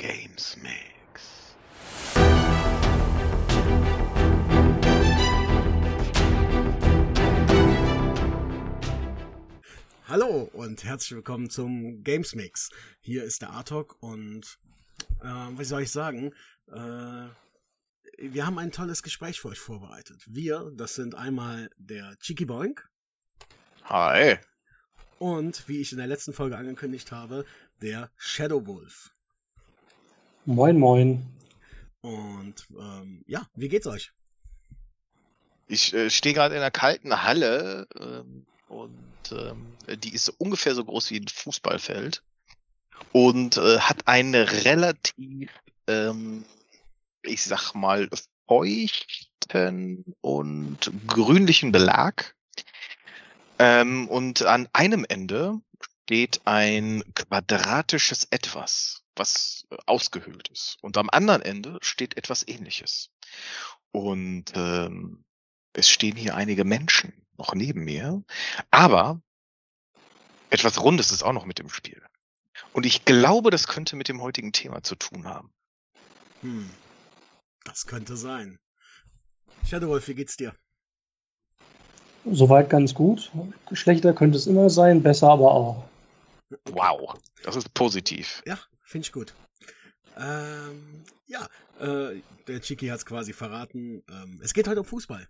Games Mix. Hallo und herzlich willkommen zum Games Mix. Hier ist der Artok und äh, was soll ich sagen? Äh, wir haben ein tolles Gespräch für euch vorbereitet. Wir, das sind einmal der Cheeky Boink Hi. und, wie ich in der letzten Folge angekündigt habe, der Shadow Wolf. Moin, moin. Und ähm, ja, wie geht's euch? Ich äh, stehe gerade in einer kalten Halle ähm, und ähm, die ist ungefähr so groß wie ein Fußballfeld und äh, hat einen relativ, ähm, ich sag mal, feuchten und grünlichen Belag. Ähm, und an einem Ende steht ein quadratisches Etwas, was äh, ausgehöhlt ist. Und am anderen Ende steht etwas ähnliches. Und ähm, es stehen hier einige Menschen noch neben mir, aber etwas Rundes ist auch noch mit im Spiel. Und ich glaube, das könnte mit dem heutigen Thema zu tun haben. Hm, das könnte sein. Shadow Wolf, wie geht's dir? Soweit ganz gut. Schlechter könnte es immer sein, besser aber auch. Wow, das ist positiv. Ja, finde ich gut. Ähm, ja, äh, der Chiki hat es quasi verraten. Ähm, es geht heute um Fußball.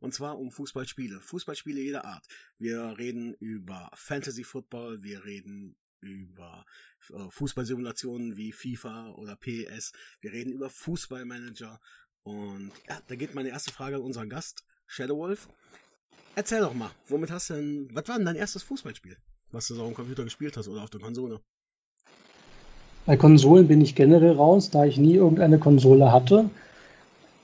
Und zwar um Fußballspiele. Fußballspiele jeder Art. Wir reden über Fantasy Football, wir reden über äh, Fußballsimulationen wie FIFA oder PES, wir reden über Fußballmanager. Und ja, da geht meine erste Frage an unseren Gast, Shadow Wolf. Erzähl doch mal, womit hast du denn, was war denn dein erstes Fußballspiel, was du so am Computer gespielt hast oder auf der Konsole? Bei Konsolen bin ich generell raus, da ich nie irgendeine Konsole hatte.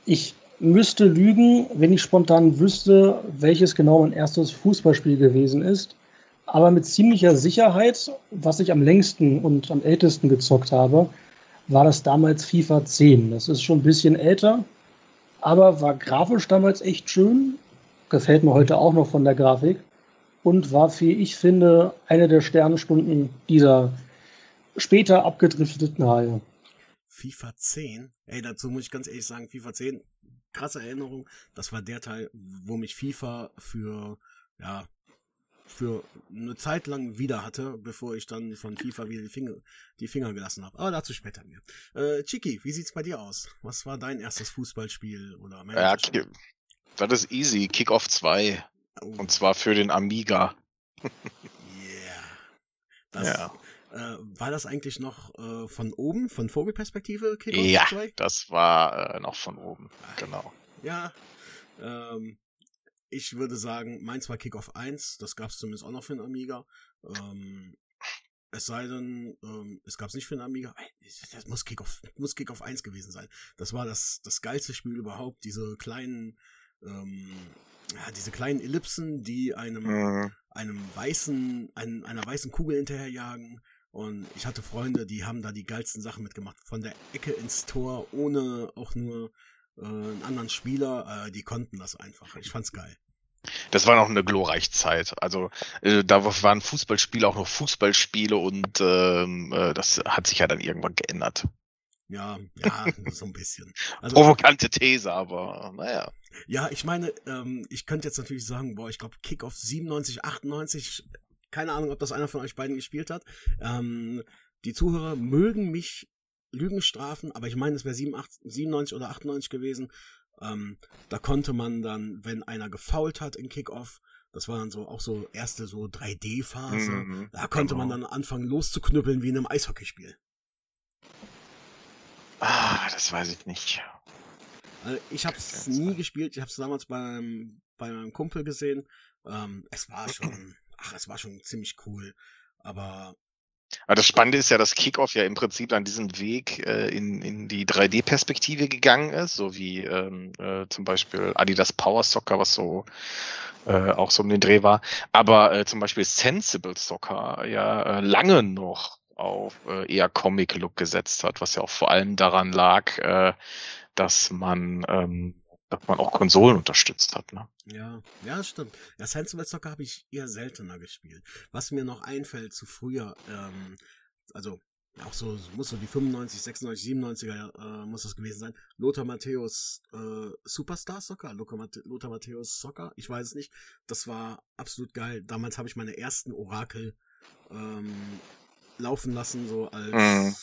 Ich müsste lügen, wenn ich spontan wüsste, welches genau mein erstes Fußballspiel gewesen ist. Aber mit ziemlicher Sicherheit, was ich am längsten und am ältesten gezockt habe, war das damals FIFA 10. Das ist schon ein bisschen älter, aber war grafisch damals echt schön. Gefällt mir heute auch noch von der Grafik. Und war, wie ich finde, eine der Sternstunden dieser später abgedrifteten Reihe. FIFA 10? Ey, dazu muss ich ganz ehrlich sagen, FIFA 10, krasse Erinnerung. Das war der Teil, wo mich FIFA für, ja, für eine Zeit lang wieder hatte, bevor ich dann von FIFA wieder die Finger, die Finger gelassen habe. Aber dazu später mehr. Äh, Chiki, wie sieht's bei dir aus? Was war dein erstes Fußballspiel oder Ja? Ki- das ist easy. Kickoff 2. Oh, Und zwar für den Amiga. yeah. Das, Ja. Äh, war das eigentlich noch äh, von oben, von Vogelperspektive, Kickoff Ja, 2? das war äh, noch von oben. Genau. Ja, ähm, ich würde sagen, meins war Kickoff 1, das gab es zumindest auch noch für den Amiga. Ähm, es sei denn, ähm, es gab es nicht für den Amiga. Ey, Das muss Kickoff, muss Kickoff 1 gewesen sein. Das war das, das geilste Spiel überhaupt. Diese kleinen, ähm, ja, diese kleinen Ellipsen, die einem, Mhm. einem weißen, ein, einer weißen Kugel hinterherjagen. Und ich hatte Freunde, die haben da die geilsten Sachen mitgemacht. Von der Ecke ins Tor, ohne auch nur äh, einen anderen Spieler. Äh, die konnten das einfach. Ich fand's geil. Das war noch eine glorreiche Zeit. Also äh, da waren Fußballspiele auch noch Fußballspiele und ähm, äh, das hat sich ja dann irgendwann geändert. Ja, ja, so ein bisschen. Also, Provokante These, aber naja. ja, ich meine, ähm, ich könnte jetzt natürlich sagen, boah, ich glaube, Kickoff 97, 98, keine Ahnung, ob das einer von euch beiden gespielt hat. Ähm, die Zuhörer mögen mich Lügen strafen, aber ich meine, es wäre 97 oder 98 gewesen. Ähm, da konnte man dann, wenn einer gefault hat in Kickoff, das war dann so auch so erste so 3D-Phase, Mhm, da konnte man genau. dann anfangen loszuknüppeln wie in einem Eishockeyspiel. Ah, das weiß ich nicht. Also ich habe es nie gespielt. Ich habe es damals beim bei meinem Kumpel gesehen. Ähm, es war schon, ach, es war schon ziemlich cool. Aber Aber das Spannende ist ja, dass Kickoff ja im Prinzip an diesem Weg äh, in, in die 3D-Perspektive gegangen ist, so wie ähm, äh, zum Beispiel Adidas Power Soccer, was so äh, auch so um den Dreh war. Aber äh, zum Beispiel Sensible Soccer ja äh, lange noch auf äh, eher Comic-Look gesetzt hat, was ja auch vor allem daran lag, äh, dass man ähm, dass man auch Konsolen unterstützt hat. Ne? ja, ja, das stimmt. Ja, Sensible Soccer habe ich eher seltener gespielt. Was mir noch einfällt zu früher, ähm, also auch so, muss so die 95, 96, 97er äh, muss das gewesen sein. Lothar Matthäus äh, Superstar Soccer, Lothar Matthäus Soccer, ich weiß es nicht. Das war absolut geil. Damals habe ich meine ersten Orakel ähm, laufen lassen, so als, mhm.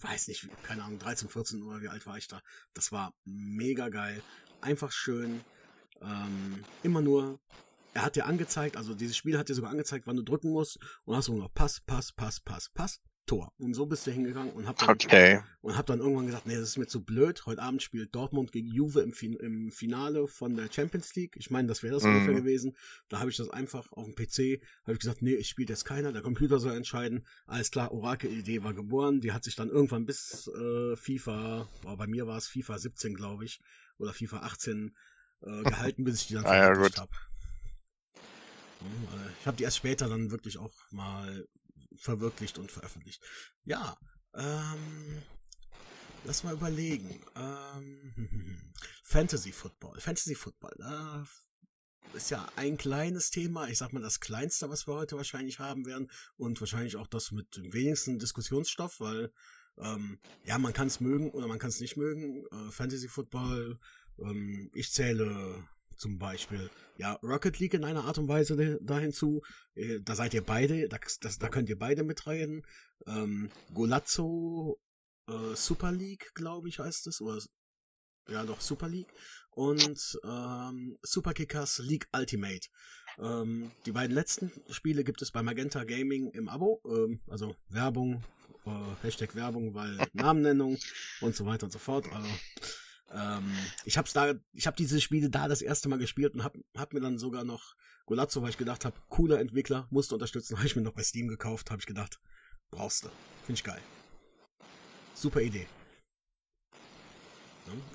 weiß nicht, keine Ahnung, 13, 14 oder wie alt war ich da. Das war mega geil. Einfach schön. Ähm, immer nur, er hat dir angezeigt, also dieses Spiel hat dir sogar angezeigt, wann du drücken musst und hast du noch Pass, Pass, Pass, Pass, Pass. Tor. Und so bist du hingegangen und hab dann, okay. und hab dann irgendwann gesagt, nee, das ist mir zu blöd. Heute Abend spielt Dortmund gegen Juve im, fin im Finale von der Champions League. Ich meine, das wäre das mm. ungefähr gewesen. Da habe ich das einfach auf dem PC, habe ich gesagt, nee, ich spiele jetzt keiner, der Computer soll entscheiden. Alles klar, Orakel-Idee war geboren. Die hat sich dann irgendwann bis äh, FIFA, boah, bei mir war es FIFA 17, glaube ich, oder FIFA 18 äh, gehalten, bis ich die dann ah, ja, habe. Äh, ich habe die erst später dann wirklich auch mal verwirklicht und veröffentlicht. Ja, ähm, lass mal überlegen. Ähm, Fantasy Football. Fantasy Football, äh, ist ja ein kleines Thema. Ich sag mal das kleinste, was wir heute wahrscheinlich haben werden und wahrscheinlich auch das mit dem wenigsten Diskussionsstoff, weil ähm, ja, man kann es mögen oder man kann es nicht mögen. Äh, Fantasy Football, ähm, ich zähle zum Beispiel ja Rocket League in einer Art und Weise da hinzu. Äh, da seid ihr beide, da, das, da könnt ihr beide mitreden. Ähm, Golazzo äh, Super League, glaube ich, heißt es. Oder ja doch, Super League. Und ähm, Super Kickers League Ultimate. Ähm, die beiden letzten Spiele gibt es bei Magenta Gaming im Abo. Ähm, also Werbung, äh, Hashtag Werbung, weil Namennennung und so weiter und so fort. Also, ähm, ich hab's da, ich habe diese Spiele da das erste Mal gespielt und hab, hab mir dann sogar noch Golazzo, weil ich gedacht habe, cooler Entwickler, musste unterstützen, habe ich mir noch bei Steam gekauft, habe ich gedacht, brauchst du. Finde ich geil. Super Idee.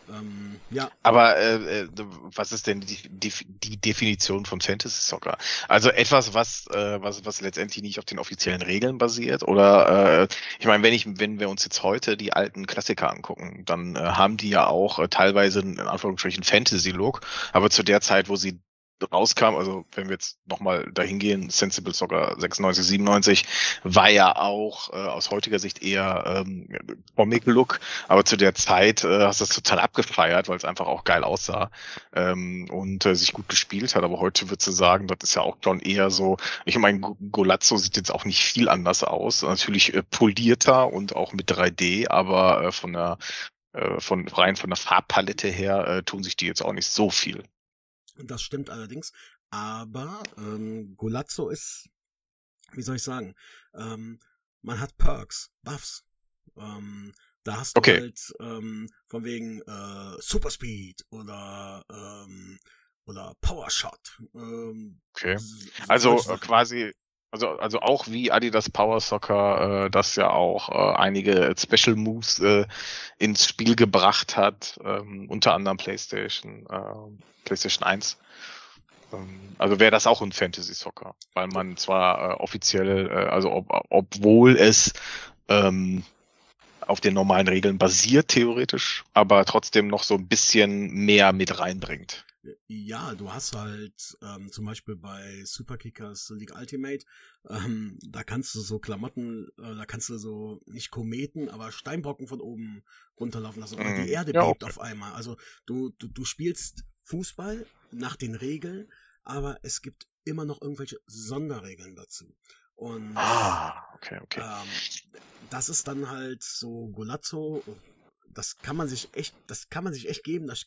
Ähm, ja. Aber äh, äh, was ist denn die, die, die, Definition vom Fantasy Soccer? Also etwas, was, äh, was, was letztendlich nicht auf den offiziellen Regeln basiert? Oder äh, ich meine, wenn ich, wenn wir uns jetzt heute die alten Klassiker angucken, dann äh, haben die ja auch äh, teilweise in Anführungsstrichen Fantasy-Look, aber zu der Zeit, wo sie rauskam, also wenn wir jetzt nochmal dahin gehen, Sensible Soccer 96, 97, war ja auch äh, aus heutiger Sicht eher ähm, Comic-Look, aber zu der Zeit äh, hast du das total abgefeiert, weil es einfach auch geil aussah ähm, und äh, sich gut gespielt hat, aber heute würdest du sagen, das ist ja auch schon eher so, ich meine, Golazzo sieht jetzt auch nicht viel anders aus, natürlich äh, polierter und auch mit 3D, aber äh, von der äh, von rein von der Farbpalette her äh, tun sich die jetzt auch nicht so viel. Das stimmt allerdings. Aber ähm, Golazzo ist, wie soll ich sagen, ähm, man hat Perks, Buffs. Ähm, da hast du okay. halt ähm, von wegen äh, Super Speed oder ähm, oder Power Shot. Ähm, okay. Also äh, quasi also, also auch wie Adidas Power Soccer, äh, das ja auch äh, einige Special Moves äh, ins Spiel gebracht hat, ähm, unter anderem PlayStation, äh, PlayStation 1. Ähm, also wäre das auch ein Fantasy Soccer, weil man zwar äh, offiziell, äh, also ob, obwohl es ähm, auf den normalen Regeln basiert theoretisch, aber trotzdem noch so ein bisschen mehr mit reinbringt. Ja, du hast halt ähm, zum Beispiel bei Superkickers League Ultimate, ähm, da kannst du so Klamotten, äh, da kannst du so nicht Kometen, aber Steinbrocken von oben runterlaufen lassen. Oder die mhm. Erde ja, bebt okay. auf einmal. Also du, du, du spielst Fußball nach den Regeln, aber es gibt immer noch irgendwelche Sonderregeln dazu. Und ah, okay, okay. Ähm, das ist dann halt so Golazzo. Das kann man sich echt, das kann man sich echt geben. Das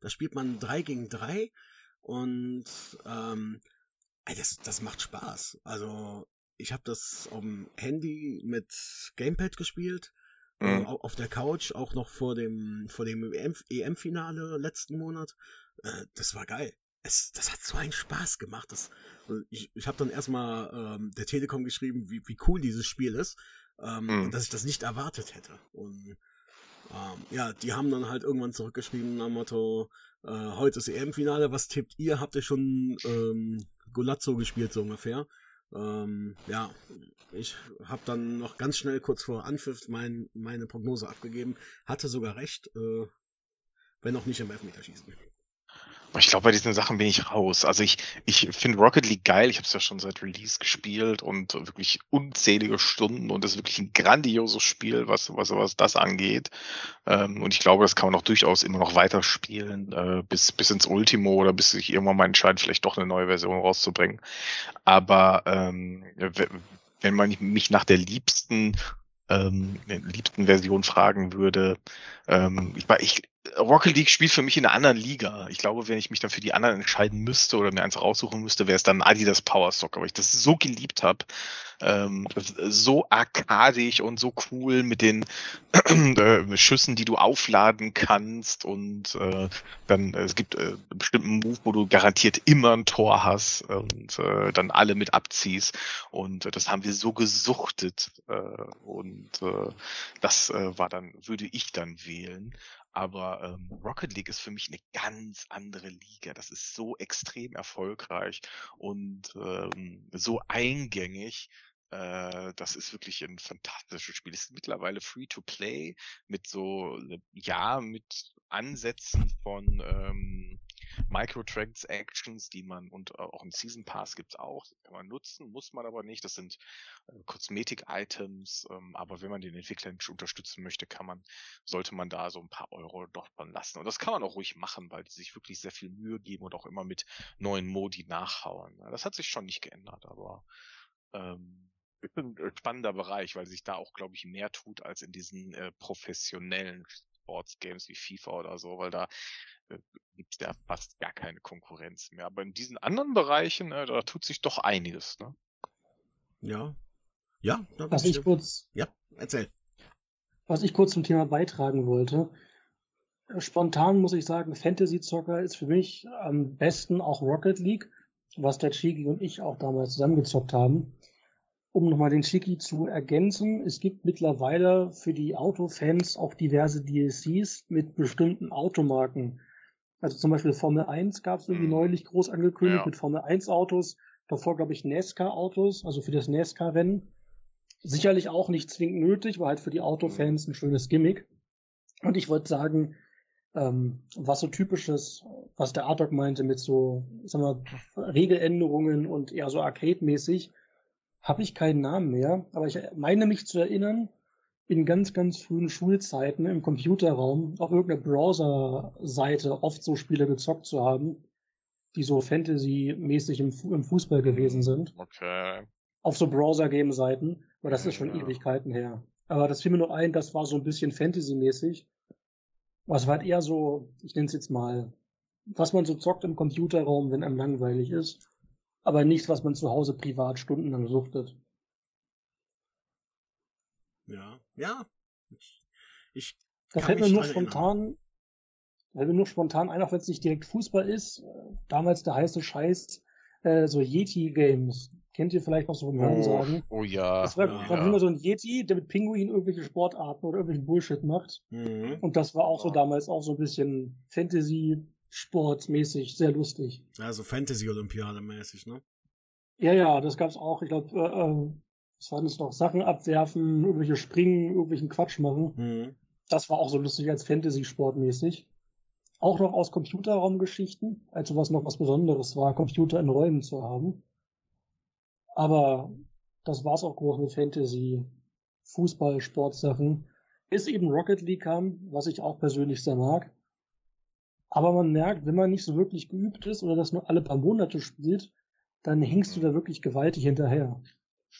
da spielt man 3 gegen 3 und ähm, das, das macht Spaß. Also ich habe das auf dem Handy mit Gamepad gespielt, äh, mhm. äh, auf der Couch, auch noch vor dem, vor dem EM-Finale letzten Monat. Äh, das war geil. Es, das hat so einen Spaß gemacht. Das, ich ich habe dann erstmal ähm, der Telekom geschrieben, wie, wie cool dieses Spiel ist, ähm, mhm. und dass ich das nicht erwartet hätte. Und ähm, ja, die haben dann halt irgendwann zurückgeschrieben am Motto, äh, heute ist EM-Finale, was tippt ihr? Habt ihr schon ähm, Golazzo gespielt, so ungefähr? Ähm, ja, ich habe dann noch ganz schnell kurz vor Anpfiff mein, meine Prognose abgegeben, hatte sogar recht, äh, wenn auch nicht im Elfmeterschießen. Ich glaube, bei diesen Sachen bin ich raus. Also ich, ich finde Rocket League geil. Ich habe es ja schon seit Release gespielt und wirklich unzählige Stunden und es ist wirklich ein grandioses Spiel, was, was, was das angeht. Ähm, und ich glaube, das kann man auch durchaus immer noch weiterspielen, äh, bis, bis ins Ultimo oder bis sich irgendwann mal entscheidet, vielleicht doch eine neue Version rauszubringen. Aber ähm, wenn man mich nach der liebsten ähm, liebsten Version fragen würde, ähm, ich, ich, Rocket League spielt für mich in einer anderen Liga. Ich glaube, wenn ich mich dann für die anderen entscheiden müsste oder mir eins raussuchen müsste, wäre es dann Adidas Power Soccer, weil ich das so geliebt habe. Ähm, so arkadig und so cool mit den äh, Schüssen, die du aufladen kannst und äh, dann äh, es gibt äh, bestimmten Move, wo du garantiert immer ein Tor hast und äh, dann alle mit abziehst und äh, das haben wir so gesuchtet äh, und äh, das äh, war dann würde ich dann wählen aber ähm, Rocket League ist für mich eine ganz andere Liga. Das ist so extrem erfolgreich und ähm, so eingängig. Äh, das ist wirklich ein fantastisches Spiel. Es ist mittlerweile free to play mit so, äh, ja, mit Ansätzen von ähm, Microtransactions, die man und auch ein Season Pass gibt's auch, kann man nutzen, muss man aber nicht. Das sind äh, Kosmetik-Items, ähm, aber wenn man den Entwickler unterstützen möchte, kann man, sollte man da so ein paar Euro doch dran lassen. Und das kann man auch ruhig machen, weil die sich wirklich sehr viel Mühe geben und auch immer mit neuen Modi nachhauen. Das hat sich schon nicht geändert, aber ähm, ist ein äh, spannender Bereich, weil sich da auch, glaube ich, mehr tut als in diesen äh, professionellen Sports-Games wie FIFA oder so, weil da äh, gibt es ja fast gar keine Konkurrenz mehr. Aber in diesen anderen Bereichen, äh, da tut sich doch einiges. Ne? Ja. Ja, da was ich kurz. Ja, erzähl. Was ich kurz zum Thema beitragen wollte. Äh, spontan muss ich sagen, Fantasy Zocker ist für mich am besten auch Rocket League, was der Chigi und ich auch damals zusammengezockt haben um nochmal den Schicki zu ergänzen, es gibt mittlerweile für die Autofans auch diverse DLCs mit bestimmten Automarken. Also zum Beispiel Formel 1 gab es irgendwie mhm. neulich groß angekündigt ja. mit Formel 1 Autos. Davor, glaube ich, NASCAR-Autos, also für das NASCAR-Rennen. Sicherlich auch nicht zwingend nötig, war halt für die Autofans ein schönes Gimmick. Und ich wollte sagen, ähm, was so typisches, was der Artok meinte mit so, sagen wir, Regeländerungen und eher so Arcade-mäßig, habe ich keinen Namen mehr, aber ich meine mich zu erinnern, in ganz, ganz frühen Schulzeiten im Computerraum auf irgendeiner Browser-Seite oft so Spiele gezockt zu haben, die so Fantasy-mäßig im, im, Fußball gewesen sind. Okay. Auf so Browser-Game-Seiten, aber das ist schon ja. Ewigkeiten her. Aber das fiel mir nur ein, das war so ein bisschen Fantasy-mäßig. Was war halt eher so, ich nenne es jetzt mal, was man so zockt im Computerraum, wenn einem langweilig ist aber nichts, was man zu Hause privat stundenlang suchtet. Ja, ja. Ich, ich da fällt mir nur spontan, fällt mir nur spontan ein, auch wenn es nicht direkt Fußball ist. Damals der heiße Scheiß, äh, so Yeti-Games. Kennt ihr vielleicht noch so vom oh, sagen? Oh ja. Das war ja. dann immer so ein Yeti, der mit Pinguin irgendwelche Sportarten oder irgendwelchen Bullshit macht. Mhm. Und das war auch so damals auch so ein bisschen Fantasy, sportmäßig sehr lustig. Also Fantasy-Olympiade mäßig, ne? Ja, ja, das gab's auch. Ich glaube, äh, äh, was waren das noch? Sachen abwerfen, irgendwelche Springen, irgendwelchen Quatsch machen. Mhm. Das war auch so lustig als Fantasy-Sportmäßig. Auch noch aus Computerraumgeschichten, also was noch was Besonderes war, Computer in Räumen zu haben. Aber das war's auch groß mit Fantasy, Fußball, Sportsachen. Bis eben Rocket League kam, was ich auch persönlich sehr mag. Aber man merkt, wenn man nicht so wirklich geübt ist oder das nur alle paar Monate spielt, dann hängst du da wirklich gewaltig hinterher.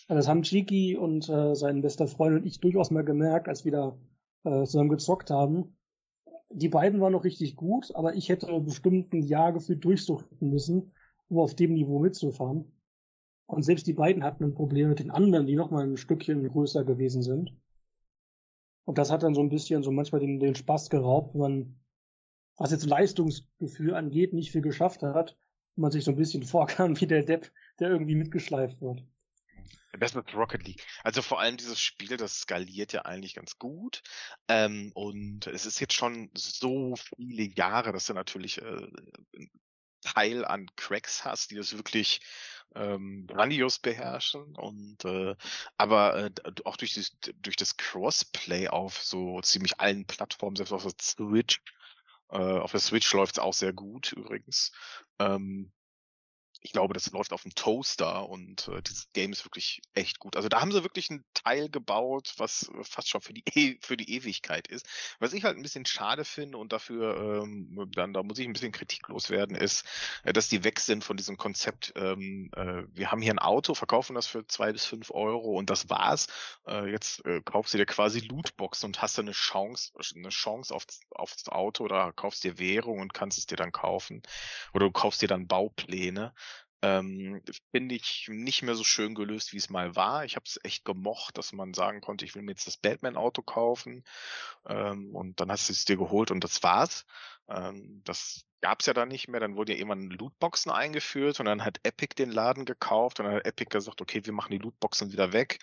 Das haben Chiki und äh, sein bester Freund und ich durchaus mal gemerkt, als wir da äh, zusammen gezockt haben. Die beiden waren noch richtig gut, aber ich hätte bestimmt ein Jahr gefühlt durchsuchten müssen, um auf dem Niveau mitzufahren. Und selbst die beiden hatten ein Problem mit den anderen, die noch mal ein Stückchen größer gewesen sind. Und das hat dann so ein bisschen so manchmal den, den Spaß geraubt, wenn man was jetzt Leistungsgefühl angeht, nicht viel geschafft hat und man sich so ein bisschen vorkam wie der Depp, der irgendwie mitgeschleift wird. Das mit Rocket League. Also vor allem dieses Spiel, das skaliert ja eigentlich ganz gut. Ähm, und es ist jetzt schon so viele Jahre, dass du natürlich äh, Teil an Cracks hast, die das wirklich ähm, grandios beherrschen. Und äh, aber äh, auch durch, das, durch das Crossplay auf so ziemlich allen Plattformen, selbst auf der Switch, Äh, auf der Switch läuft's auch sehr gut übrigens. Ähm, ich glaube, das läuft auf dem Toaster und äh, dieses Game ist wirklich echt gut. Also da haben sie wirklich ein Teil gebaut, was fast schon für die e für die Ewigkeit ist. Was ich halt ein bisschen schade finde und dafür ähm, dann da muss ich ein bisschen kritiklos werden, ist, äh, dass die weg sind von diesem Konzept. Ähm, äh, wir haben hier ein Auto, verkaufen das für zwei bis fünf Euro und das war's. Äh, jetzt äh, kaufst du dir quasi Lootbox und hast dann eine Chance, eine Chance auf, auf das Auto oder kaufst dir Währung und kannst es dir dann kaufen oder du kaufst dir dann Baupläne ähm, finde ich nicht mehr so schön gelöst, wie es mal war. Ich habe es echt gemocht, dass man sagen konnte, ich will mir jetzt das Batman-Auto kaufen ähm, und dann hast du es dir geholt und das war's. Ähm, das gab's ja dann nicht mehr. Dann wurden ja irgendwann Lootboxen eingeführt und dann hat Epic den Laden gekauft und dann hat Epic gesagt, okay, wir machen die Lootboxen wieder weg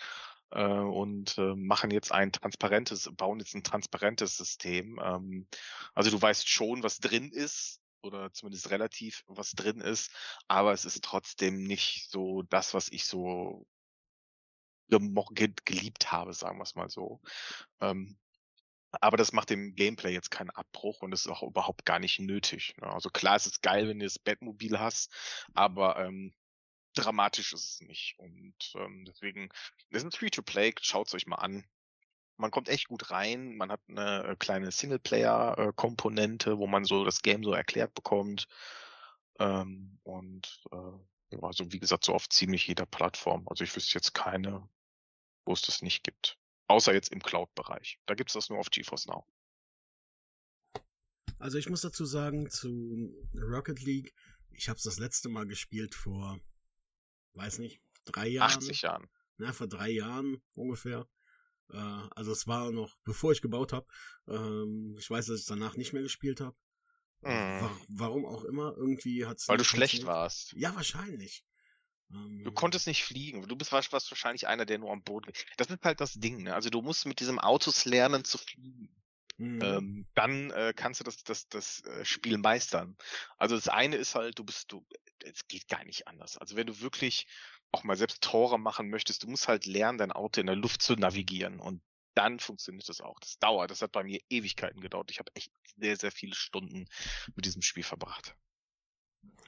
äh, und äh, machen jetzt ein transparentes, bauen jetzt ein transparentes System. Ähm, also du weißt schon, was drin ist, oder zumindest relativ was drin ist, aber es ist trotzdem nicht so das, was ich so geliebt habe, sagen wir es mal so. Ähm, aber das macht dem Gameplay jetzt keinen Abbruch und ist auch überhaupt gar nicht nötig. Ne? Also klar, es ist geil, wenn du das Batmobil hast, aber ähm, dramatisch ist es nicht. Und ähm, deswegen, das ist ein Free-to-Play, schaut's euch mal an man kommt echt gut rein. Man hat eine äh, kleine Singleplayer-Komponente, wo man so das Game so erklärt bekommt. Ähm, und äh, also wie gesagt, so auf ziemlich jeder Plattform. Also ich wüsste jetzt keine, wo es das nicht gibt. Außer jetzt im Cloud-Bereich. Da gibt es das nur auf GeForce Now. Also ich muss dazu sagen, zu Rocket League, ich habe es das letzte Mal gespielt vor, weiß nicht, drei Jahren. 80 Jahren. Ja, vor drei Jahren ungefähr. Äh, also es war noch, bevor ich gebaut habe. Ähm, ich weiß, dass ich danach nicht mehr gespielt habe. Mhm. Warum auch immer, irgendwie hat Weil du schlecht warst. Ja, wahrscheinlich. Ähm, du konntest nicht fliegen. Du bist warst wahrscheinlich einer, der nur am Boden. Das ist halt das Ding. Ne? Also du musst mit diesem Autos lernen zu fliegen. Mhm. Ähm, dann äh, kannst du das, das, das äh, Spiel meistern. Also das eine ist halt, du bist, du, es geht gar nicht anders. Also wenn du wirklich auch mal selbst Tore machen möchtest, du musst halt lernen, dein Auto in der Luft zu navigieren und dann funktioniert das auch. Das dauert, das hat bei mir Ewigkeiten gedauert. Ich habe echt sehr, sehr viele Stunden mit diesem Spiel verbracht.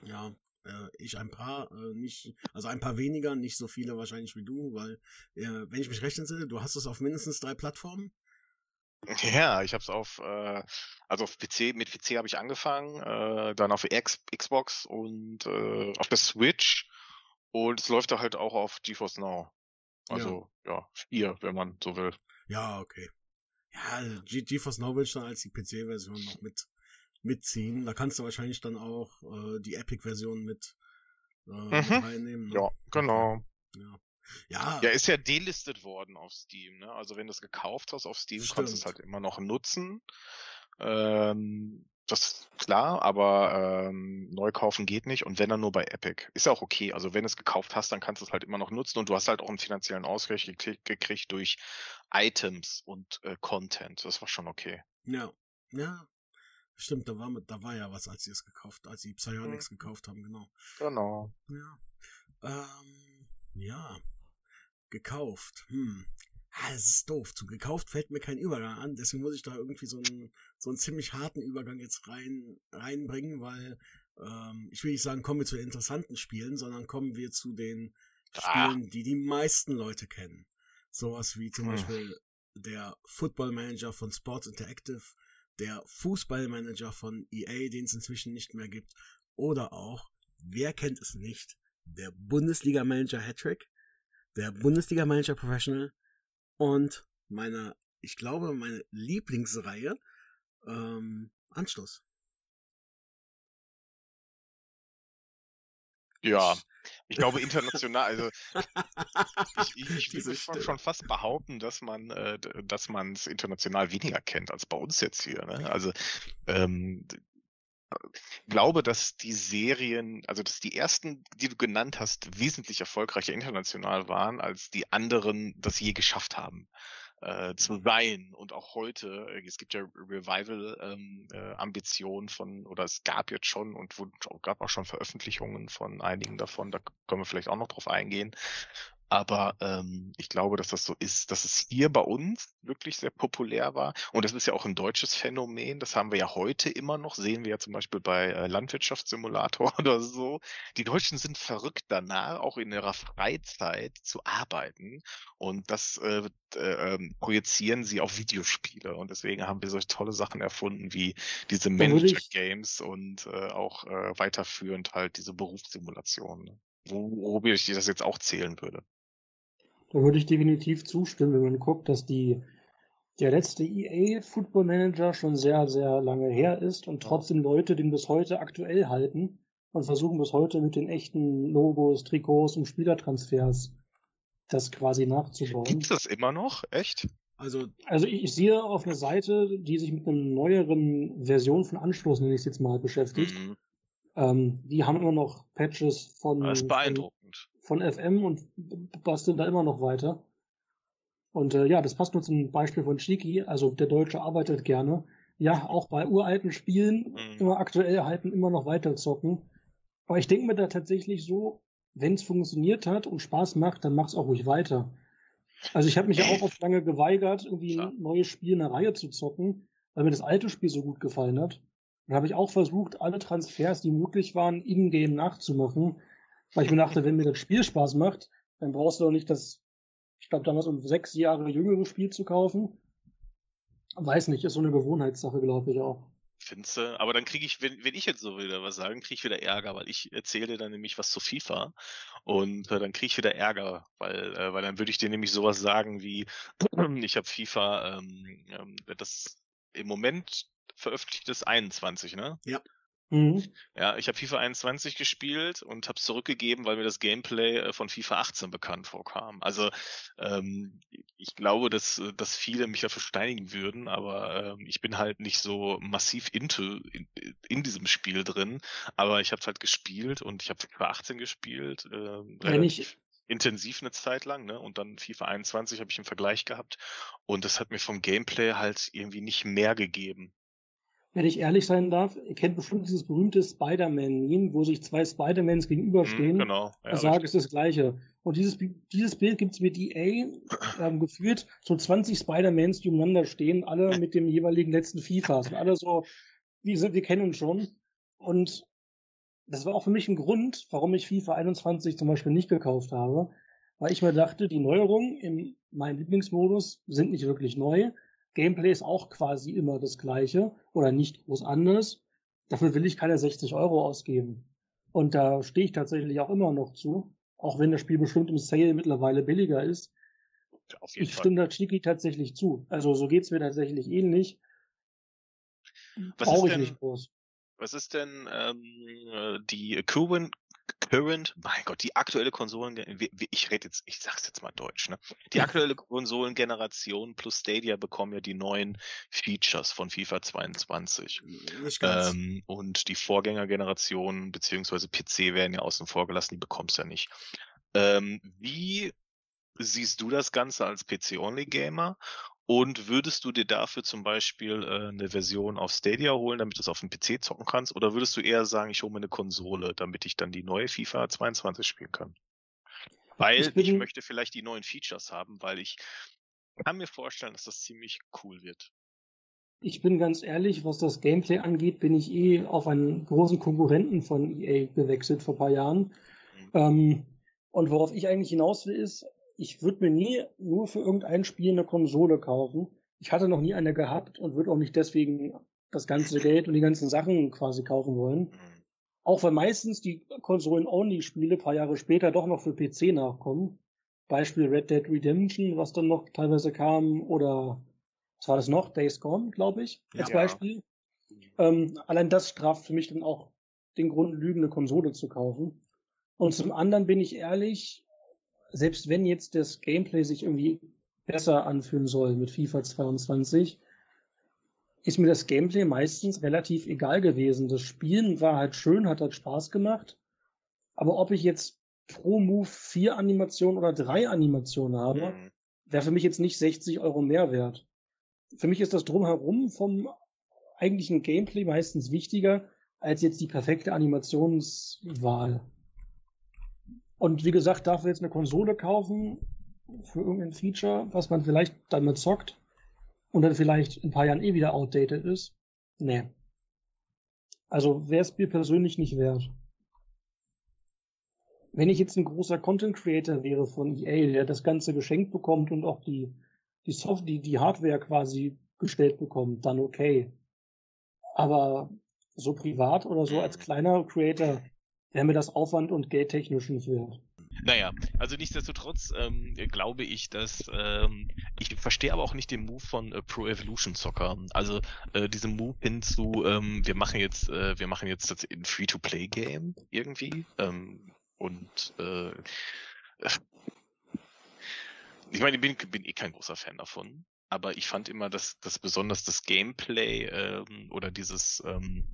Ja, äh, ich ein paar, äh, nicht, also ein paar weniger, nicht so viele wahrscheinlich wie du, weil, äh, wenn ich mich recht entsinne, du hast es auf mindestens drei Plattformen. Ja, ich habe es auf, äh, also auf PC, mit PC habe ich angefangen, äh, dann auf X, Xbox und äh, auf der Switch und es läuft da halt auch auf GeForce Now. Also, ja, ja vier, wenn man so will. Ja, okay. Ja, Ge GeForce Now will ich dann als die PC-Version noch mit mitziehen. Da kannst du wahrscheinlich dann auch äh, die Epic-Version mit, äh, mhm. mit reinnehmen. Ne? Ja, genau. Ja. Ja. ja, ist ja delistet worden auf Steam, ne? Also wenn du es gekauft hast auf Steam, Stimmt. kannst du es halt immer noch nutzen. Ähm, das ist klar, aber ähm, neu kaufen geht nicht und wenn dann nur bei Epic. Ist ja auch okay. Also wenn du es gekauft hast, dann kannst du es halt immer noch nutzen und du hast halt auch einen finanziellen Ausgleich gekriegt, gekriegt durch Items und äh, Content. Das war schon okay. Ja, ja. Stimmt, da war, da war ja was, als sie es gekauft, als sie Psionics mhm. gekauft haben, genau. Genau. Ja. Ähm, ja. Gekauft. Hm ah, das ist doof. Zu gekauft fällt mir kein Übergang an, deswegen muss ich da irgendwie so einen, so einen ziemlich harten Übergang jetzt rein, reinbringen, weil ähm, ich will nicht sagen, kommen wir zu den interessanten Spielen, sondern kommen wir zu den ah. Spielen, die die meisten Leute kennen. Sowas wie zum hm. Beispiel der Football Manager von Sports Interactive, der Fußballmanager von EA, den es inzwischen nicht mehr gibt, oder auch, wer kennt es nicht, der Bundesliga Manager Hattrick, der Bundesliga Manager Professional, und meine, ich glaube, meine Lieblingsreihe, ähm, Anschluss. Ja, ich glaube international, also ich, ich, ich würde schon, schon, fast behaupten, dass man, äh, dass man es international weniger kennt als bei uns jetzt hier. Ne? Also ähm, glaube, dass die Serien, also dass die ersten, die du genannt hast, wesentlich erfolgreicher international waren, als die anderen das je geschafft haben äh, zu sein. Und auch heute, äh, es gibt ja Revival-Ambitionen ähm, äh, von, oder es gab jetzt schon und wo, gab auch schon Veröffentlichungen von einigen davon, da können wir vielleicht auch noch drauf eingehen. Aber ähm, ich glaube, dass das so ist, dass es hier bei uns wirklich sehr populär war. Und das ist ja auch ein deutsches Phänomen. Das haben wir ja heute immer noch. Sehen wir ja zum Beispiel bei äh, Landwirtschaftssimulator oder so. Die Deutschen sind verrückt danach, auch in ihrer Freizeit zu arbeiten. Und das äh, äh, ähm, projizieren sie auf Videospiele. Und deswegen haben wir solche tolle Sachen erfunden wie diese Manager-Games und äh, auch äh, weiterführend halt diese Berufssimulationen. Ne? Worüber ich das jetzt auch zählen würde. Da würde ich definitiv zustimmen, wenn man guckt, dass die, der letzte EA Football Manager schon sehr, sehr lange her ist und trotzdem Leute den bis heute aktuell halten und versuchen bis heute mit den echten Logos, Trikots und Spielertransfers das quasi nachzubauen. Gibt es das immer noch? Echt? Also, also ich, ich, sehe auf einer Seite, die sich mit einer neueren Version von Anstoß, nenne ich es jetzt mal, beschäftigt. Mhm. Ähm, die haben immer noch Patches von, das ist beeindruckend von FM und basteln da immer noch weiter. Und äh, ja, das passt nur zum Beispiel von Chiki, also der Deutsche arbeitet gerne. Ja, auch bei uralten Spielen mhm. immer aktuell halten, immer noch weiter zocken. Aber ich denke mir da tatsächlich so, wenn es funktioniert hat und Spaß macht, dann mach's auch ruhig weiter. Also ich habe mich ja auch oft lange geweigert, irgendwie ein neues Spiel in der Reihe zu zocken, weil mir das alte Spiel so gut gefallen hat. Dann habe ich auch versucht, alle Transfers, die möglich waren, in-game nachzumachen. Weil ich mir dachte, wenn mir das Spiel Spaß macht, dann brauchst du doch nicht das, ich glaube damals um sechs Jahre jüngere Spiel zu kaufen. Weiß nicht, ist so eine Gewohnheitssache, glaube ich auch. Findest du? Aber dann kriege ich, wenn, wenn ich jetzt so wieder was sagen, kriege ich wieder Ärger, weil ich erzähle dann nämlich was zu FIFA und äh, dann kriege ich wieder Ärger, weil, äh, weil dann würde ich dir nämlich sowas sagen wie, ich habe FIFA, ähm, ähm, das im Moment veröffentlicht ist 21, ne? Ja. Mhm. Ja, ich habe FIFA 21 gespielt und habe es zurückgegeben, weil mir das Gameplay äh, von FIFA 18 bekannt vorkam. Also ähm, ich glaube, dass, äh, dass viele mich dafür steinigen würden, aber ähm, ich bin halt nicht so massiv into in, in diesem Spiel drin. Aber ich habe halt gespielt und ich habe FIFA 18 gespielt. Äh, relativ intensiv eine Zeit lang, ne? Und dann FIFA 21 habe ich im Vergleich gehabt und das hat mir vom Gameplay halt irgendwie nicht mehr gegeben wenn ich ehrlich sein darf, ihr kennt bestimmt dieses berühmte Spider-Man-Meme, wo sich zwei Spider-Mans gegenüberstehen. Mhm, genau. Ja, und sagen, es ist das Gleiche. Und dieses, dieses Bild gibt es mit EA ähm, geführt, so 20 Spider-Mans, die umeinander stehen, alle mit dem jeweiligen letzten FIFAs. Und alle so, wie sind, wir kennen uns schon. Und das war auch für mich ein Grund, warum ich FIFA 21 zum Beispiel nicht gekauft habe. Weil ich mir dachte, die Neuerungen in meinem Lieblingsmodus sind nicht wirklich neu Gameplay ist auch quasi immer das gleiche oder nicht groß anders. Dafür will ich keine 60 Euro ausgeben. Und da stehe ich tatsächlich auch immer noch zu, auch wenn das Spiel bestimmt im Sale mittlerweile billiger ist. ich Fall. stimme da Chiki tatsächlich zu. Also so geht's mir tatsächlich ähnlich. Was ist denn, Was ist denn ähm, äh, die Current, Current, mein Gott, die aktuelle Konsolen, ich rede jetzt, ich sag's jetzt mal Deutsch, ne? Die aktuelle Konsolengeneration plus Stadia bekommen ja die neuen Features von FIFA 22. Nicht ganz. Ähm, und die Vorgängergeneration beziehungsweise PC werden ja außen vor gelassen, die bekommst ja nicht. Ähm, wie siehst du das Ganze als PC-Only-Gamer und würdest du dir dafür zum Beispiel äh, eine Version auf Stadia holen, damit du es auf dem PC zocken kannst? Oder würdest du eher sagen, ich hole mir eine Konsole, damit ich dann die neue FIFA 22 spielen kann? Weil ich, ich möchte vielleicht die neuen Features haben, weil ich kann mir vorstellen, dass das ziemlich cool wird. Ich bin ganz ehrlich, was das Gameplay angeht, bin ich eh auf einen großen Konkurrenten von EA gewechselt vor ein paar Jahren. Mhm. Ähm, und worauf ich eigentlich hinaus will, ist, ich würde mir nie nur für irgendein Spiel eine Konsole kaufen. Ich hatte noch nie eine gehabt und würde auch nicht deswegen das ganze Geld und die ganzen Sachen quasi kaufen wollen. Mhm. Auch weil meistens die Konsolen-Only-Spiele paar Jahre später doch noch für PC nachkommen. Beispiel Red Dead Redemption, was dann noch teilweise kam, oder was war das noch? Days Gone, glaube ich, als ja. Beispiel. Ähm, allein das straft für mich dann auch den Grund, Lügen eine Konsole zu kaufen. Und zum anderen bin ich ehrlich, selbst wenn jetzt das Gameplay sich irgendwie besser anfühlen soll mit FIFA 22, ist mir das Gameplay meistens relativ egal gewesen. Das Spielen war halt schön, hat halt Spaß gemacht. Aber ob ich jetzt pro Move vier Animationen oder drei Animationen habe, mhm. wäre für mich jetzt nicht 60 Euro mehr wert. Für mich ist das drumherum vom eigentlichen Gameplay meistens wichtiger als jetzt die perfekte Animationswahl. Und wie gesagt, darf jetzt eine Konsole kaufen für irgendein Feature, was man vielleicht damit zockt und dann vielleicht in ein paar Jahren eh wieder outdated ist. Nee. Also wäre es mir persönlich nicht wert. Wenn ich jetzt ein großer Content Creator wäre von EA, der das Ganze geschenkt bekommt und auch die, die Software, die, die Hardware quasi gestellt bekommt, dann okay. Aber so privat oder so als kleiner Creator wäre mir das Aufwand und Geld technisch nicht wert. Naja, also nichtsdestotrotz ähm, glaube ich, dass ähm, ich verstehe aber auch nicht den Move von äh, Pro Evolution Soccer. Also äh, diesen Move hin zu, ähm, wir machen jetzt, äh, wir machen jetzt das ein Free-to-Play-Game irgendwie ähm, und äh, ich meine, ich bin, bin eh kein großer Fan davon, aber ich fand immer, dass, dass besonders das Gameplay ähm, oder dieses ähm,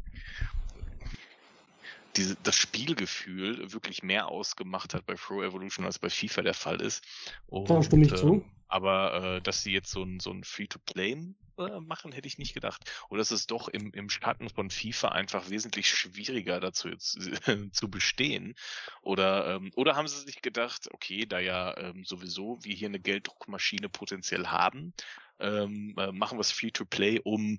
diese, das Spielgefühl wirklich mehr ausgemacht hat bei Pro Evolution als bei FIFA der Fall ist. Und, da stimme ich äh, zu. Aber äh, dass sie jetzt so ein, so ein Free-to-Play äh, machen, hätte ich nicht gedacht. Oder es ist doch im, im Schatten von FIFA einfach wesentlich schwieriger dazu jetzt, zu bestehen. Oder, ähm, oder haben sie sich gedacht, okay, da ja ähm, sowieso wir hier eine Gelddruckmaschine potenziell haben, ähm, äh, machen wir es Free-to-Play, um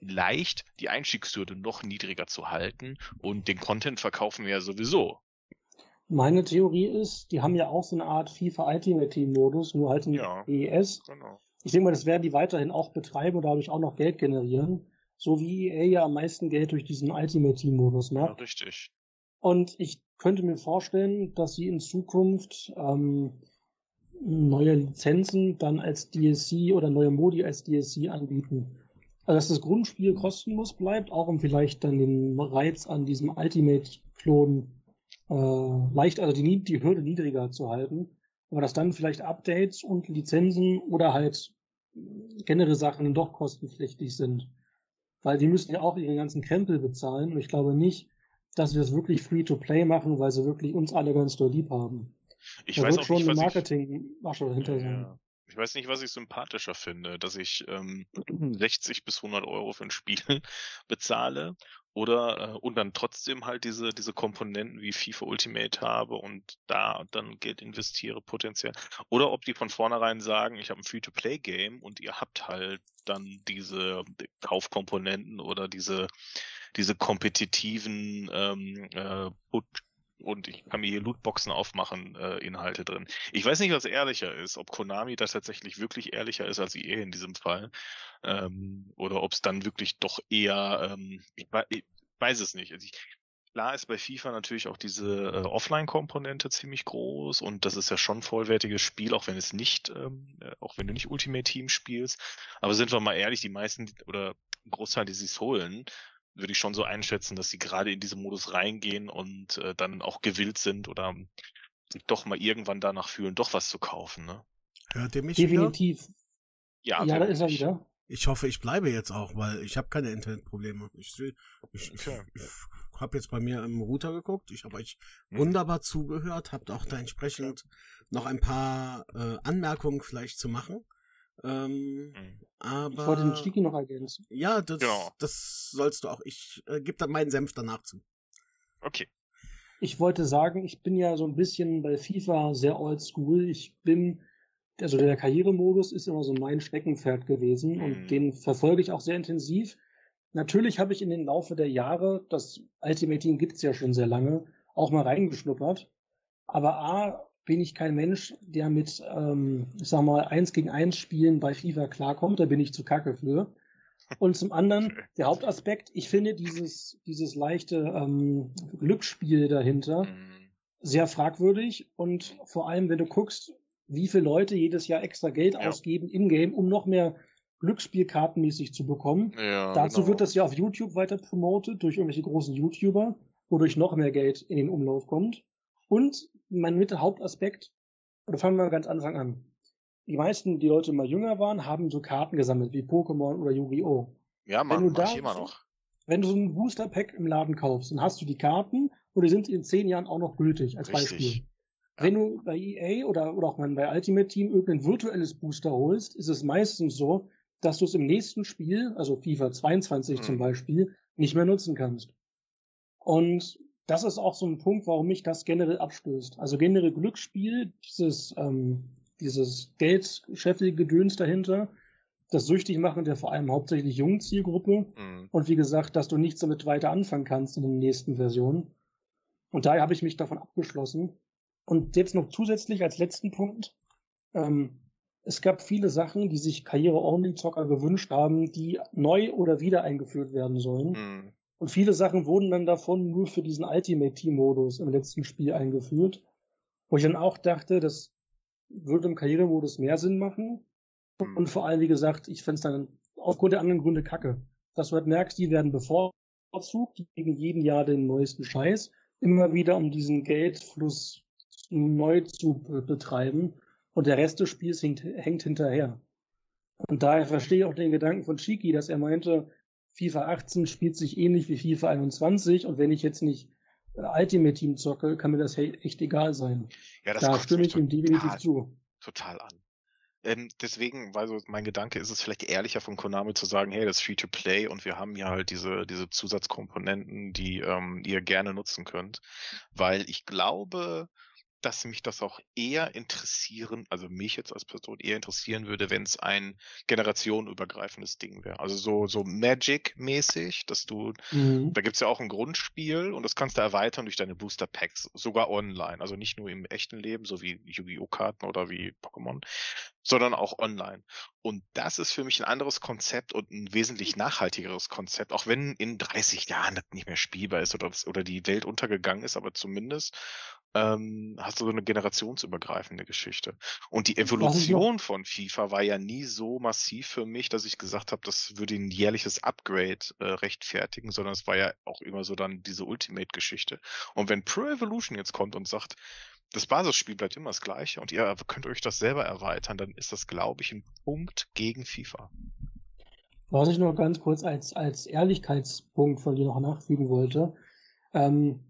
leicht die Einstiegshürde noch niedriger zu halten und den Content verkaufen wir ja sowieso. Meine Theorie ist, die haben ja auch so eine Art FIFA Ultimate Team Modus, nur halt in ja, ES. Genau. Ich denke mal, das werden die weiterhin auch betreiben und dadurch auch noch Geld generieren. So wie EA ja am meisten Geld durch diesen Ultimate Team Modus macht. Ja, richtig. Und ich könnte mir vorstellen, dass sie in Zukunft ähm, neue Lizenzen dann als DSC oder neue Modi als DSC anbieten. Also dass das Grundspiel kostenlos bleibt, auch um vielleicht dann den Reiz an diesem Ultimate-Klon äh, leicht, also die, die Hürde niedriger zu halten. Aber dass dann vielleicht Updates und Lizenzen oder halt generelle Sachen doch kostenpflichtig sind. Weil die müssen ja auch ihren ganzen Krempel bezahlen und ich glaube nicht, dass wir es wirklich free to play machen, weil sie wirklich uns alle ganz doll lieb haben. Ich da weiß auch nicht, eine Marketing-Masche hinter ja. Ich weiß nicht, was ich sympathischer finde, dass ich ähm, 60 bis 100 Euro für ein Spiel bezahle oder äh, und dann trotzdem halt diese diese Komponenten wie FIFA Ultimate habe und da dann Geld investiere potenziell oder ob die von vornherein sagen, ich habe ein Free-to-Play-Game und ihr habt halt dann diese Kaufkomponenten oder diese diese kompetitiven ähm, äh, und ich kann mir hier Lootboxen aufmachen, äh, Inhalte drin. Ich weiß nicht, was ehrlicher ist, ob Konami da tatsächlich wirklich ehrlicher ist als EA in diesem Fall. Ähm, oder ob es dann wirklich doch eher, ähm, ich, ich weiß es nicht. Also ich, klar ist bei FIFA natürlich auch diese äh, Offline-Komponente ziemlich groß und das ist ja schon ein vollwertiges Spiel, auch wenn es nicht, ähm, äh, auch wenn du nicht Ultimate Team spielst. Aber sind wir mal ehrlich, die meisten oder Großteil, die sich holen, würde ich schon so einschätzen, dass sie gerade in diesen Modus reingehen und äh, dann auch gewillt sind oder sich doch mal irgendwann danach fühlen, doch was zu kaufen. Ne? Hört ihr mich Definitiv. Wieder? Ja, ja da ist er wieder. Ich hoffe, ich bleibe jetzt auch, weil ich habe keine Internetprobleme. Ich, ich, ich, ich habe jetzt bei mir im Router geguckt. Ich habe euch hm. wunderbar zugehört, habt auch da entsprechend noch ein paar äh, Anmerkungen vielleicht zu machen. Ähm, mhm. aber, ich wollte den Stiki noch ergänzen. Ja, das, ja. das sollst du auch. Ich äh, gebe dann meinen Senf danach zu. Okay. Ich wollte sagen, ich bin ja so ein bisschen bei FIFA sehr oldschool. Ich bin, also der Karrieremodus ist immer so mein Steckenpferd gewesen mhm. und den verfolge ich auch sehr intensiv. Natürlich habe ich in den Laufe der Jahre, das Ultimate Team gibt's ja schon sehr lange, auch mal reingeschnuppert. Aber A, bin ich kein Mensch, der mit, ähm, ich sag mal, eins gegen eins Spielen bei FIFA klarkommt. Da bin ich zu kacke für. Und zum anderen, der Hauptaspekt, ich finde dieses, dieses leichte ähm, Glücksspiel dahinter mhm. sehr fragwürdig. Und vor allem, wenn du guckst, wie viele Leute jedes Jahr extra Geld ja. ausgeben in-game, um noch mehr Glücksspielkartenmäßig zu bekommen. Ja, Dazu genau. wird das ja auf YouTube weiter promotet durch irgendwelche großen YouTuber, wodurch noch mehr Geld in den Umlauf kommt. Und mein Mitte Hauptaspekt, oder fangen wir ganz Anfang an. Die meisten, die Leute mal jünger waren, haben so Karten gesammelt, wie Pokémon oder Yu-Gi-Oh! Ja, man, wenn du da, immer noch. Wenn du so ein Booster-Pack im Laden kaufst, dann hast du die Karten und die sind in zehn Jahren auch noch gültig, als Richtig. Beispiel. Ja. Wenn du bei EA oder, oder auch bei Ultimate Team irgendein virtuelles Booster holst, ist es meistens so, dass du es im nächsten Spiel, also FIFA 22 hm. zum Beispiel, nicht mehr nutzen kannst. Und das ist auch so ein Punkt, warum mich das generell abstößt. Also generell Glücksspiel, dieses, ähm, dieses Geldscheffel-Gedöns dahinter, das süchtig machen der vor allem hauptsächlich jungen Zielgruppe. Mhm. Und wie gesagt, dass du nichts damit weiter anfangen kannst in den nächsten Versionen. Und daher habe ich mich davon abgeschlossen. Und jetzt noch zusätzlich als letzten Punkt. Ähm, es gab viele Sachen, die sich Karriere-Only-Zocker gewünscht haben, die neu oder wieder eingeführt werden sollen. Mhm. Und viele Sachen wurden dann davon nur für diesen Ultimate Team-Modus im letzten Spiel eingeführt. Wo ich dann auch dachte, das würde im Karrieremodus mehr Sinn machen. Mhm. Und vor allem, wie gesagt, ich fände es dann aufgrund der anderen Gründe kacke. Dass du halt merkst, die werden bevorzugt, die kriegen jeden Jahr den neuesten Scheiß. Immer wieder, um diesen Geldfluss neu zu betreiben und der Rest des Spiels hängt, hängt hinterher. Und daher verstehe ich auch den Gedanken von Chiki, dass er meinte, FIFA 18 spielt sich ähnlich wie FIFA 21 und wenn ich jetzt nicht Ultimate Team zocke, kann mir das echt egal sein. Ja, das da stimme ich ihm definitiv zu. Total an. Ähm, deswegen, weil so mein Gedanke ist es vielleicht ehrlicher von Konami zu sagen, hey, das ist Free-to-Play und wir haben ja halt diese, diese Zusatzkomponenten, die ähm, ihr gerne nutzen könnt. Weil ich glaube, dass mich das auch eher interessieren, also mich jetzt als Person eher interessieren würde, wenn es ein generationenübergreifendes Ding wäre. Also so, so Magic-mäßig, dass du, mhm. da gibt's ja auch ein Grundspiel und das kannst du erweitern durch deine Booster Packs, sogar online. Also nicht nur im echten Leben, so wie Yu-Gi-Oh! Karten oder wie Pokémon, sondern auch online. Und das ist für mich ein anderes Konzept und ein wesentlich nachhaltigeres Konzept, auch wenn in 30 Jahren das nicht mehr spielbar ist oder, oder die Welt untergegangen ist, aber zumindest ähm, hast du so eine generationsübergreifende Geschichte. Und die Evolution von FIFA war ja nie so massiv für mich, dass ich gesagt habe, das würde ein jährliches Upgrade äh, rechtfertigen, sondern es war ja auch immer so dann diese Ultimate-Geschichte. Und wenn Pro Evolution jetzt kommt und sagt, das Basisspiel bleibt immer das gleiche und ihr könnt euch das selber erweitern, dann ist das, glaube ich, ein Punkt gegen FIFA. Was ich nur ganz kurz als, als Ehrlichkeitspunkt von dir noch nachfügen wollte, ähm,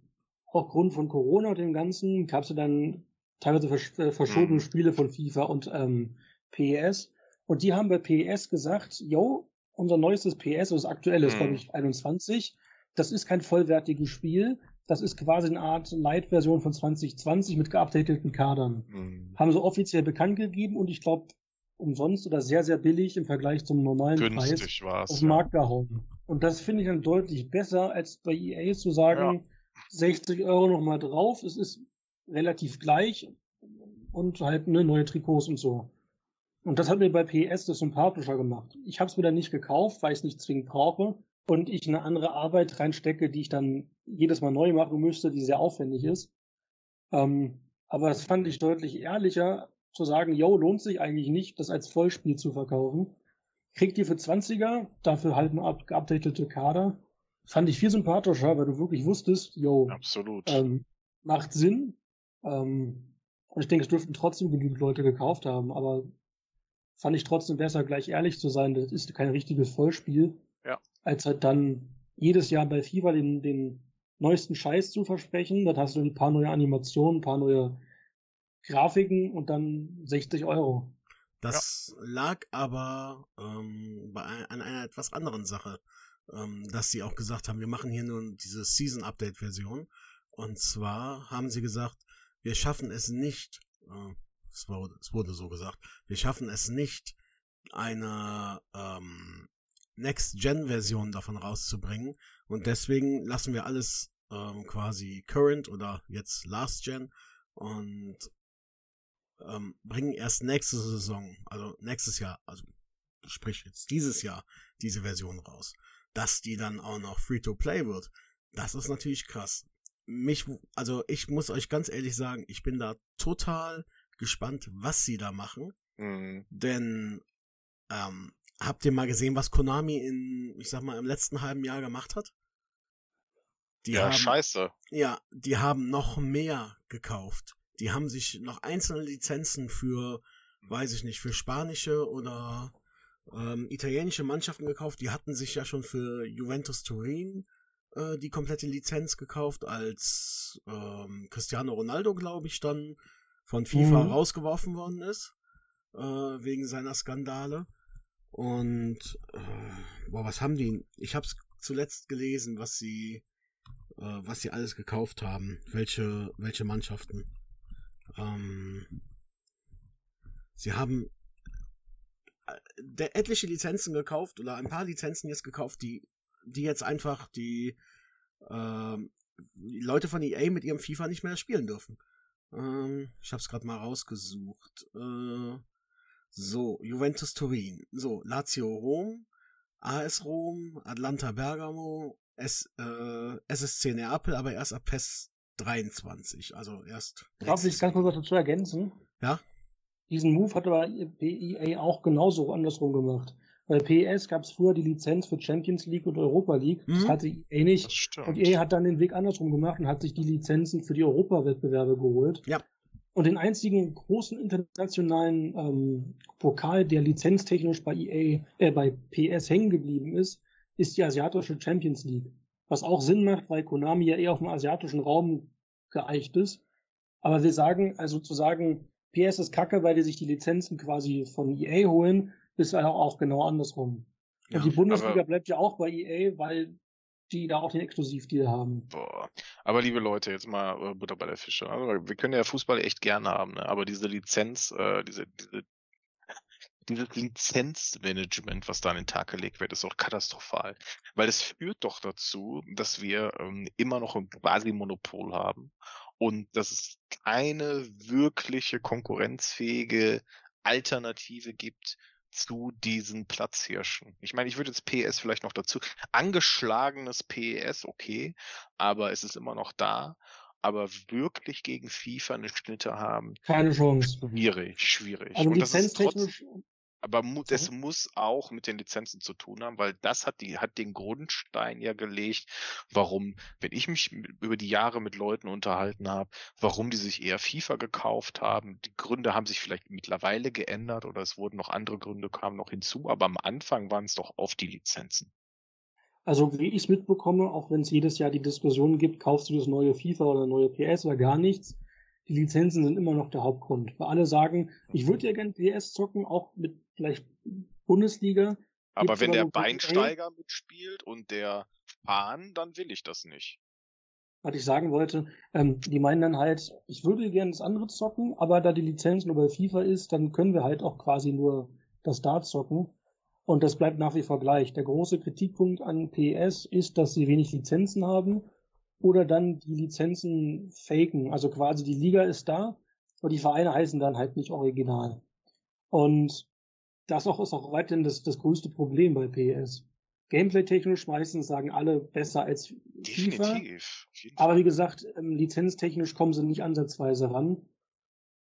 aufgrund von Corona und dem Ganzen gab es ja dann teilweise versch äh, verschobene mhm. Spiele von FIFA und ähm, PES. Und die haben bei PES gesagt, yo, unser neuestes PES, das aktuelle ist, mhm. glaube ich, 21, das ist kein vollwertiges Spiel. Das ist quasi eine Art Light-Version von 2020 mit geupdateten Kadern. Mhm. Haben sie offiziell bekannt gegeben und ich glaube, umsonst oder sehr, sehr billig im Vergleich zum normalen Günstig Preis auf den Markt gehauen. Und das finde ich dann deutlich besser, als bei EA zu sagen, ja 60 Euro nochmal drauf. Es ist relativ gleich und halt ne, neue Trikots und so. Und das hat mir bei PS das sympathischer gemacht. Ich habe es mir dann nicht gekauft, weil ich es nicht zwingend brauche und ich eine andere Arbeit reinstecke, die ich dann jedes Mal neu machen müsste, die sehr aufwendig ist. Ähm, aber das fand ich deutlich ehrlicher, zu sagen, yo, lohnt sich eigentlich nicht, das als Vollspiel zu verkaufen. Kriegt ihr für 20er, dafür halt eine geupdatete Kader fand ich viel sympathischer, weil du wirklich wusstest, yo, absolut, ähm, macht Sinn. Ähm, und ich denke, es dürften trotzdem genügend Leute gekauft haben, aber fand ich trotzdem besser, gleich ehrlich zu sein, das ist kein richtiges Vollspiel, ja. als halt dann jedes Jahr bei FIFA den, den neuesten Scheiß zu versprechen. Dann hast du ein paar neue Animationen, ein paar neue Grafiken und dann 60 Euro. Das ja. lag aber ähm, bei, an einer etwas anderen Sache ähm, dass sie auch gesagt haben, wir machen hier nur diese Season-Update-Version. Und zwar haben sie gesagt, wir schaffen es nicht, äh, es, wurde, es wurde so gesagt, wir schaffen es nicht, eine ähm, Next-Gen-Version davon rauszubringen. Und deswegen lassen wir alles ähm, quasi Current oder jetzt Last-Gen und ähm, bringen erst nächste Saison, also nächstes Jahr, also sprich jetzt dieses Jahr, diese Version raus dass die dann auch noch Free-to-Play wird, das ist natürlich krass. Mich, also ich muss euch ganz ehrlich sagen, ich bin da total gespannt, was sie da machen. Mhm. Denn ähm, habt ihr mal gesehen, was Konami in, ich sag mal, im letzten halben Jahr gemacht hat? Die ja, haben, scheiße. Ja, die haben noch mehr gekauft. Die haben sich noch einzelne Lizenzen für, weiß ich nicht, für spanische oder ähm, italienische Mannschaften gekauft. Die hatten sich ja schon für Juventus Turin äh, die komplette Lizenz gekauft, als ähm, Cristiano Ronaldo, glaube ich, dann von FIFA mhm. rausgeworfen worden ist, äh, wegen seiner Skandale. Und äh, boah, was haben die? Ich habe es zuletzt gelesen, was sie äh, was sie alles gekauft haben, welche, welche Mannschaften. Ähm, sie haben etliche Lizenzen gekauft oder ein paar Lizenzen jetzt gekauft, die, die jetzt einfach die, äh, die Leute von EA mit ihrem FIFA nicht mehr spielen dürfen. Ähm, ich habe es gerade mal rausgesucht. Äh, so, Juventus Turin, so, Lazio Rom, AS Rom, Atlanta Bergamo, S, äh, SSC Neapel, aber erst ab PES 23, also erst. Darf ich ganz kurz was dazu ergänzen? Ja. Diesen Move hat aber EA auch genauso andersrum gemacht. Bei PES gab es früher die Lizenz für Champions League und Europa League. Mhm. Das hatte EA nicht. Und EA hat dann den Weg andersrum gemacht und hat sich die Lizenzen für die Europawettbewerbe geholt. Ja. Und den einzigen großen internationalen ähm, Pokal, der lizenztechnisch bei EA, äh, bei PS hängen geblieben ist, ist die asiatische Champions League. Was auch Sinn macht, weil Konami ja eher auf dem asiatischen Raum geeicht ist. Aber wir sagen, also zu sagen, PS ist kacke, weil die sich die Lizenzen quasi von EA holen, ist ja auch genau andersrum. Ja, Und die Bundesliga bleibt ja auch bei EA, weil die da auch den Exklusivdeal haben. Boah. Aber liebe Leute, jetzt mal äh, Butter bei der Fische. Also, wir können ja Fußball echt gerne haben, ne? aber diese Lizenz, äh, diese, diese, dieses Lizenzmanagement, was da an den Tag gelegt wird, ist auch katastrophal. Weil es führt doch dazu, dass wir ähm, immer noch ein quasi Monopol haben und dass es keine wirkliche konkurrenzfähige Alternative gibt zu diesen Platzhirschen. Ich meine, ich würde jetzt PES vielleicht noch dazu. Angeschlagenes PES, okay, aber es ist immer noch da. Aber wirklich gegen FIFA eine Schnitte haben. Keine Chance. Schwierig, schwierig. Also lizenztechnisch, aber mu das muss auch mit den Lizenzen zu tun haben, weil das hat die hat den Grundstein ja gelegt, warum, wenn ich mich über die Jahre mit Leuten unterhalten habe, warum die sich eher FIFA gekauft haben. Die Gründe haben sich vielleicht mittlerweile geändert oder es wurden noch andere Gründe kamen noch hinzu, aber am Anfang waren es doch oft die Lizenzen. Also wie ich es mitbekomme, auch wenn es jedes Jahr die Diskussion gibt, kaufst du das neue FIFA oder neue PS oder gar nichts, die Lizenzen sind immer noch der Hauptgrund. Weil alle sagen, ich würde ja gerne PS zocken, auch mit vielleicht Bundesliga. Aber wenn der Beinsteiger mitspielt und der Fahn, dann will ich das nicht. Was ich sagen wollte, ähm, die meinen dann halt, ich würde gerne das andere zocken, aber da die Lizenz nur bei FIFA ist, dann können wir halt auch quasi nur das Dart zocken. Und das bleibt nach wie vor gleich. Der große Kritikpunkt an PS ist, dass sie wenig Lizenzen haben oder dann die Lizenzen faken. Also quasi die Liga ist da, aber die Vereine heißen dann halt nicht original. Und das auch, ist auch weiterhin das, das größte Problem bei PS. Gameplay-technisch meistens sagen alle besser als FIFA. Definitiv. Aber wie gesagt, ähm, lizenztechnisch kommen sie nicht ansatzweise ran.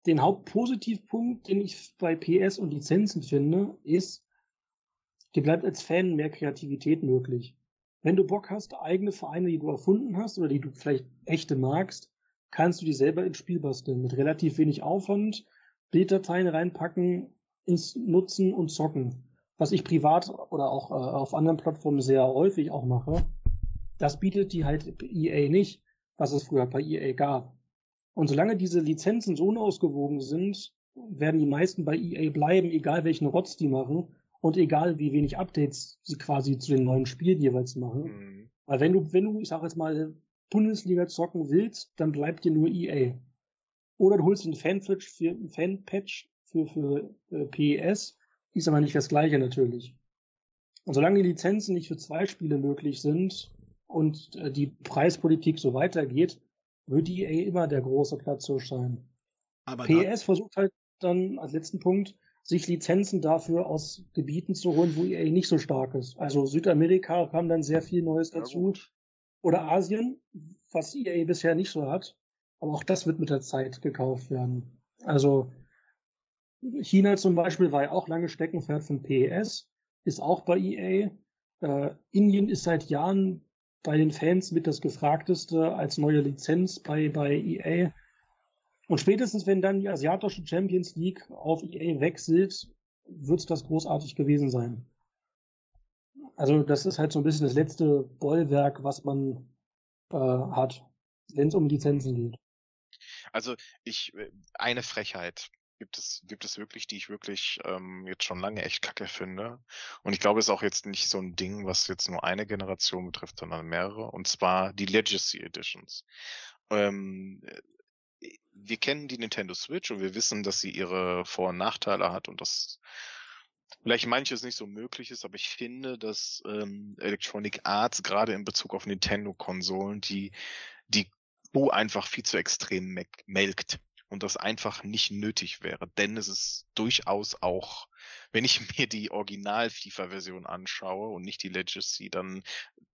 Den Hauptpositivpunkt, den ich bei PS und Lizenzen finde, ist, dir bleibt als Fan mehr Kreativität möglich. Wenn du Bock hast, eigene Vereine, die du erfunden hast oder die du vielleicht echte magst, kannst du die selber ins Spiel basteln. Mit relativ wenig Aufwand, Bilddateien reinpacken, ins Nutzen und Zocken. Was ich privat oder auch äh, auf anderen Plattformen sehr häufig auch mache. Das bietet die halt EA nicht, was es früher bei EA gab. Und solange diese Lizenzen so unausgewogen sind, werden die meisten bei EA bleiben, egal welchen Rotz die machen. Und egal, wie wenig Updates sie quasi zu den neuen Spielen jeweils machen. Mhm. Weil wenn du, wenn du, ich sag jetzt mal, Bundesliga zocken willst, dann bleibt dir nur EA. Oder du holst einen Fanpatch für, einen Fanpatch für, für äh, PES, ist aber nicht das gleiche natürlich. Und solange die Lizenzen nicht für zwei Spiele möglich sind und äh, die Preispolitik so weitergeht, wird EA immer der große Platz so sein. Aber PES versucht halt dann als letzten Punkt, sich Lizenzen dafür aus Gebieten zu holen, wo EA nicht so stark ist. Also Südamerika kam dann sehr viel Neues dazu. Ja, Oder Asien, was EA bisher nicht so hat. Aber auch das wird mit der Zeit gekauft werden. Also China zum Beispiel war ja auch lange Steckenpferd von PES, ist auch bei EA. Äh, Indien ist seit Jahren bei den Fans mit das gefragteste als neue Lizenz bei, bei EA. Und spätestens, wenn dann die asiatische Champions League auf EA wechselt, wird das großartig gewesen sein. Also das ist halt so ein bisschen das letzte Bollwerk, was man äh, hat, wenn es um Lizenzen geht. Also ich, äh, eine Frechheit. gibt es, gibt es wirklich, die ich wirklich ähm, jetzt schon lange echt kacke finde. Und ich glaube, es ist auch jetzt nicht so ein Ding, was jetzt nur eine Generation betrifft, sondern mehrere. Und zwar die Legacy Editions. Ähm, äh, wir kennen die Nintendo Switch und wir wissen, dass sie ihre Vor- und Nachteile hat und dass vielleicht manches nicht so möglich ist, aber ich finde, dass ähm, Electronic Arts gerade in Bezug auf Nintendo-Konsolen die die Kuh einfach viel zu extrem melkt und das einfach nicht nötig wäre. Denn es ist durchaus auch, wenn ich mir die Original-FIFA-Version anschaue und nicht die Legacy, dann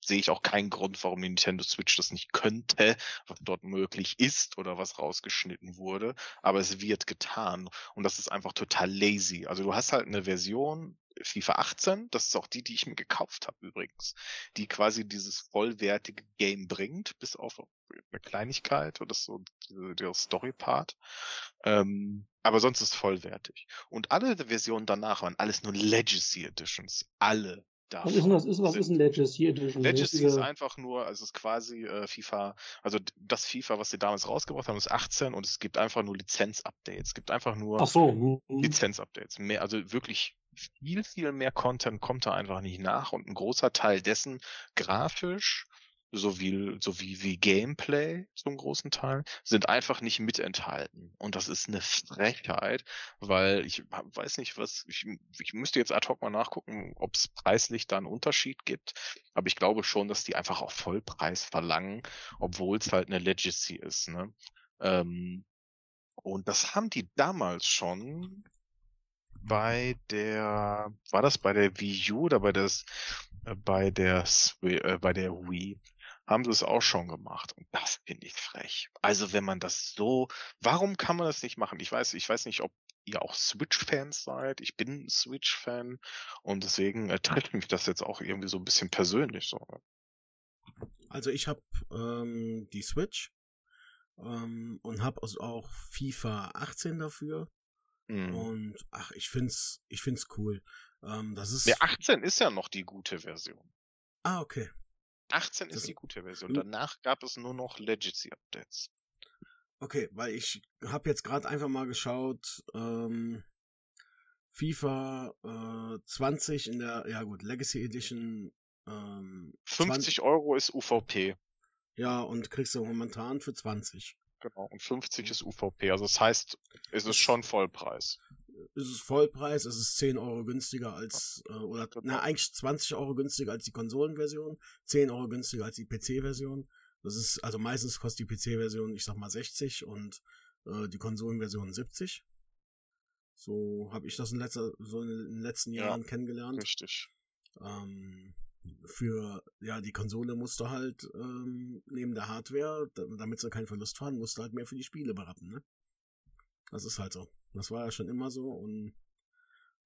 sehe ich auch keinen Grund, warum die Nintendo Switch das nicht könnte, was dort möglich ist oder was rausgeschnitten wurde. Aber es wird getan. Und das ist einfach total lazy. Also du hast halt eine Version, FIFA 18, das ist auch die, die ich mir gekauft habe übrigens, die quasi dieses vollwertige Game bringt, bis auf eine Kleinigkeit oder so der Story-Part. Ähm, aber sonst ist vollwertig. Und alle Versionen danach waren alles nur Legacy Editions. Alle was ist, was, ist, was ist ein Legacy Edition? Legacy ist einfach nur, also es ist quasi äh, FIFA, also das FIFA, was sie damals rausgebracht haben, ist 18 und es gibt einfach nur Lizenz-Updates. Es gibt einfach nur so. Mhm. Lizenz-Updates. Mehr, also wirklich viel, viel mehr Content kommt da einfach nicht nach und ein großer Teil dessen grafisch sowie, sowie wie Gameplay zum großen Teil sind einfach nicht mitenthalten. Und das ist eine Frechheit, weil ich weiß nicht, was, ich, ich müsste jetzt ad hoc mal nachgucken, ob es preislich da einen Unterschied gibt. Aber ich glaube schon, dass die einfach auch Vollpreis verlangen, obwohl es halt eine Legacy ist. Ne? Ähm, und das haben die damals schon bei der, war das bei der Wii U oder bei das, äh, bei der, äh, bei der Wii? Haben sie es auch schon gemacht. Und das finde ich frech. Also wenn man das so, warum kann man das nicht machen? Ich weiß, ich weiß nicht, ob ihr auch Switch-Fans seid. Ich bin Switch-Fan und deswegen äh, trifft mich das jetzt auch irgendwie so ein bisschen persönlich so. Ne? Also ich habe ähm, die Switch ähm, und habe also auch FIFA 18 dafür. Mhm. Und ach, ich find's, ich find's cool. Ähm, das ist. Der 18 ist ja noch die gute Version. Ah, okay. 18 das ist die gute Version. Danach gab es nur noch Legacy-Updates. Okay, weil ich habe jetzt gerade einfach mal geschaut, ähm, FIFA äh, 20 in der, ja gut, Legacy Edition. Ähm, 50 20, Euro ist UVP. Ja, und kriegst du momentan für 20. Genau, und 50 ist UVP. Also das heißt, es ist schon Vollpreis ist es Vollpreis, es ist 10 Euro günstiger als, äh, oder na, eigentlich 20 Euro günstiger als die Konsolenversion, 10 Euro günstiger als die PC-Version. Das ist, also meistens kostet die PC-Version, ich sag mal 60 und äh, die Konsolenversion 70. So habe ich das in, letzter, so in den letzten Jahren ja, kennengelernt. Richtig. Ähm, für, ja, die Konsole musste halt ähm, neben der Hardware, damit sie keinen Verlust fahren, musste halt mehr für die Spiele berappen, ne? Das ist halt so. Das war ja schon immer so und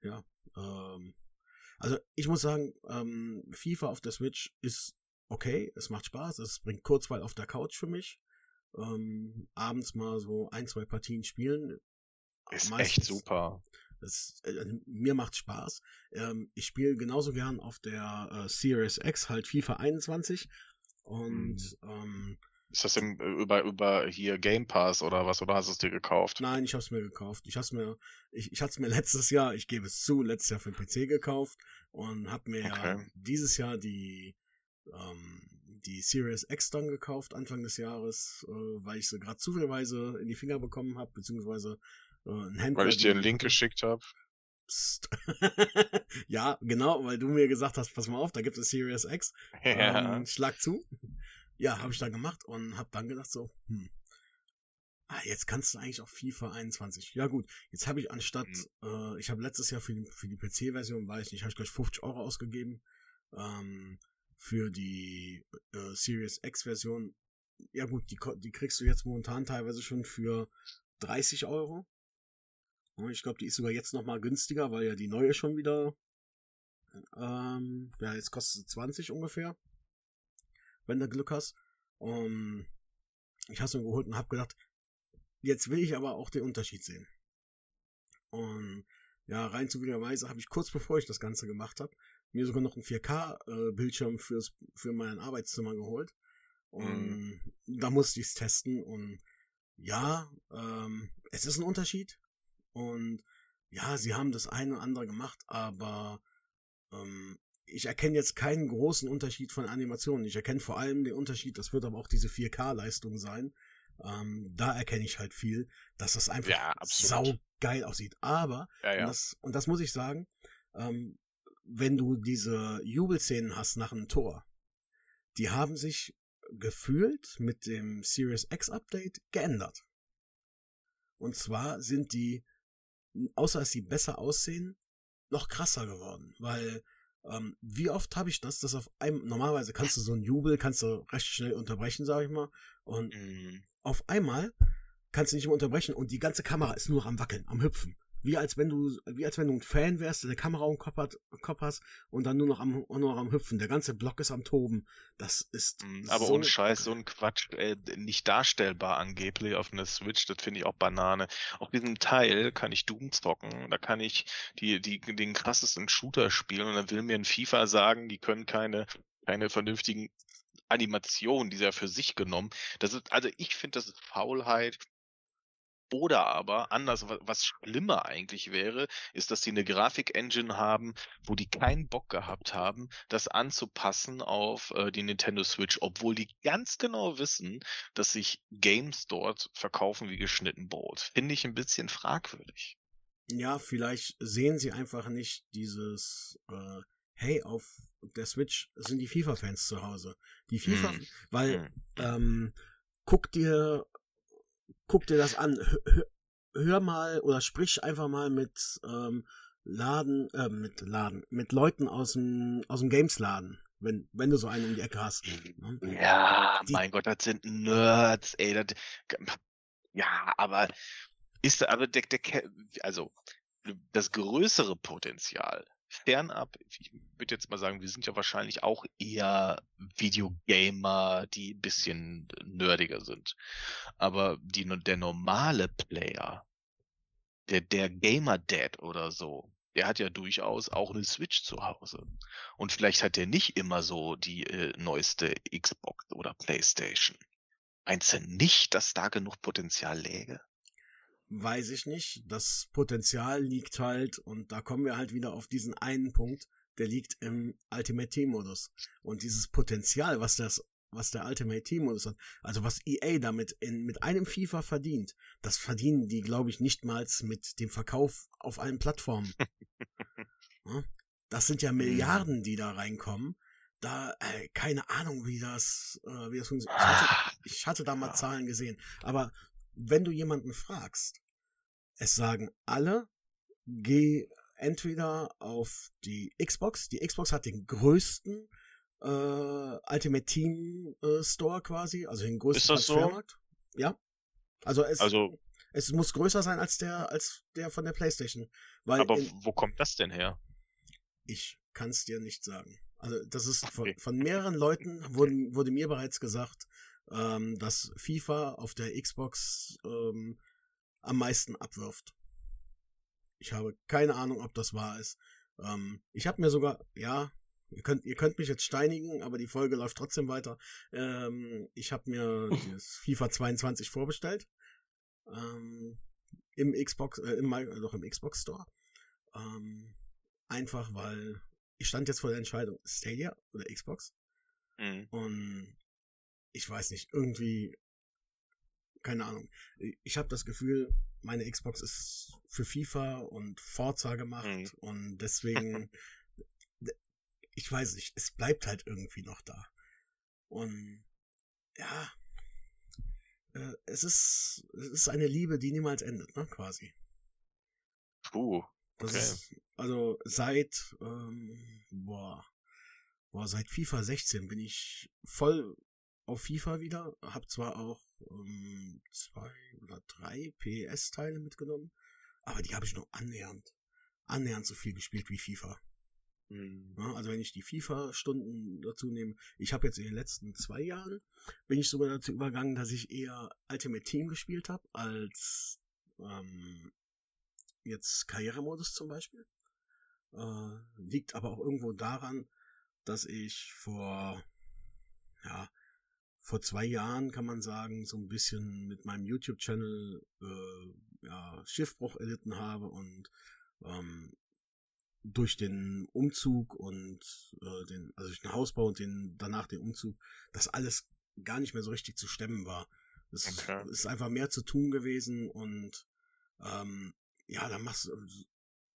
ja, ähm, also ich muss sagen, ähm, FIFA auf der Switch ist okay, es macht Spaß, es bringt Kurzweil auf der Couch für mich. Ähm, abends mal so ein, zwei Partien spielen. Ist Meistens, echt super. Das, äh, mir macht Spaß. Ähm, ich spiele genauso gern auf der äh, Series X halt FIFA 21 und mhm. ähm, ist das im, äh, über, über hier Game Pass oder was? Oder hast du es dir gekauft? Nein, ich habe es mir gekauft. Ich hab's mir, ich, ich hatte es mir letztes Jahr, ich gebe es zu, letztes Jahr für den PC gekauft und habe mir okay. ja dieses Jahr die, ähm, die Series X dann gekauft, Anfang des Jahres, äh, weil ich sie gerade zufälligerweise in die Finger bekommen habe, beziehungsweise äh, ein Händler. Weil ich dir einen Link geschickt habe. ja, genau, weil du mir gesagt hast, pass mal auf, da gibt es Series X. Ja. Ähm, schlag zu ja, habe ich dann gemacht und habe dann gedacht so, hm, ah, jetzt kannst du eigentlich auch FIFA 21. Ja gut, jetzt habe ich anstatt, mhm. äh, ich habe letztes Jahr für die, für die PC-Version, weiß ich nicht, habe ich gleich 50 Euro ausgegeben. Ähm, für die äh, Series X-Version, ja gut, die, die kriegst du jetzt momentan teilweise schon für 30 Euro. Ich glaube, die ist sogar jetzt nochmal günstiger, weil ja die neue schon wieder, ähm, ja, jetzt kostet sie 20 ungefähr wenn du Glück hast. Um, ich habe es mir geholt und habe gedacht, jetzt will ich aber auch den Unterschied sehen. Und ja, rein zufälligerweise habe ich kurz bevor ich das Ganze gemacht habe, mir sogar noch einen 4K-Bildschirm fürs für mein Arbeitszimmer geholt. Und mhm. da musste ich es testen und ja, ähm, es ist ein Unterschied. Und ja, sie haben das eine oder andere gemacht, aber ähm, ich erkenne jetzt keinen großen Unterschied von Animationen. Ich erkenne vor allem den Unterschied, das wird aber auch diese 4K-Leistung sein. Ähm, da erkenne ich halt viel, dass das einfach Ja, absolut. saugeil aussieht. Aber, Ja, und, ja. das, und das muss ich sagen, ähm, wenn du diese Jubelszenen hast nach einem Tor, die haben sich gefühlt mit dem Series X Update geändert. Und zwar sind die, außer dass sie besser aussehen, noch krasser geworden. Weil, ähm, wie oft habe ich das, dass auf einem, normalerweise kannst du so einen Jubel, kannst du recht schnell unterbrechen, sag ich mal. Und Mhm. auf einmal kannst du nicht mehr unterbrechen und die ganze Kamera ist nur noch am Wackeln, am Hüpfen. Wie als wenn du, wie als wenn du ein Fan wärst, der eine Kamera im Kopf, hat, Kopf hast und dann nur noch am, nur noch am Hüpfen. Der ganze Block ist am Toben. Das ist Mhm, Aber so ohne Scheiß, so ein Quatsch, äh, nicht darstellbar angeblich auf einer Switch, das finde ich auch Banane. Auf diesem Teil kann ich Doom zocken, da kann ich die, die, den krassesten Shooter spielen und dann will mir ein FIFA sagen, die können keine, keine vernünftigen Animationen, die ist ja für sich genommen. Das ist, also ich finde, das ist Faulheit. Oder aber anders, wa- was schlimmer eigentlich wäre, ist, dass sie eine Grafik-Engine haben, wo die keinen Bock gehabt haben, das anzupassen auf äh, die Nintendo Switch, obwohl die ganz genau wissen, dass sich Games dort verkaufen wie geschnitten Brot. Finde ich ein bisschen fragwürdig. Ja, vielleicht sehen sie einfach nicht dieses, äh, hey, auf der Switch sind die FIFA-Fans zu Hause. Die FIFA, Hm. weil, Hm. ähm, guck dir, guck dir das an, hör, hör- mal oder sprich einfach mal mit, ähm, Laden, äh, mit Laden, mit Leuten aus dem, aus dem Games-Laden, wenn, wenn du so einen um die Ecke hast. ne? Ja, Die- mein Gott, das sind Nerds, ey. Das, ja, aber ist da- aber der, der also das größere Potenzial, fernab, ich würde jetzt mal sagen, wir sind ja wahrscheinlich auch eher Videogamer, die ein bisschen nerdiger sind. Aber die, der normale Player, der, der Gamer-Dad oder so, der hat ja durchaus auch eine Switch zu Hause. Und vielleicht hat er nicht immer so die äh, neueste Xbox oder Playstation. Meinst du nicht, dass da genug Potenzial läge? Weiß ich nicht. Das Potenzial liegt halt, und da kommen wir halt wieder auf diesen einen Punkt, der liegt im Ultimate Team Modus. Und dieses Potenzial, was das, was der Ultimate Team Modus hat, also was EA damit in, mit einem FIFA verdient, das verdienen die, glaube ich, nicht mal mit dem Verkauf auf allen Plattformen. Das sind ja Milliarden, die da reinkommen. Da, äh, keine Ahnung, wie das, äh, wie das funktioniert. Ich hatte, ich hatte da mal. Zahlen gesehen. Aber wenn du jemanden fragst, es sagen alle, geh entweder auf die Xbox. Die Xbox hat den größten äh, Ultimate Team äh, Store quasi, also den größten Ist das so? Transfermarkt. Ja. Also es, Also, es muss größer sein als der, als der von der PlayStation. Weil aber in, wo kommt das denn her? ich kann es dir nicht sagen. Also das ist von, Okay. von mehreren Leuten wurde, wurde mir bereits gesagt, ähm, dass FIFA auf der Xbox ähm, am meisten abwirft. Ich habe keine Ahnung, ob das wahr ist. Ähm, ich habe mir sogar, ja, ihr könnt, ihr könnt mich jetzt steinigen, aber die Folge läuft trotzdem weiter. Ähm, ich habe mir das FIFA 22 vorbestellt. Ähm, Im Xbox, äh, im, doch im Xbox Store. Ähm, einfach weil ich stand jetzt vor der Entscheidung Stadia oder Xbox Hm. und ich weiß nicht, irgendwie, keine Ahnung. Ich habe das Gefühl, meine Xbox ist für FIFA und Forza gemacht Mhm. und deswegen, ich weiß nicht, es bleibt halt irgendwie noch da. Und ja, äh, es ist, es ist eine Liebe, die niemals endet, ne, quasi. Puh. Das Okay. ist, also seit, ähm, boah, boah, seit FIFA 16 bin ich voll auf FIFA wieder. Hab zwar auch ähm, zwei oder drei PES-Teile mitgenommen, aber die habe ich noch annähernd, annähernd so viel gespielt wie FIFA. Hm. Ja, also wenn ich die FIFA-Stunden dazu nehme, ich habe jetzt in den letzten zwei Jahren, bin ich sogar dazu übergegangen, dass ich eher Ultimate Team gespielt habe, als ähm, jetzt Karrieremodus zum Beispiel. Äh, liegt aber auch irgendwo daran, dass ich vor, ja, vor zwei Jahren kann man sagen, so ein bisschen mit meinem YouTube-Channel äh, ja, Schiffbruch erlitten habe und ähm, durch den Umzug und äh, den, also durch den Hausbau und den danach den Umzug, das alles gar nicht mehr so richtig zu stemmen war. Es okay. ist einfach mehr zu tun gewesen und ähm, ja, dann machst du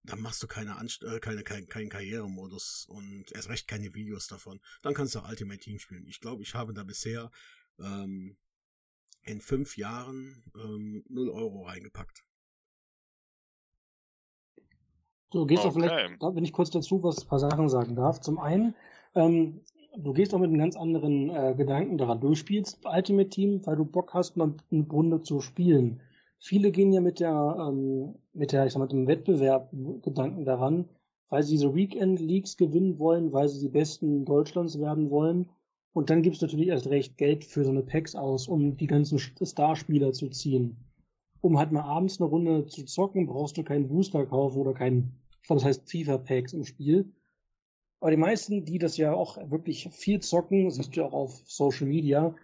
dann machst du keine, Anst äh, keine, kein, keinen Karrieremodus und erst recht keine Videos davon. Dann kannst du auch Ultimate Team spielen. Ich glaube, ich habe da bisher ähm, in fünf Jahren ähm, 0 Euro reingepackt. Du gehst okay. auch vielleicht, wenn ich kurz dazu was ein paar Sachen sagen darf. Zum einen, ähm, du gehst auch mit einem ganz anderen äh, Gedanken daran. Du spielst Ultimate Team, weil du Bock hast, mal eine Runde zu spielen. Viele gehen ja mit der, ähm, mit der, ich sag mal, dem Wettbewerb Gedanken daran, weil sie diese Weekend Leagues gewinnen wollen, weil sie die Besten Deutschlands werden wollen. Und dann gibt es natürlich erst recht Geld für so eine Packs aus, um die ganzen Starspieler zu ziehen. Um halt mal abends eine Runde zu zocken, brauchst du keinen Booster kaufen oder keinen, ich glaube, das heißt FIFA Packs im Spiel. Aber die meisten, die das ja auch wirklich viel zocken, siehst du ja auch auf Social Media,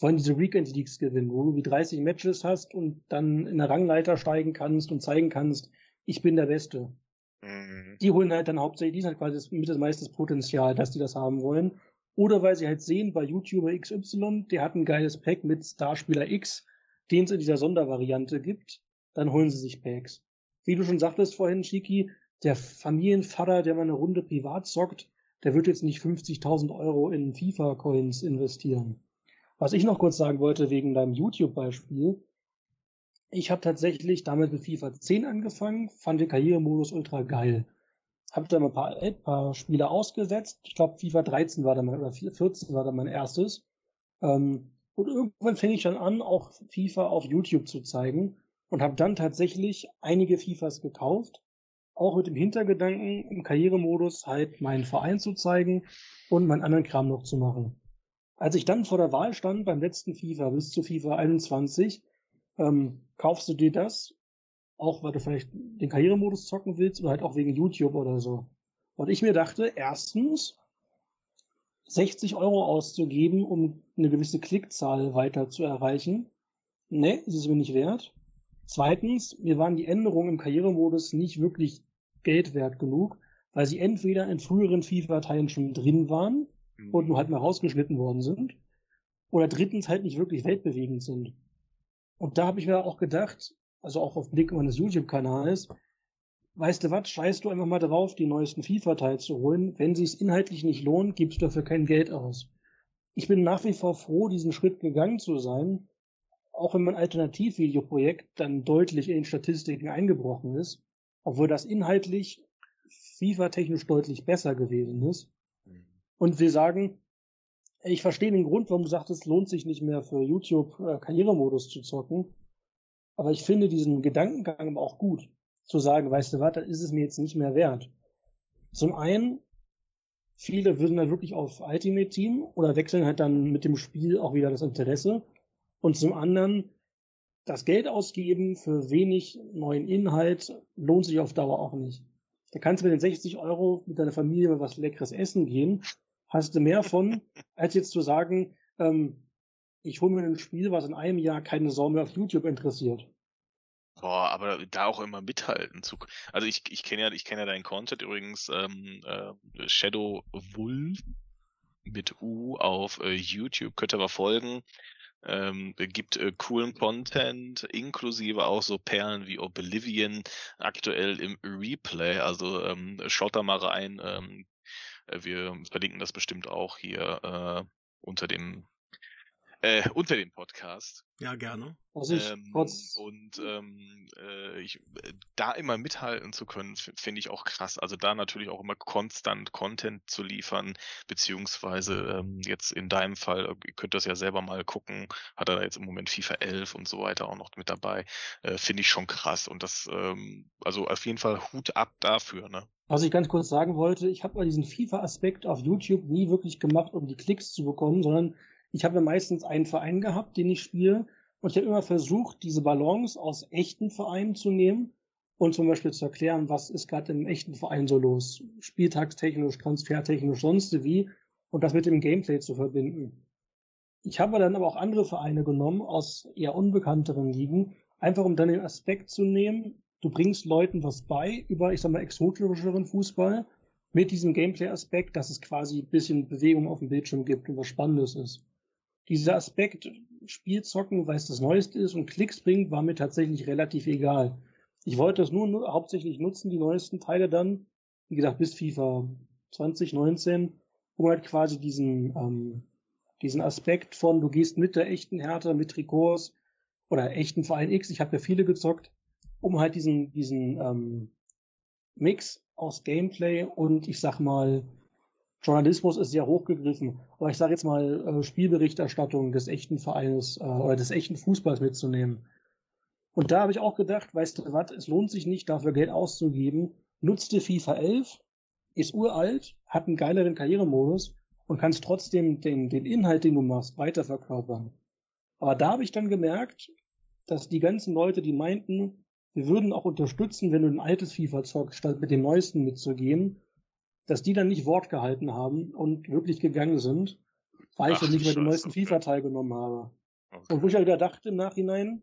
wollen diese Weekend Leagues gewinnen, wo du wie 30 Matches hast und dann in der Rangleiter steigen kannst und zeigen kannst, ich bin der Beste. Mhm. Die holen halt dann hauptsächlich, die sind halt quasi mit das meiste Potenzial, dass die das haben wollen. Oder weil sie halt sehen, bei YouTuber XY, der hat ein geiles Pack mit Starspieler X, den es in dieser Sondervariante gibt, dann holen sie sich Packs. Wie du schon sagtest vorhin, Shiki, der Familienvater, der mal eine Runde privat zockt, der wird jetzt nicht 50.000 Euro in FIFA-Coins investieren. Was ich noch kurz sagen wollte wegen deinem YouTube-Beispiel, ich habe tatsächlich damit mit FIFA 10 angefangen, fand den Karrieremodus ultra geil. Habe dann ein paar, ein paar Spiele ausgesetzt. Ich glaube, FIFA 13 war dann mein, oder 14 war dann mein erstes. Ähm, und irgendwann fing ich dann an, auch FIFA auf YouTube zu zeigen und habe dann tatsächlich einige FIFAs gekauft, auch mit dem Hintergedanken, im Karrieremodus halt meinen Verein zu zeigen und meinen anderen Kram noch zu machen. Als ich dann vor der Wahl stand beim letzten FIFA bis zu FIFA 21, ähm, kaufst du dir das, auch weil du vielleicht den Karrieremodus zocken willst oder halt auch wegen YouTube oder so. Und ich mir dachte, erstens, 60 Euro auszugeben, um eine gewisse Klickzahl weiter zu erreichen. Ne, ist es mir nicht wert. Zweitens, mir waren die Änderungen im Karrieremodus nicht wirklich Geld wert genug, weil sie entweder in früheren FIFA-Teilen schon drin waren und nur halt mal rausgeschnitten worden sind. Oder drittens halt nicht wirklich weltbewegend sind. Und da habe ich mir auch gedacht, also auch auf Blick meines YouTube-Kanals, weißt du was, scheißt du einfach mal drauf, die neuesten FIFA-Teile zu holen. Wenn sie es inhaltlich nicht lohnt, gibst du dafür kein Geld aus. Ich bin nach wie vor froh, diesen Schritt gegangen zu sein, auch wenn mein Alternativvideoprojekt dann deutlich in den Statistiken eingebrochen ist, obwohl das inhaltlich FIFA-technisch deutlich besser gewesen ist. Und wir sagen, ich verstehe den Grund, warum du sagtest, es lohnt sich nicht mehr für YouTube äh, Karrieremodus zu zocken. Aber ich finde diesen Gedankengang auch gut, zu sagen, weißt du was, da ist es mir jetzt nicht mehr wert. Zum einen, viele würden dann wirklich auf Ultimate Team oder wechseln halt dann mit dem Spiel auch wieder das Interesse. Und zum anderen, das Geld ausgeben für wenig neuen Inhalt lohnt sich auf Dauer auch nicht. Da kannst du mit den 60 Euro mit deiner Familie mal was Leckeres essen gehen hast du mehr von, als jetzt zu sagen, ähm, ich hole mir ein Spiel, was in einem Jahr keine Sau mehr auf YouTube interessiert. Boah, aber da auch immer mithalten zu. Also ich, ich kenne ja, ich kenne ja deinen Content übrigens, ähm, äh, Shadow Wolf mit U auf äh, YouTube, könnt ihr mal folgen. Ähm, gibt äh, coolen Content, inklusive auch so Perlen wie Oblivion aktuell im Replay. Also ähm, schaut da mal rein, ähm, äh, wir verlinken das bestimmt auch hier äh, unter dem äh, unter dem Podcast. Ja, gerne. Also ich ähm, und ähm, äh, ich, äh, da immer mithalten zu können, finde ich auch krass. Also da natürlich auch immer konstant Content zu liefern, beziehungsweise ähm, jetzt in deinem Fall, ihr könnt das ja selber mal gucken, hat er jetzt im Moment FIFA 11 und so weiter auch noch mit dabei, äh, finde ich schon krass. Und das, ähm, also auf jeden Fall Hut ab dafür, ne? Was ich ganz kurz sagen wollte, ich habe mal diesen FIFA-Aspekt auf YouTube nie wirklich gemacht, um die Klicks zu bekommen, sondern ich habe meistens einen Verein gehabt, den ich spiele, und ich habe immer versucht, diese Balance aus echten Vereinen zu nehmen und zum Beispiel zu erklären, was ist gerade im echten Verein so los, spieltagstechnisch, transfertechnisch, sonst wie, und das mit dem Gameplay zu verbinden. Ich habe dann aber auch andere Vereine genommen aus eher unbekannteren Ligen, Einfach um dann den Aspekt zu nehmen, du bringst Leuten was bei über, ich sag mal, exotischeren Fußball mit diesem Gameplay-Aspekt, dass es quasi ein bisschen Bewegung auf dem Bildschirm gibt und was Spannendes ist. Dieser Aspekt, Spielzocken, weil es das Neueste ist und Klicks bringt, war mir tatsächlich relativ egal. Ich wollte das nur, nur hauptsächlich nutzen, die neuesten Teile dann, wie gesagt, bis FIFA 2019, um halt quasi diesen, ähm, diesen Aspekt von, du gehst mit der echten Härte, mit Trikots oder echten Verein X, ich habe ja viele gezockt, um halt diesen, diesen ähm, Mix aus Gameplay und ich sag mal, Journalismus ist sehr hochgegriffen, aber ich sage jetzt mal äh, Spielberichterstattung des echten Vereines äh, oder des echten Fußballs mitzunehmen. Und da habe ich auch gedacht, weißt du was, es lohnt sich nicht, dafür Geld auszugeben. Nutzte FIFA 11, ist uralt, hat einen geileren Karrieremodus und kannst trotzdem den, den Inhalt, den du machst, weiterverkörpern. Aber da habe ich dann gemerkt, dass die ganzen Leute, die meinten, wir würden auch unterstützen, wenn du ein altes FIFA zockst, statt mit dem neuesten mitzugehen, dass die dann nicht Wort gehalten haben und wirklich gegangen sind, weil Ach, ich dann nicht mehr den neuesten okay. FIFA teilgenommen habe. Okay. Und wo ich ja wieder dachte im Nachhinein,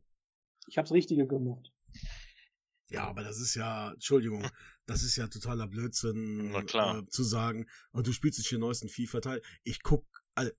ich hab's Richtige gemacht. Ja, aber das ist ja, Entschuldigung, das ist ja totaler Blödsinn, äh, zu sagen, oh, du spielst nicht den neuesten FIFA-Teil. Ich guck, also,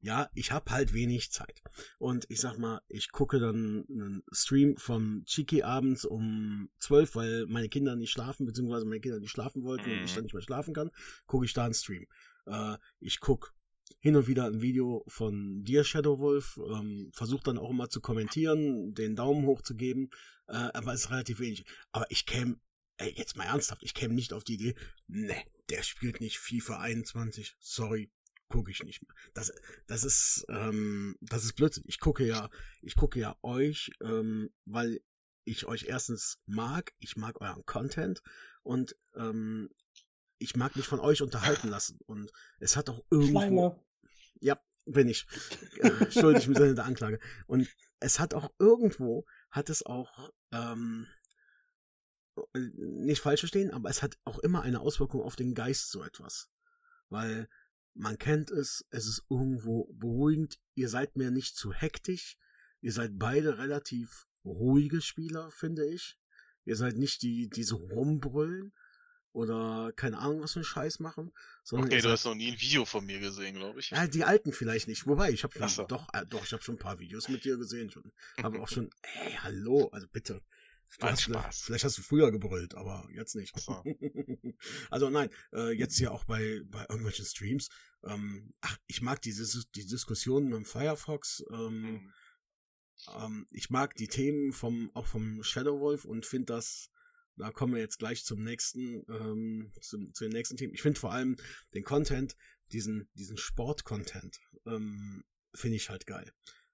ja, ich hab halt wenig Zeit. Und ich sag mal, ich gucke dann einen Stream vom Chiki abends um zwölf, weil meine Kinder nicht schlafen, beziehungsweise meine Kinder nicht schlafen wollten und ich dann mhm. nicht mehr schlafen kann, gucke ich da einen Stream. Äh, ich guck hin und wieder ein Video von dir, Shadow Wolf, ähm, versucht dann auch immer zu kommentieren, den Daumen hoch zu geben, äh, aber es ist relativ wenig. Aber ich käme, ey, jetzt mal ernsthaft, ich käme nicht auf die Idee, ne, der spielt nicht FIFA 21, sorry, gucke ich nicht mehr. Das, das ist, ähm, das ist Blödsinn. Ich gucke ja, ich gucke ja euch, ähm, weil ich euch erstens mag, ich mag euren Content und ähm, ich mag mich von euch unterhalten lassen. Und es hat auch irgendwo. Schleimer. Ja, bin ich. Äh, schuldig im Sinne der Anklage. Und es hat auch irgendwo, hat es auch, ähm, nicht falsch verstehen, aber es hat auch immer eine Auswirkung auf den Geist so etwas. Weil man kennt es, es ist irgendwo beruhigend, ihr seid mir nicht zu hektisch, ihr seid beide relativ ruhige Spieler, finde ich. Ihr seid nicht die, die so rumbrüllen, oder keine Ahnung, was für einen Scheiß machen. Sondern okay, du hast noch nie ein Video von mir gesehen, glaube ich. Ja, die alten vielleicht nicht. Wobei, ich habe so. doch, äh, doch, ich habe schon ein paar Videos mit dir gesehen schon. Aber auch schon, ey, hallo, also bitte. Spaß. Vielleicht hast du früher gebrüllt, aber jetzt nicht. So. also nein, äh, jetzt hier auch bei, bei irgendwelchen Streams. Ähm, ach, ich mag diese die Diskussionen mit dem Firefox. Ähm, mhm. ähm, ich mag die Themen vom auch vom Shadow Wolf und finde das da kommen wir jetzt gleich zum nächsten, ähm, zum, zu den nächsten Themen. Ich finde vor allem den Content, diesen, diesen Sport-Content, ähm, finde ich halt geil.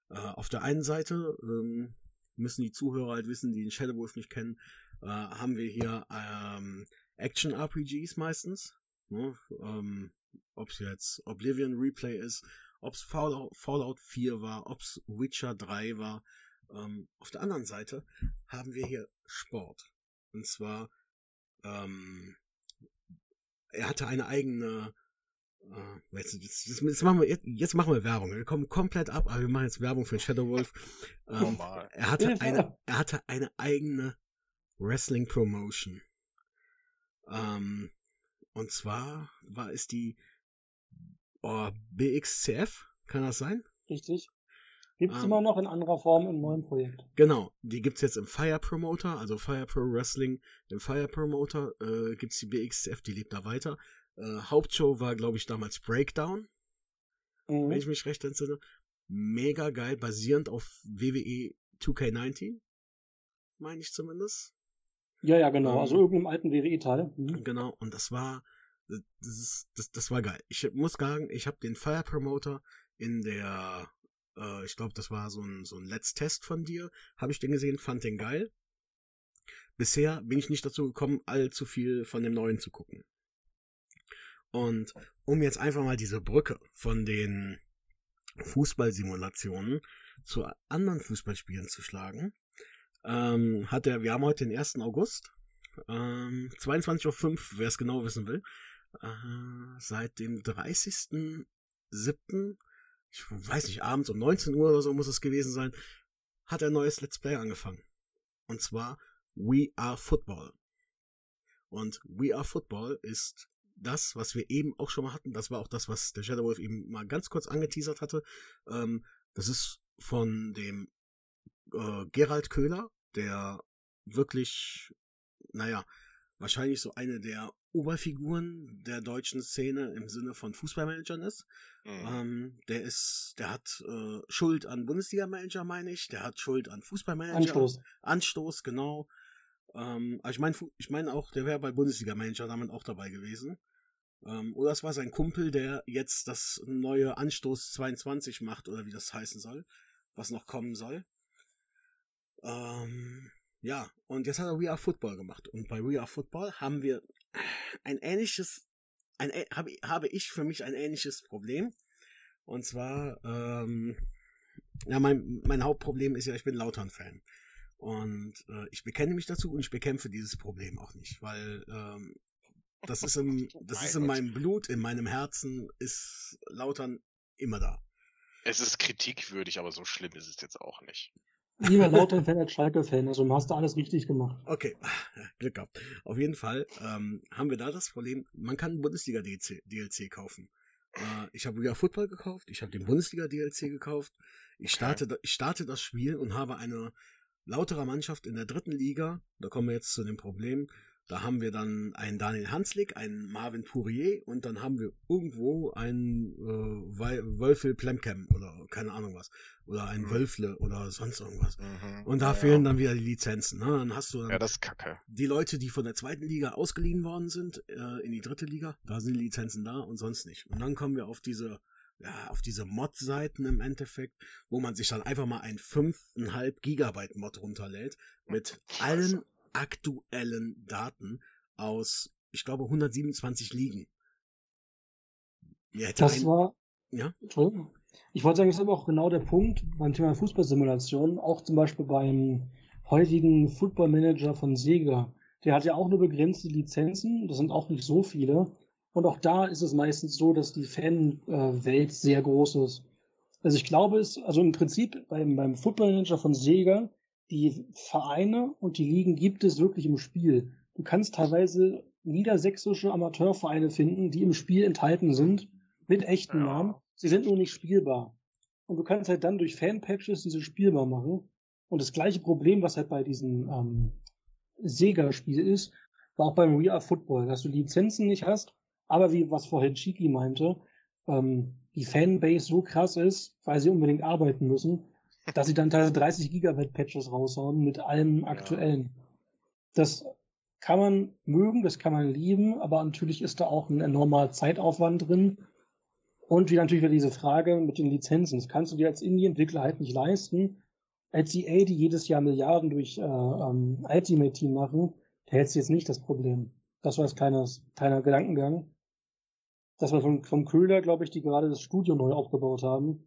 Äh, auf der einen Seite ähm, müssen die Zuhörer halt wissen, die den Shadow Wolf nicht kennen, äh, haben wir hier ähm, Action-RPGs meistens. Ne? Ähm, ob es jetzt Oblivion Replay ist, ob es Fallout, Fallout 4 war, ob es Witcher 3 war. Ähm, auf der anderen Seite haben wir hier Sport. Und zwar, ähm, er hatte eine eigene, jetzt, jetzt, jetzt, machen wir, jetzt, machen wir Werbung. Wir kommen komplett ab, aber wir machen jetzt Werbung für Shadow Wolf. Ähm, er, hatte eine, er hatte eine eigene Wrestling Promotion. Ähm, und zwar war es die oh, BXCF, kann das sein? Richtig. Gibt's ähm, immer noch in anderer Form im neuen Projekt. Genau, die gibt's jetzt im Fire Promoter, also Fire Pro Wrestling. Im Fire Promoter äh, gibt's die BXF, die lebt da weiter. Äh, Hauptshow war, glaube ich, damals Breakdown, mhm. wenn ich mich recht entsinne. Mega geil, basierend auf WWE 2K19, meine ich zumindest. Ja, ja, genau. Ähm, also irgendeinem alten WWE-Teil. Mhm. Genau, und das war, das, ist, das, das war geil. Ich muss sagen, ich habe den Fire Promoter in der äh, ich glaube, das war so ein, so ein Let's Test von dir. Habe ich den gesehen, fand den geil. Bisher bin ich nicht dazu gekommen, allzu viel von dem neuen zu gucken. Und um jetzt einfach mal diese Brücke von den Fußballsimulationen zu anderen Fußballspielen zu schlagen, ähm, hat er, wir haben heute den 1. August, ähm, 22.05 Uhr, wer es genau wissen will, äh, seit dem 30.07 ich weiß nicht, abends um 19 Uhr oder so muss es gewesen sein, hat ein neues Let's Play angefangen. Und zwar We Are Football. Und We Are Football ist das, was wir eben auch schon mal hatten. Das war auch das, was der Shadow Wolf eben mal ganz kurz angeteasert hatte. Ähm, das ist von dem äh, Gerald Köhler, der wirklich, naja, wahrscheinlich so eine der Oberfiguren der deutschen Szene im Sinne von Fußballmanagern ist. Mhm. Ähm, der ist, der hat äh, Schuld an Bundesliga-Manager, meine ich. Der hat Schuld an Fußballmanager. Anstoß. Anstoß, genau. Ähm, aber ich meine, ich meine auch, der wäre bei Bundesliga-Manager damit auch dabei gewesen. Ähm, oder es war sein Kumpel, der jetzt das neue Anstoß 22 macht, oder wie das heißen soll, was noch kommen soll. Ähm, ja, und jetzt hat er We Are Football gemacht. Und bei We Are Football haben wir ein ähnliches, ein, habe, habe ich für mich ein ähnliches Problem. Und zwar, ähm, ja, mein, mein Hauptproblem ist ja, ich bin Lautern-Fan. Und äh, ich bekenne mich dazu und ich bekämpfe dieses Problem auch nicht, weil ähm, das ist im, das ist in meinem Blut, in meinem Herzen ist Lautern immer da. Es ist kritikwürdig, aber so schlimm ist es jetzt auch nicht. Lieber Lautern-Fan als Schalke-Fan, also du hast da alles richtig gemacht. Okay, Glück gehabt. Auf jeden Fall ähm, haben wir da das Problem, man kann Bundesliga-DLC DLC kaufen. Äh, ich habe wieder Football gekauft, ich habe den Bundesliga-DLC gekauft. Ich starte, okay. ich starte das Spiel und habe eine lauterer Mannschaft in der dritten Liga. Da kommen wir jetzt zu dem Problem. Da haben wir dann einen Daniel Hanslik, einen Marvin Pourier und dann haben wir irgendwo einen äh, Wölfel Plemkem oder keine Ahnung was. Oder ein mhm. Wölfle oder sonst irgendwas. Mhm. Und da ja, fehlen dann wieder die Lizenzen. Ne? Dann hast du dann ja, das ist kacke. die Leute, die von der zweiten Liga ausgeliehen worden sind, äh, in die dritte Liga, da sind die Lizenzen da und sonst nicht. Und dann kommen wir auf diese ja, auf diese Mod-Seiten im Endeffekt, wo man sich dann einfach mal ein 5,5 Gigabyte Mod runterlädt mit allen aktuellen Daten aus, ich glaube, 127 Ligen. das ein... war. Ja? Entschuldigung. Ich wollte sagen, das ist aber auch genau der Punkt beim Thema Fußballsimulation, auch zum Beispiel beim heutigen Football Manager von Sega. Der hat ja auch nur begrenzte Lizenzen, das sind auch nicht so viele. Und auch da ist es meistens so, dass die Fanwelt sehr groß ist. Also ich glaube es, also im Prinzip beim, beim Football Manager von Sega die Vereine und die Ligen gibt es wirklich im Spiel. Du kannst teilweise niedersächsische Amateurvereine finden, die im Spiel enthalten sind, mit echten ja. Namen. Sie sind nur nicht spielbar. Und du kannst halt dann durch Fanpatches diese spielbar machen. Und das gleiche Problem, was halt bei diesem ähm, Sega-Spiel ist, war auch beim Real Football, dass du Lizenzen nicht hast, aber wie was vorhin Chiki meinte, ähm, die Fanbase so krass ist, weil sie unbedingt arbeiten müssen, dass sie dann teilweise 30 Gigabyte Patches raushauen mit allem aktuellen. Das kann man mögen, das kann man lieben, aber natürlich ist da auch ein enormer Zeitaufwand drin. Und wie natürlich wieder diese Frage mit den Lizenzen. Das kannst du dir als Indie-Entwickler halt nicht leisten. Als EA, die jedes Jahr Milliarden durch äh, ähm, Ultimate Team machen, da hättest du jetzt nicht das Problem. Das war das kleines, kleiner Gedankengang. Das war von, vom Köhler, glaube ich, die gerade das Studio neu aufgebaut haben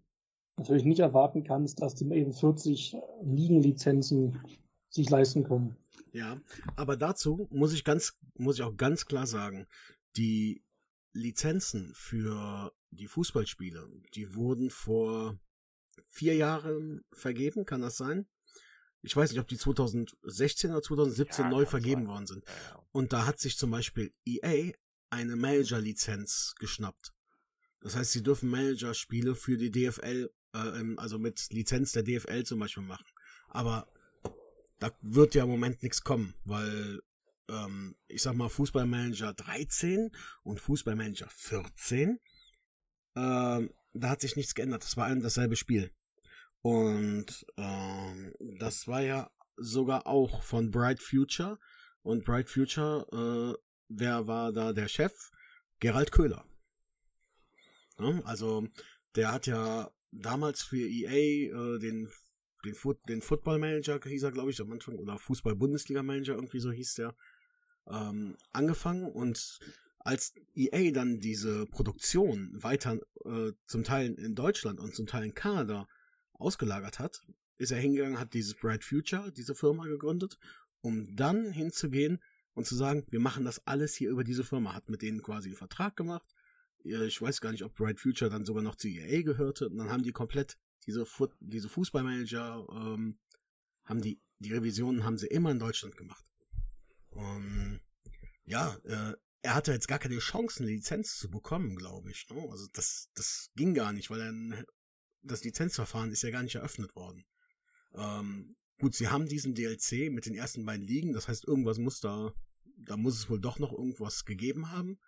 natürlich nicht erwarten kannst, dass die eben 40 Ligenlizenzen sich leisten können. Ja, aber dazu muss ich ganz, muss ich auch ganz klar sagen, die Lizenzen für die Fußballspiele, die wurden vor vier Jahren vergeben, kann das sein? Ich weiß nicht, ob die 2016 oder 2017 ja, neu vergeben sein. worden sind. Und da hat sich zum Beispiel EA eine Manager-Lizenz geschnappt. Das heißt, sie dürfen Manager-Spiele für die DFL äh, also mit Lizenz der DFL zum Beispiel machen. Aber da wird ja im Moment nichts kommen, weil ähm, ich sag mal Fußballmanager 13 und Fußballmanager 14, ähm, da hat sich nichts geändert. Das war ein dasselbe Spiel. Und ähm, das war ja sogar auch von Bright Future. Und Bright Future, äh, wer war da der Chef? Gerald Köhler. Ja, also der hat ja damals für EA äh, den, den, Foot, den Football Manager, hieß er, glaube ich, am Anfang, oder Fußball-Bundesliga Manager, irgendwie so hieß der, ähm, angefangen und als EA dann diese Produktion weiter äh, zum Teil in Deutschland und zum Teil in Kanada ausgelagert hat, ist er hingegangen, hat dieses Bright Future, diese Firma gegründet, um dann hinzugehen und zu sagen, wir machen das alles hier über diese Firma, hat mit denen quasi einen Vertrag gemacht, ich weiß gar nicht, ob Bright Future dann sogar noch zu EA gehörte. Und dann haben die komplett diese, Fu diese Fußballmanager, ähm, haben die die Revisionen haben sie immer in Deutschland gemacht. Und ja, äh, er hatte jetzt gar keine Chance, eine Lizenz zu bekommen, glaube ich. Ne? Also das, das ging gar nicht, weil er, das Lizenzverfahren ist ja gar nicht eröffnet worden. Ähm, gut, sie haben diesen DLC mit den ersten beiden Ligen, das heißt, irgendwas muss da, da muss es wohl doch noch irgendwas gegeben haben.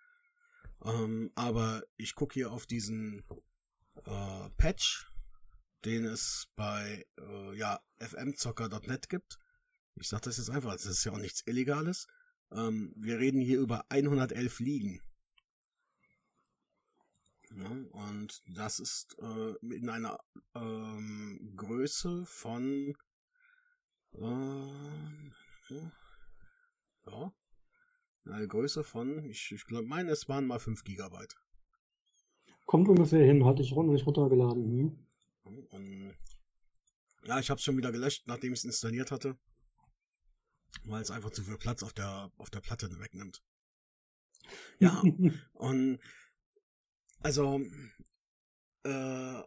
Ähm, aber ich gucke hier auf diesen äh, Patch, den es bei äh, ja, fmzocker.net gibt. Ich sage das jetzt einfach, das ist ja auch nichts Illegales. Ähm, wir reden hier über 111 Ligen. Ja, und das ist äh, in einer ähm, Größe von äh, ja, eine Größe von, ich, ich glaube, meine, es waren mal 5 Gigabyte. Kommt ungefähr hin, hatte ich nicht runtergeladen. Hm? Und, ja, ich habe es schon wieder gelöscht, nachdem ich es installiert hatte weil es einfach zu viel Platz auf der, auf der Platte wegnimmt. Ja, und also, äh,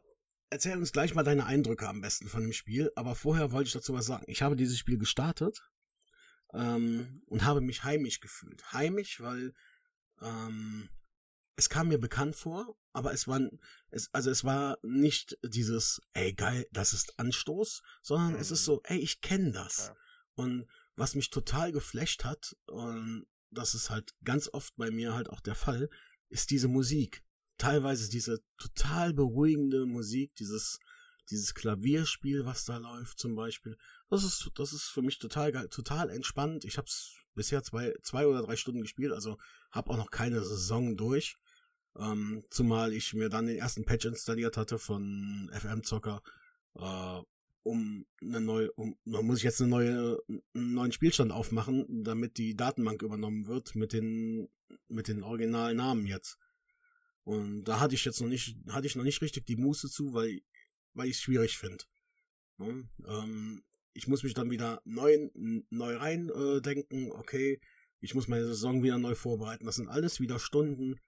erzähl uns gleich mal deine Eindrücke am besten von dem Spiel, aber vorher wollte ich dazu was sagen. Ich habe dieses Spiel gestartet ähm, und habe mich heimisch gefühlt. Heimisch, weil ähm, es kam mir bekannt vor, aber es war, es, also es war nicht dieses, ey geil, das ist Anstoß, sondern mhm. es ist mhm. so, ey, ich kenne das. Ja. Und was mich total geflasht hat, und das ist halt ganz oft bei mir halt auch der Fall, ist diese Musik. Teilweise diese total beruhigende Musik, dieses, dieses Klavierspiel, was da läuft zum Beispiel. Das ist, das ist für mich total geil, total entspannt. Ich habe es bisher zwei, zwei oder drei Stunden gespielt, also habe auch noch keine Saison durch. Ähm, zumal ich mir dann den ersten Patch installiert hatte von FM Zocker, äh, um eine neue, um, muss ich jetzt eine neue, einen neuen Spielstand aufmachen, damit die Datenbank übernommen wird mit den, mit den originalen Namen jetzt. Und da hatte ich jetzt noch nicht, hatte ich noch nicht richtig die Muße zu, weil, weil ich es schwierig finde. Ne? Ähm, ich muss mich dann wieder neu, neu rein äh, denken, okay, ich muss meine Saison wieder neu vorbereiten. Das sind alles wieder Stunden,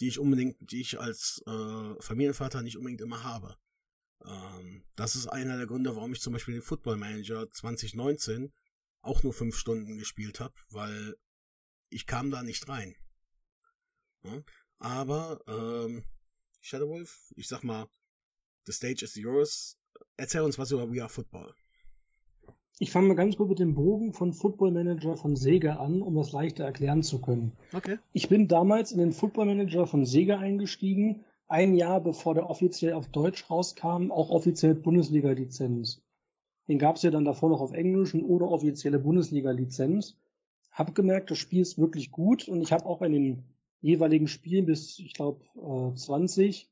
die ich unbedingt, die ich als äh, Familienvater nicht unbedingt immer habe. Ähm, das ist einer der Gründe, warum ich zum Beispiel den Football Manager 2019 auch nur fünf Stunden gespielt habe, weil ich kam da nicht rein. Ja? Aber ähm, Shadow Wolf, ich sag mal, the stage is yours. Erzähl uns was über We Are Football. Ich fange mal ganz kurz mit dem Bogen von Football Manager von Sega an, um das leichter erklären zu können. Okay. Ich bin damals in den Football Manager von Sega eingestiegen ein Jahr bevor der offiziell auf Deutsch rauskam, auch offiziell Bundesliga-Lizenz. Den gab es ja dann davor noch auf Englisch oder offizielle Bundesliga-Lizenz. Hab gemerkt, das Spiel ist wirklich gut und ich habe auch in den jeweiligen Spielen bis, ich glaube, äh, 20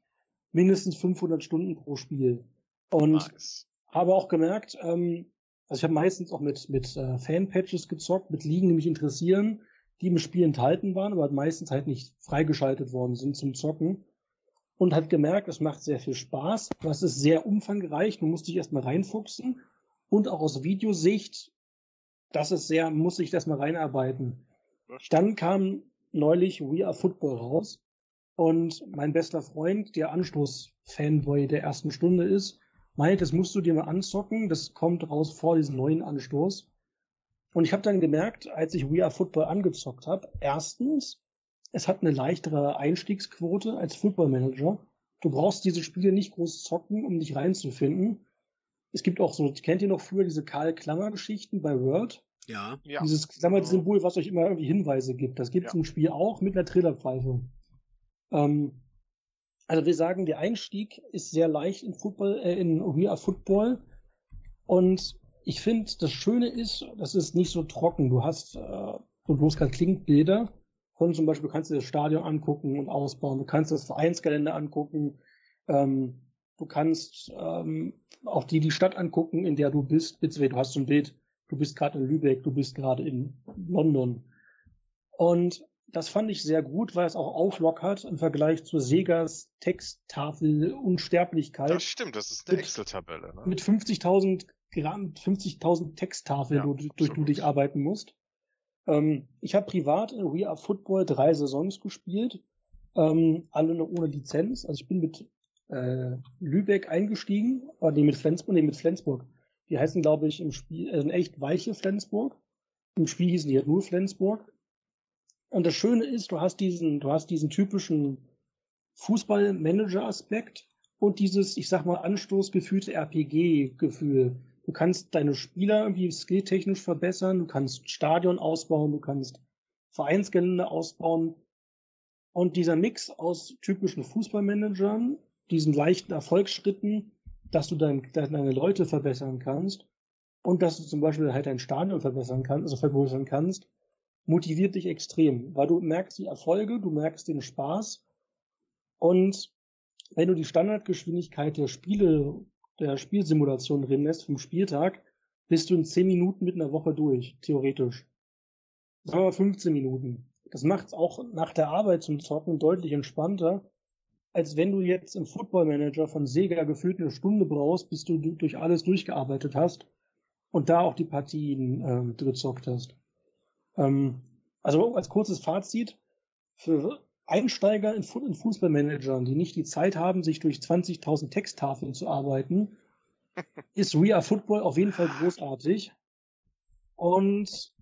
mindestens 500 Stunden pro Spiel. Und nice. habe auch gemerkt, ähm, also ich habe meistens auch mit, mit äh, Fan-Patches gezockt, mit Ligen, die mich interessieren, die im Spiel enthalten waren, aber meistens halt nicht freigeschaltet worden sind zum Zocken und hat gemerkt, es macht sehr viel Spaß. Das ist sehr umfangreich, du musst dich erstmal reinfuchsen und auch aus Videosicht, das ist sehr, muss ich das mal reinarbeiten. Dann kam neulich We Are Football raus und mein bester Freund, der Anstoß-Fanboy der ersten Stunde ist, meint, das musst du dir mal anzocken, das kommt raus vor diesem neuen Anstoß. Und ich habe dann gemerkt, als ich We Are Football angezockt habe, erstens, es hat eine leichtere Einstiegsquote als Football Manager. Du brauchst diese Spiele nicht groß zocken, um dich reinzufinden. Es gibt auch so, kennt ihr noch früher diese Karl-Klammer-Geschichten bei World? Ja. ja. Dieses Klammer-Symbol, was euch immer irgendwie Hinweise gibt. Das gibt es ja. im Spiel auch mit einer Trillerpfeife. Ähm, also wir sagen, der Einstieg ist sehr leicht in Football, äh, in We Football. Und ich finde, das Schöne ist, das ist nicht so trocken. Du hast, äh, du bloß gerade Klingbilder von zum Beispiel, du kannst dir das Stadion angucken und ausbauen, du kannst das Vereinsgelände angucken, ähm, du kannst ähm, auch die, die Stadt angucken, in der du bist, beziehungsweise du hast so ein Bild, du bist gerade in Lübeck, du bist gerade in London. Und das fand ich sehr gut, weil es auch auflockert im Vergleich zu Segas Texttafel Unsterblichkeit. Das stimmt, das ist eine Excel-Tabelle. Ne? Mit 50.000 Gramm, 50.000 Texttafeln, ja, durch, durch du dich arbeiten musst. Ähm, ich habe privat in We Are Football drei Saisons gespielt, ähm, alle noch ohne Lizenz. Also ich bin mit äh, Lübeck eingestiegen, äh, nee, mit Flensburg, nee, mit Flensburg. Die Die heißen, glaube ich, im Spiel, also echt weiche Flensburg. Im Spiel hießen die halt nur Flensburg. Und das Schöne ist, du hast diesen, du hast diesen typischen Fußball-Manager-Aspekt und dieses, ich sag mal, anstoßgefühlte RPG-Gefühl. Du kannst deine Spieler irgendwie skilltechnisch verbessern, du kannst Stadion ausbauen, du kannst Vereinsgelände ausbauen. Und dieser Mix aus typischen Fußballmanagern, diesen leichten Erfolgsschritten, dass du dein, deine Leute verbessern kannst und dass du zum Beispiel halt dein Stadion verbessern kannst, also vergrößern kannst, motiviert dich extrem, weil du merkst die Erfolge, du merkst den Spaß und wenn du die Standardgeschwindigkeit der Spiele, der Spielsimulation drin lässt vom Spieltag, bist du in 10 Minuten mit einer Woche durch, theoretisch. Sagen wir 15 Minuten. Das macht es auch nach der Arbeit zum Zocken deutlich entspannter, als wenn du jetzt im Football Manager von Sega gefühlt eine Stunde brauchst, bis du durch alles durchgearbeitet hast und da auch die Partien ähm, gezockt hast. Ähm, also als kurzes Fazit, für Einsteiger in, in Fußballmanagern, die nicht die Zeit haben, sich durch 20.000 Texttafeln zu arbeiten, ist We Are Football auf jeden Fall großartig. Und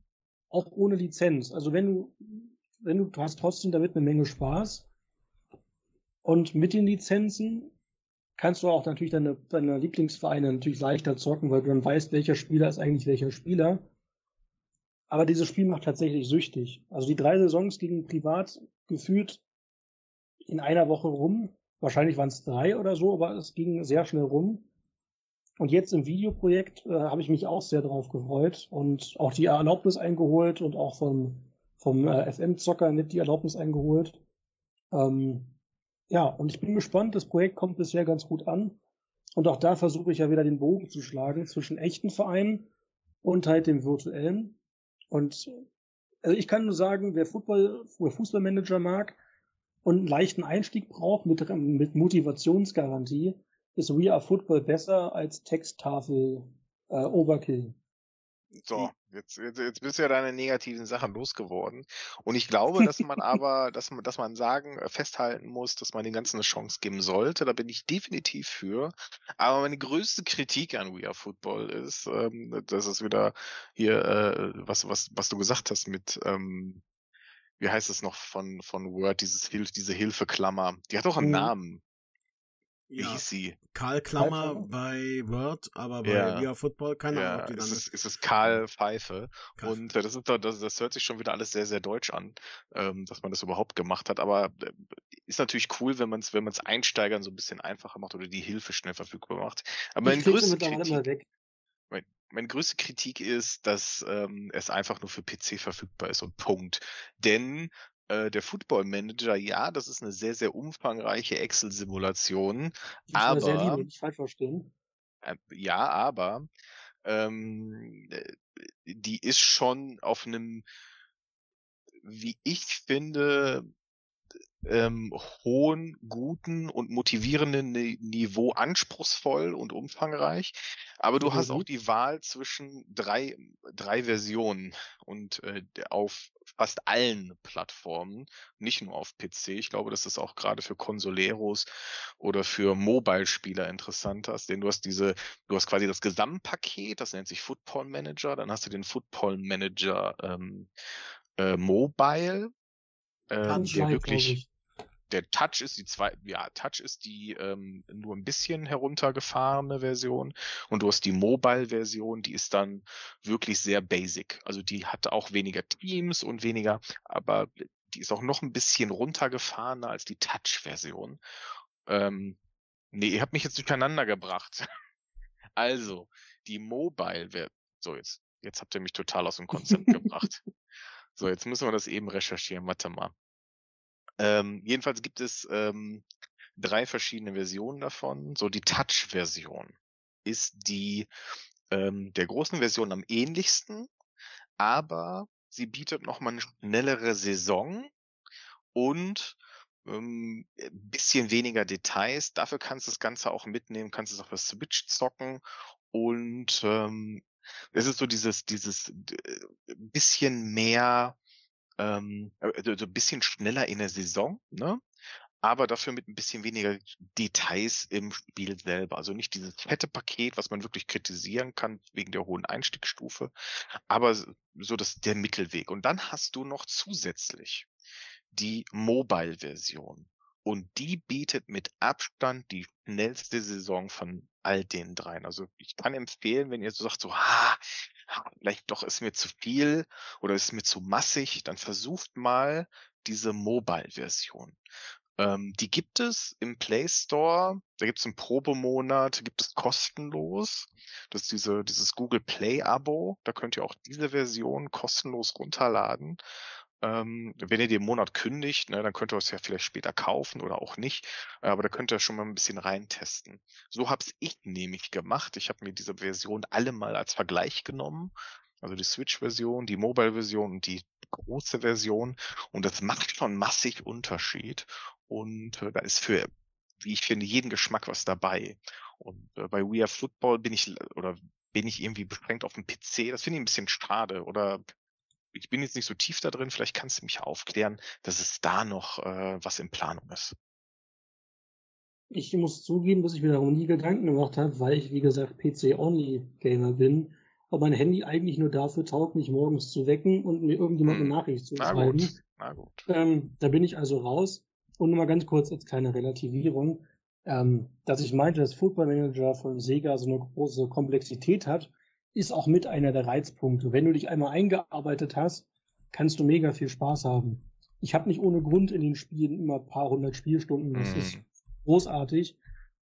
auch ohne Lizenz. Also wenn du, wenn du, du hast trotzdem damit eine Menge Spaß. Und mit den Lizenzen kannst du auch natürlich deine, deine Lieblingsvereine natürlich leichter zocken, weil du dann weißt, welcher Spieler ist eigentlich welcher Spieler. Aber dieses Spiel macht tatsächlich süchtig. Also die drei Saisons gingen privat gefühlt in einer Woche rum. Wahrscheinlich waren es drei oder so, aber es ging sehr schnell rum. Und jetzt im Videoprojekt äh, habe ich mich auch sehr drauf gefreut und auch die Erlaubnis eingeholt und auch vom, vom äh, FM-Zocker nicht die Erlaubnis eingeholt. Ähm, ja, und ich bin gespannt, das Projekt kommt bisher ganz gut an. Und auch da versuche ich ja wieder den Bogen zu schlagen zwischen echten Vereinen und halt dem virtuellen. Und also ich kann nur sagen, wer Football, wer Fußballmanager mag und einen leichten Einstieg braucht mit, mit Motivationsgarantie, ist We Are Football besser als Texttafel äh, Overkill. So, jetzt, jetzt, jetzt bist du ja deine negativen Sachen losgeworden. Und ich glaube, dass man aber, dass man, dass man sagen, äh, festhalten muss, dass man den Ganzen eine Chance geben sollte. Da bin ich definitiv für. Aber meine größte Kritik an We Are Football ist, ähm, dass es wieder hier, äh, was, was, was du gesagt hast mit, ähm, wie heißt es noch von, von Word, dieses Hilf, diese Hilfeklammer. Die hat auch einen mhm. Namen. Wie ja, hieß sie? Karl Klammer bei Word, aber bei ja. Via Football keine ja, Ahnung. Es ist, es ist Karl Pfeife. Karl. Und das ist doch, das, das hört sich schon wieder alles sehr, sehr deutsch an, ähm, dass man das überhaupt gemacht hat. Aber äh, ist natürlich cool, wenn man es, wenn man es Einsteigern so ein bisschen einfacher macht oder die Hilfe schnell verfügbar macht. Aber mein größte Kritik, mein, meine größte Kritik ist, dass ähm, es einfach nur für PC verfügbar ist und Punkt. Denn äh, der Football Manager, ja, das ist eine sehr, sehr umfangreiche Excel-Simulation. Aber. Sehr liebe, nicht falsch verstehen. Äh, ja, aber ähm, äh, die ist schon auf einem, wie ich finde, ähm, hohen, guten und motivierenden Niveau anspruchsvoll und umfangreich. Aber du mhm. hast auch die Wahl zwischen drei, drei Versionen und äh, auf fast allen Plattformen, nicht nur auf PC. Ich glaube, dass das auch gerade für Consoleros oder für Mobile-Spieler interessant ist, denn du hast diese, du hast quasi das Gesamtpaket, das nennt sich Football Manager, dann hast du den Football Manager ähm, äh, Mobile, äh, der wirklich der Touch ist die zwei, ja, Touch ist die ähm, nur ein bisschen heruntergefahrene Version und du hast die Mobile-Version, die ist dann wirklich sehr basic. Also die hat auch weniger Teams und weniger, aber die ist auch noch ein bisschen runtergefahrener als die Touch-Version. Ähm, nee, ihr habt mich jetzt durcheinander gebracht. also, die Mobile, so jetzt, jetzt habt ihr mich total aus dem Konzept gebracht. So, jetzt müssen wir das eben recherchieren. Warte mal. Ähm, jedenfalls gibt es ähm, drei verschiedene Versionen davon. So die Touch-Version ist die ähm, der großen Version am ähnlichsten, aber sie bietet noch mal eine schnellere Saison und ähm, bisschen weniger Details. Dafür kannst du das Ganze auch mitnehmen, kannst es auf der Switch zocken und ähm, es ist so dieses dieses äh, bisschen mehr ähm, also ein bisschen schneller in der Saison, ne? aber dafür mit ein bisschen weniger Details im Spiel selber. Also nicht dieses fette Paket, was man wirklich kritisieren kann wegen der hohen Einstiegsstufe, aber so das der Mittelweg. Und dann hast du noch zusätzlich die Mobile-Version. Und die bietet mit Abstand die schnellste Saison von all den dreien. Also ich kann empfehlen, wenn ihr so sagt, so, ah, vielleicht doch ist mir zu viel oder ist mir zu massig, dann versucht mal diese Mobile-Version. Ähm, die gibt es im Play Store. Da gibt es einen Probemonat, gibt es kostenlos. Das ist diese, dieses Google Play Abo. Da könnt ihr auch diese Version kostenlos runterladen. Ähm, wenn ihr den Monat kündigt, ne, dann könnt ihr es ja vielleicht später kaufen oder auch nicht. Aber da könnt ihr schon mal ein bisschen reintesten. So hab's ich nämlich gemacht. Ich habe mir diese Version alle mal als Vergleich genommen. Also die Switch-Version, die Mobile-Version und die große Version. Und das macht schon massig Unterschied. Und äh, da ist für, wie ich finde, jeden Geschmack was dabei. Und äh, bei We Are Football bin ich oder bin ich irgendwie beschränkt auf dem PC. Das finde ich ein bisschen schade. Oder ich bin jetzt nicht so tief da drin, vielleicht kannst du mich aufklären, dass es da noch äh, was in Planung ist. Ich muss zugeben, dass ich mir darum nie Gedanken gemacht habe, weil ich, wie gesagt, PC-Only-Gamer bin, ob mein Handy eigentlich nur dafür taugt, mich morgens zu wecken und mir irgendjemand eine hm. Nachricht zu Na schreiben. Gut. Na gut. Ähm, da bin ich also raus. Und nur mal ganz kurz als kleine Relativierung, ähm, dass ich meinte, dass Football Manager von Sega so eine große Komplexität hat, ist auch mit einer der Reizpunkte. Wenn du dich einmal eingearbeitet hast, kannst du mega viel Spaß haben. Ich habe nicht ohne Grund in den Spielen immer ein paar hundert Spielstunden. Das mm. ist großartig.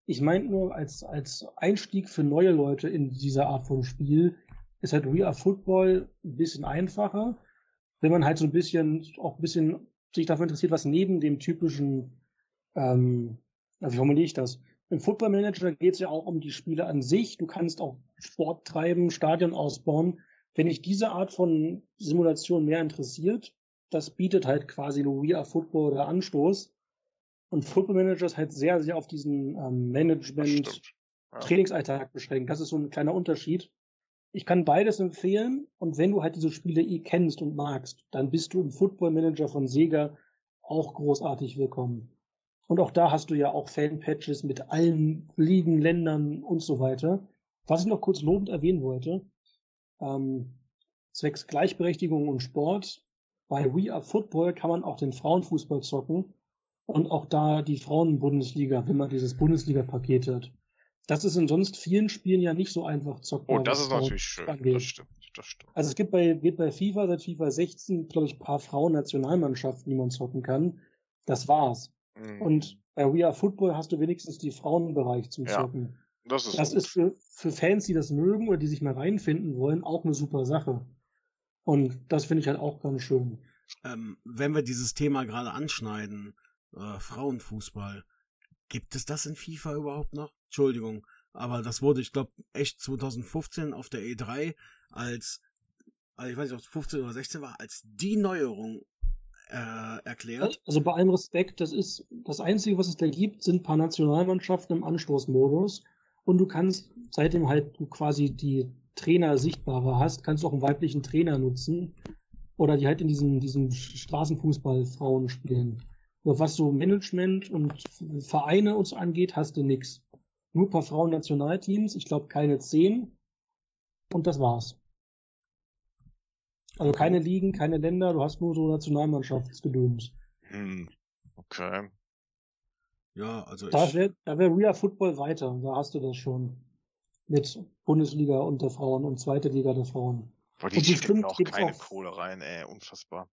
Ich meinte nur, als, als Einstieg für neue Leute in dieser Art von Spiel ist halt Real Football ein bisschen einfacher, wenn man halt so ein bisschen, auch ein bisschen sich dafür interessiert, was neben dem typischen, ähm, wie formuliere ich das? Im Football Manager geht es ja auch um die Spiele an sich. Du kannst auch Sport treiben, Stadion ausbauen. Wenn dich diese Art von Simulation mehr interessiert, das bietet halt quasi Are Football oder Anstoß. Und Football Manager ist halt sehr, sehr auf diesen ähm, Management, ja. Trainingsalltag beschränkt. Das ist so ein kleiner Unterschied. Ich kann beides empfehlen. Und wenn du halt diese Spiele eh kennst und magst, dann bist du im Football Manager von Sega auch großartig willkommen. Und auch da hast du ja auch Fan-Patches mit allen Ligen, Ländern und so weiter. Was ich noch kurz lobend erwähnen wollte, ähm, zwecks Gleichberechtigung und Sport, bei We Are Football kann man auch den Frauenfußball zocken und auch da die Frauenbundesliga, wenn man dieses Bundesliga-Paket hat. Das ist in sonst vielen Spielen ja nicht so einfach zockbar. Oh, das ist natürlich schön. Angeht. Das stimmt, das stimmt. Also es gibt bei, gibt bei FIFA seit FIFA 16, glaube ich, paar Frauen-Nationalmannschaften, die man zocken kann. Das war's. Mhm. Und bei We Are Football hast du wenigstens die Frauenbereich zum Zocken. Ja, das ist, das ist für, für Fans, die das mögen oder die sich mal reinfinden wollen, auch eine super Sache. Und das finde ich halt auch ganz schön. Ähm, wenn wir dieses Thema gerade anschneiden, äh, Frauenfußball, gibt es das in FIFA überhaupt noch? Entschuldigung, aber das wurde, ich glaube, echt 2015 auf der E3 als, also ich weiß nicht, ob es 15 oder 16 war, als die Neuerung äh, erklärt. Also bei allem Respekt, das ist das Einzige, was es da gibt, sind ein paar Nationalmannschaften im Anstoßmodus. Und du kannst, seitdem halt du quasi die Trainer sichtbarer hast, kannst du auch einen weiblichen Trainer nutzen. Oder die halt in diesem, diesem Straßenfußball Frauen spielen. Aber was so Management und Vereine und so angeht, hast du nix. Nur ein paar Frauen-Nationalteams, ich glaube keine zehn. Und das war's. Also keine Ligen, keine Länder, du hast nur so Nationalmannschaftsgedöns. Hm, okay. Ja, also da wäre da wär Real Football weiter, da hast du das schon. Mit Bundesliga und der Frauen und zweite Liga der Frauen. Boah, die und bestimmt auch keine auch, Kohle rein, ey, unfassbar.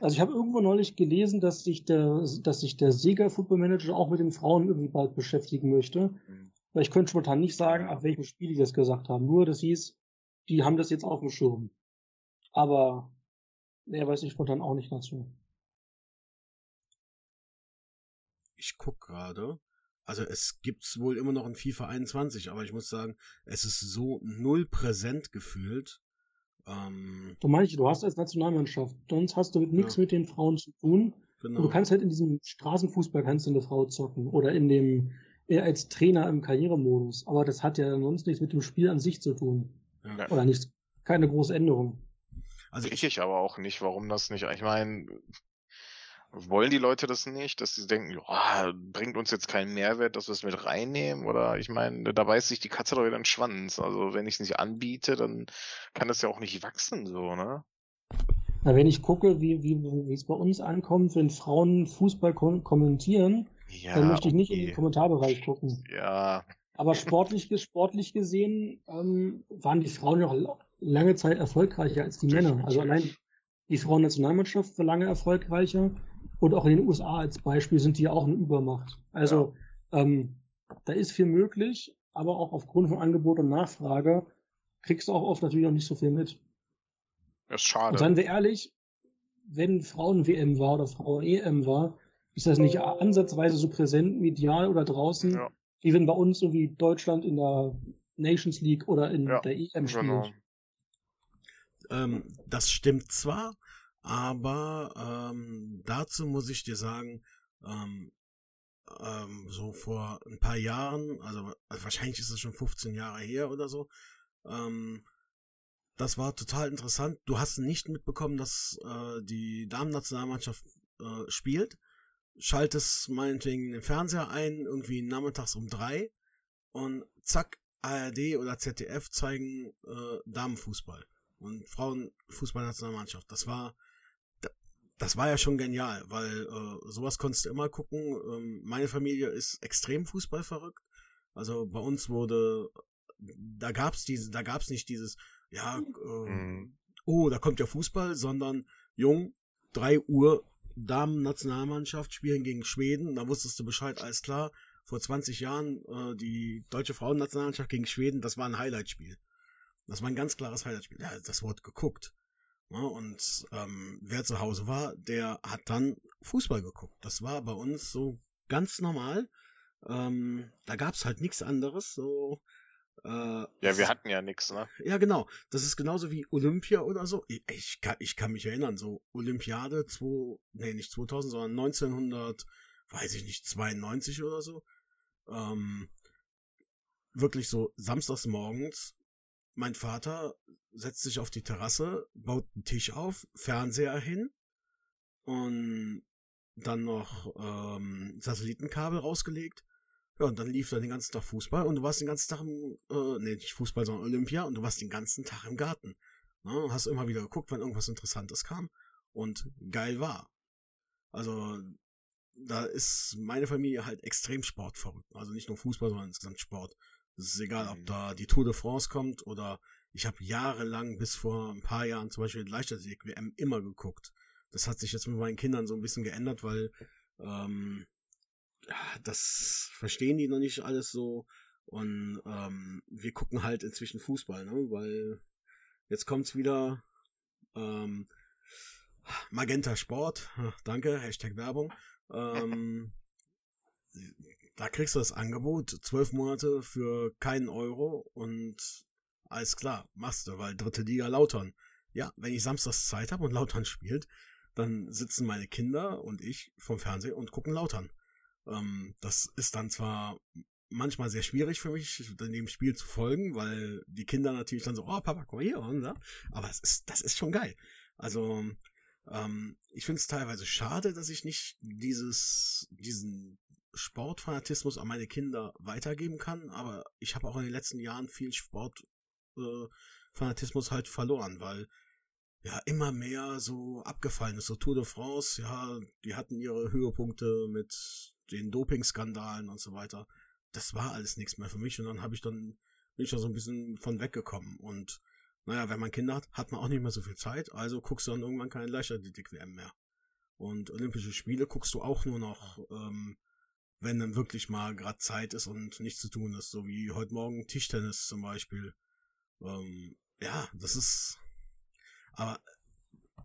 Also ich habe irgendwo neulich gelesen, dass sich der, dass sich der Sega Football Manager auch mit den Frauen irgendwie bald beschäftigen möchte. Mhm. Ich könnte spontan nicht sagen, ab welchem Spiel die das gesagt haben. Nur das hieß, die haben das jetzt auf dem Schirm. Aber er weiß ich spontan auch nicht dazu. Ich guck gerade. Also es gibt's wohl immer noch in FIFA 21, aber ich muss sagen, es ist so null präsent gefühlt. Ähm, du meinst, du hast als Nationalmannschaft, sonst hast du nichts ja. mit den Frauen zu tun. Genau. Du kannst halt in diesem Straßenfußball kannst du eine Frau zocken oder in dem eher als Trainer im Karrieremodus. Aber das hat ja sonst nichts mit dem Spiel an sich zu tun. Ja. Oder nichts, keine große Änderung. Also ich, ich aber auch nicht, warum das nicht. Ich meine, wollen die Leute das nicht, dass sie denken, ja, bringt uns jetzt keinen Mehrwert, dass wir es mit reinnehmen? Oder ich meine, da beißt sich die Katze doch wieder den Schwanz. Also wenn ich es nicht anbiete, dann kann das ja auch nicht wachsen, so, ne? Na, wenn ich gucke, wie, wie, wie es bei uns ankommt, wenn Frauen Fußball kom kommentieren, ja, dann möchte ich nicht okay. in den Kommentarbereich gucken. Ja. Aber sportlich, sportlich gesehen ähm, waren die Frauen noch lange Zeit erfolgreicher als die Männer. Also allein die Frauennationalmannschaft war lange erfolgreicher und auch in den USA als Beispiel sind die auch eine Übermacht. Also ja. ähm, da ist viel möglich, aber auch aufgrund von Angebot und Nachfrage kriegst du auch oft natürlich auch nicht so viel mit. Das ist schade. Und seien wir ehrlich, wenn Frauen-WM war oder Frauen-EM war, ist das nicht ansatzweise so präsent medial oder draußen, ja. wie wenn bei uns so wie Deutschland in der Nations League oder in ja, der EM spielt. Genau. Ähm, das stimmt zwar, aber ähm, dazu muss ich dir sagen, ähm, ähm, so vor ein paar Jahren, also, also wahrscheinlich ist es schon 15 Jahre her oder so, ähm, das war total interessant. Du hast nicht mitbekommen, dass äh, die Damen-Nationalmannschaft äh, spielt. Schaltest meinetwegen den Fernseher ein, irgendwie nachmittags um drei und zack, ARD oder ZDF zeigen äh, Damenfußball und Frauenfußballnationalmannschaft. Das war das war ja schon genial, weil äh, sowas konntest du immer gucken. Ähm, meine Familie ist extrem Fußballverrückt. Also bei uns wurde da gab's diese da gab's nicht dieses ja, äh, mhm. oh, da kommt ja Fußball, sondern jung, drei Uhr, Damen-Nationalmannschaft spielen gegen Schweden, da wusstest du Bescheid, alles klar. Vor 20 Jahren äh, die deutsche Frauennationalmannschaft gegen Schweden, das war ein Highlightspiel. Das war ein ganz klares Highlightspiel. Ja, das wurde geguckt. Ja, und ähm, wer zu Hause war, der hat dann Fußball geguckt. Das war bei uns so ganz normal. Ähm, da gab's halt nichts anderes. So äh, ja, wir hatten ja nichts, ne? Ja, genau. Das ist genauso wie Olympia oder so. Ich, ich, kann, ich kann mich erinnern, so Olympiade 2, nee, nicht 2000, sondern 1900, weiß ich nicht, 92 oder so. Ähm, wirklich so samstags morgens. Mein Vater setzt sich auf die Terrasse, baut einen Tisch auf, Fernseher hin und dann noch ähm, Satellitenkabel rausgelegt ja, und dann lief da den ganzen Tag Fußball und du warst den ganzen Tag im, äh, nee, nicht Fußball, sondern Olympia und du warst den ganzen Tag im Garten. Ne? Hast immer wieder geguckt, wenn irgendwas Interessantes kam und geil war. Also, da ist meine Familie halt extrem sportverrückt. Also nicht nur Fußball, sondern insgesamt Sport. Es ist egal, ob da die Tour de France kommt oder ich habe jahrelang bis vor ein paar Jahren zum Beispiel Leichtathletik WM immer geguckt. Das hat sich jetzt mit meinen Kindern so ein bisschen geändert, weil ähm, das verstehen die noch nicht alles so. Und ähm, wir gucken halt inzwischen Fußball, ne? Weil jetzt kommt's wieder ähm, Magenta Sport, danke, Hashtag Werbung. Ähm, da kriegst du das Angebot, zwölf Monate für keinen Euro und alles klar, machst du, weil dritte Liga Lautern. Ja, wenn ich samstags Zeit habe und Lautern spielt, dann sitzen meine Kinder und ich vom Fernseher und gucken Lautern. Ähm, das ist dann zwar manchmal sehr schwierig für mich, dem Spiel zu folgen, weil die Kinder natürlich dann so, oh Papa, komm hier, und, ne? aber es ist, das ist schon geil. Also ähm, ich finde es teilweise schade, dass ich nicht dieses, diesen Sportfanatismus an meine Kinder weitergeben kann, aber ich habe auch in den letzten Jahren viel Sportfanatismus äh, halt verloren, weil ja immer mehr so abgefallen ist. So Tour de France, ja, die hatten ihre Höhepunkte mit den Doping-Skandalen und so weiter. Das war alles nichts mehr für mich und dann habe ich dann bin ich da so ein bisschen von weggekommen und naja, wenn man Kinder hat, hat man auch nicht mehr so viel Zeit, also guckst du dann irgendwann keine Leichtathletik-WM mehr. Und Olympische Spiele guckst du auch nur noch, ähm, wenn dann wirklich mal gerade Zeit ist und nichts zu tun ist, so wie heute Morgen Tischtennis zum Beispiel. Ähm, ja, das ist. Aber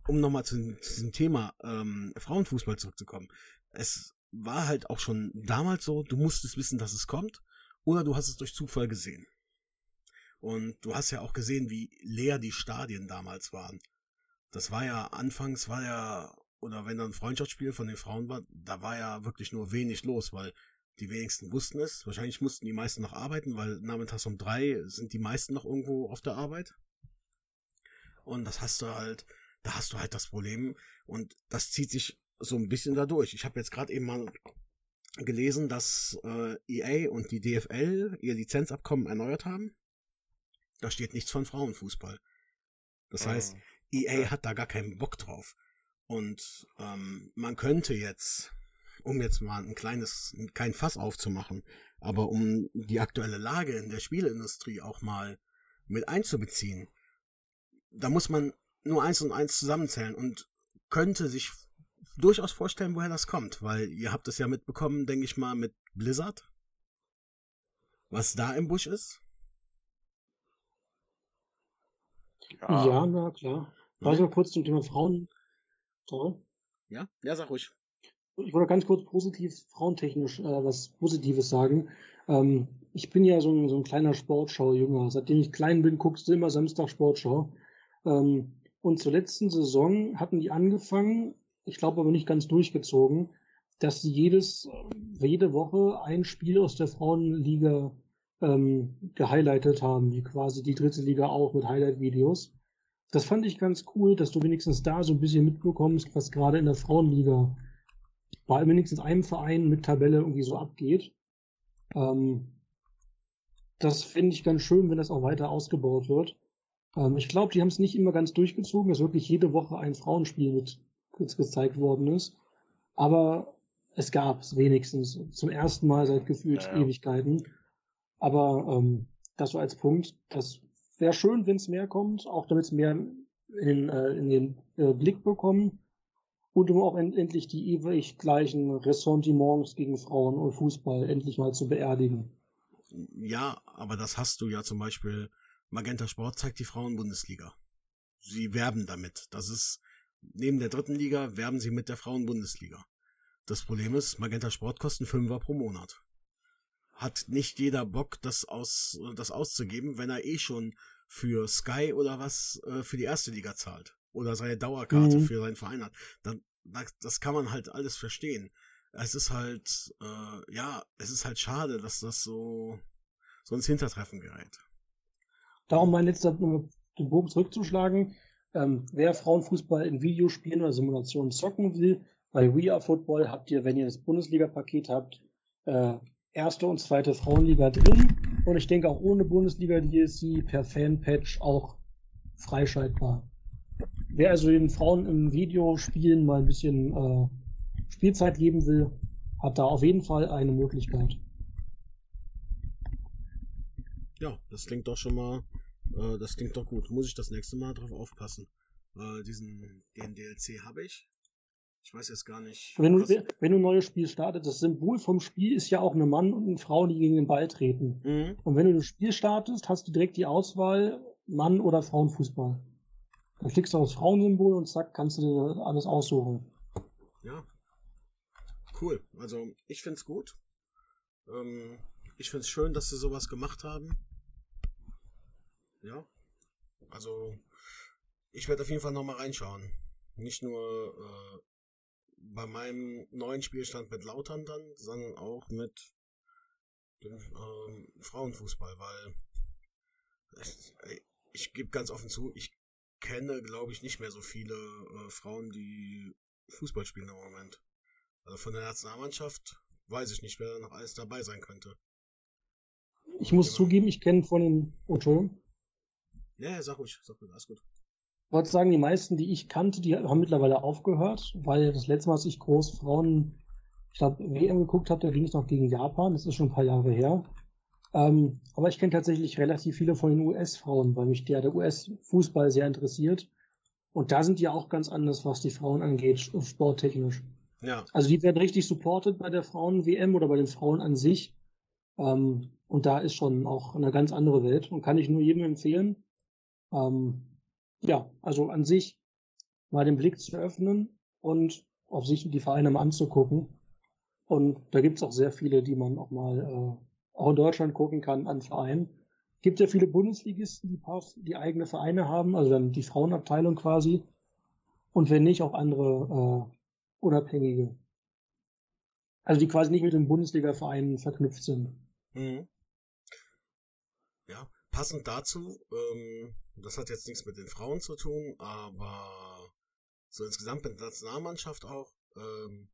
um nochmal zu, zu diesem Thema ähm, Frauenfußball zurückzukommen, es war halt auch schon damals so, du musstest wissen, dass es kommt, oder du hast es durch Zufall gesehen. Und du hast ja auch gesehen, wie leer die Stadien damals waren. Das war ja, anfangs war ja, oder wenn dann ein Freundschaftsspiel von den Frauen war, da war ja wirklich nur wenig los, weil die wenigsten wussten es. Wahrscheinlich mussten die meisten noch arbeiten, weil nachmittags um drei sind die meisten noch irgendwo auf der Arbeit. Und das hast du halt, da hast du halt das Problem. Und das zieht sich so ein bisschen dadurch. Ich habe jetzt gerade eben mal gelesen, dass äh, EA und die DFL ihr Lizenzabkommen erneuert haben. Da steht nichts von Frauenfußball. Das heißt, EA hat da gar keinen Bock drauf. Und ähm, man könnte jetzt, um jetzt mal ein kleines, kein Fass aufzumachen, aber um die aktuelle Lage in der Spieleindustrie auch mal mit einzubeziehen, da muss man nur eins und eins zusammenzählen und könnte sich durchaus vorstellen, woher das kommt, weil ihr habt es ja mitbekommen, denke ich mal, mit Blizzard, was da im Busch ist. Ja, ja na klar. Warte mal kurz zum Thema Frauen. Sorry. Ja, ja, sag ruhig. Ich wollte ganz kurz positiv, frauentechnisch äh, was Positives sagen. Ähm, ich bin ja so ein, so ein kleiner Sportschau-Jünger. Seitdem ich klein bin, guckst du immer Samstag Sportschau. Ähm, und zur letzten Saison hatten die angefangen, ich glaube aber nicht ganz durchgezogen, dass sie jedes, jede Woche ein Spiel aus der Frauenliga ähm, gehighlightet haben, wie quasi die dritte Liga auch mit Highlight-Videos. Das fand ich ganz cool, dass du wenigstens da so ein bisschen mitbekommst, was gerade in der Frauenliga bei wenigstens einem Verein mit Tabelle irgendwie so abgeht. Ähm, das finde ich ganz schön, wenn das auch weiter ausgebaut wird. Ähm, ich glaube, die haben es nicht immer ganz durchgezogen, dass wirklich jede Woche ein Frauenspiel mit kurz gezeigt worden ist. Aber es gab es wenigstens zum ersten Mal seit gefühlt ja, ja. Ewigkeiten. Aber ähm, das so als Punkt, das wäre schön, wenn es mehr kommt, auch damit es mehr in, äh, in den äh, Blick bekommen und um auch end endlich die ewig gleichen Ressentiments gegen Frauen und Fußball endlich mal zu beerdigen. Ja, aber das hast du ja zum Beispiel, Magenta Sport zeigt die Frauenbundesliga. Sie werben damit. Das ist, neben der dritten Liga werben sie mit der Frauenbundesliga. Das Problem ist, Magenta Sport kosten Fünfer pro Monat. Hat nicht jeder Bock, das aus, das auszugeben, wenn er eh schon für Sky oder was äh, für die erste Liga zahlt. Oder seine Dauerkarte mhm. für seinen Verein hat. Dann, das kann man halt alles verstehen. Es ist halt, äh, ja, es ist halt schade, dass das so, so ins Hintertreffen gerät. Darum mein letzter, um den Bogen zurückzuschlagen, ähm, wer Frauenfußball in Videospielen oder Simulationen zocken will, bei We Are Football habt ihr, wenn ihr das Bundesliga-Paket habt, äh, erste und zweite Frauenliga drin. Und ich denke auch ohne Bundesliga-DLC per Fanpatch auch freischaltbar. Wer also den Frauen im Videospielen mal ein bisschen äh, Spielzeit geben will, hat da auf jeden Fall eine Möglichkeit. Ja, das klingt doch schon mal, äh, das klingt doch gut. Muss ich das nächste Mal drauf aufpassen. Äh, diesen, den DLC habe ich. Ich weiß jetzt gar nicht. Wenn du, wenn du ein neues Spiel startest, das Symbol vom Spiel ist ja auch eine Mann und eine Frau, die gegen den Ball treten. Mhm. Und wenn du das Spiel startest, hast du direkt die Auswahl Mann oder Frauenfußball. Dann klickst du auf das Frauensymbol und zack, kannst du dir alles aussuchen. Ja. Cool. Also, ich find's gut. Ähm, ich find's schön, dass sie sowas gemacht haben. Ja. Also, ich werde auf jeden Fall nochmal reinschauen. Nicht nur äh, bei meinem neuen Spielstand mit Lautern dann, sondern auch mit dem ähm, Frauenfußball, weil ich, ich gebe ganz offen zu, ich kenne, glaube ich, nicht mehr so viele äh, Frauen, die Fußball spielen im Moment. Also von der Nationalmannschaft weiß ich nicht, wer da noch alles dabei sein könnte. Ich muss genau. zugeben, ich kenne von den. Oh, Entschuldigung. Ja, sag ruhig, sag ruhig, alles gut. Ich wollte sagen, die meisten, die ich kannte, die haben mittlerweile aufgehört, weil das letzte Mal, als ich groß Frauen, ich glaube, WM geguckt habe, da ging es noch gegen Japan, das ist schon ein paar Jahre her. Ähm, aber ich kenne tatsächlich relativ viele von den US-Frauen, weil mich der, der US-Fußball sehr interessiert. Und da sind die auch ganz anders, was die Frauen angeht, sporttechnisch. Ja. Also die werden richtig supported bei der Frauen-WM oder bei den Frauen an sich. Ähm, und da ist schon auch eine ganz andere Welt und kann ich nur jedem empfehlen. Ähm, ja, also an sich mal den Blick zu öffnen und auf sich die Vereine mal anzugucken. Und da gibt's auch sehr viele, die man auch mal äh, auch in Deutschland gucken kann an Vereinen. Gibt ja viele Bundesligisten, die, paar, die eigene Vereine haben, also dann die Frauenabteilung quasi. Und wenn nicht, auch andere äh, Unabhängige. Also die quasi nicht mit den Bundesliga-Vereinen verknüpft sind. Mhm. Ja, passend dazu, ähm, das hat jetzt nichts mit den Frauen zu tun, aber so insgesamt mit der Nationalmannschaft auch, ähm,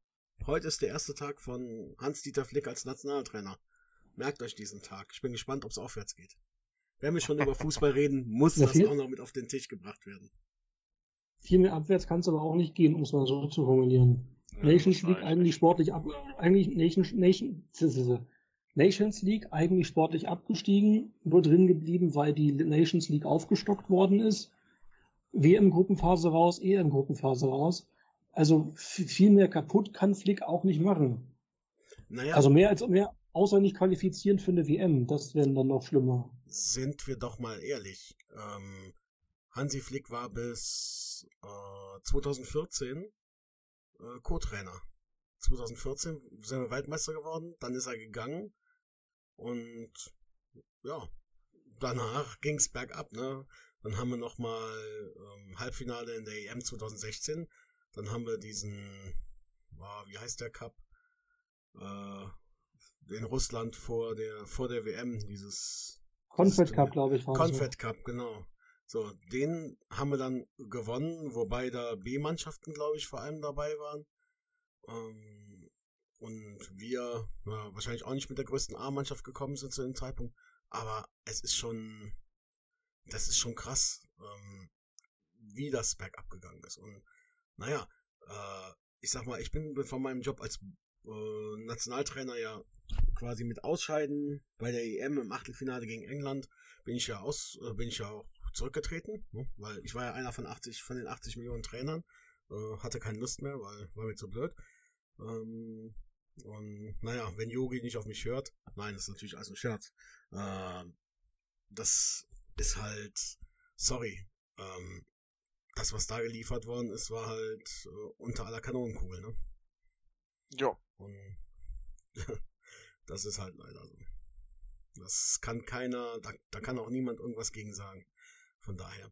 heute ist der erste Tag von Hans-Dieter Flick als Nationaltrainer. Merkt euch diesen Tag. Ich bin gespannt, ob es aufwärts geht. Wenn wir schon über Fußball reden, muss Ja, das viel- auch noch mit auf den Tisch gebracht werden. Viel mehr abwärts kann es aber auch nicht gehen, um es mal so zu formulieren. Nations League eigentlich sportlich ab, eigentlich Nations, Nation, Nations League eigentlich sportlich abgestiegen, nur drin geblieben, weil die Nations League aufgestockt worden ist. WM-Gruppenphase raus, EM-Gruppenphase raus. Also viel mehr kaputt kann Flick auch nicht machen. Naja, Also mehr als mehr, außer nicht qualifizieren für eine WM. Das wäre dann noch schlimmer. sind wir doch mal ehrlich. Ähm, Hansi Flick war bis äh, 2014 äh, Co-Trainer. 2014 sind wir Weltmeister geworden, dann ist er gegangen und ja, danach ging es bergab. Ne? Dann haben wir nochmal ähm, Halbfinale in der EM 2016. Dann haben wir diesen, ah, wie heißt der Cup? Äh, in Russland vor der vor der WM, dieses Confed Cup, glaube ich, es. Confed Cup, genau. So, den haben wir dann gewonnen, wobei da B-Mannschaften, glaube ich, vor allem dabei waren. Ähm, und wir ja, wahrscheinlich auch nicht mit der größten A-Mannschaft gekommen sind zu dem Zeitpunkt. Aber es ist schon, das ist schon krass, ähm, wie das bergab gegangen ist. Und naja, äh, ich sag mal, ich bin von meinem Job als äh, Nationaltrainer ja quasi mit Ausscheiden bei der EM im Achtelfinale gegen England bin ich ja aus, äh, bin ich ja auch zurückgetreten, ne? weil ich war ja einer von 80, von den 80 Millionen Trainern, äh, hatte keine Lust mehr, weil war mir zu blöd. Ähm, und naja, wenn Yogi nicht auf mich hört, nein, das ist natürlich alles ein Scherz. Äh, das ist halt, sorry, ähm, das, was da geliefert worden ist, war halt äh, unter aller Kanonenkugel, ne? Ja. Und das ist halt leider so. Das kann keiner, da, da kann auch niemand irgendwas gegen sagen. Von daher,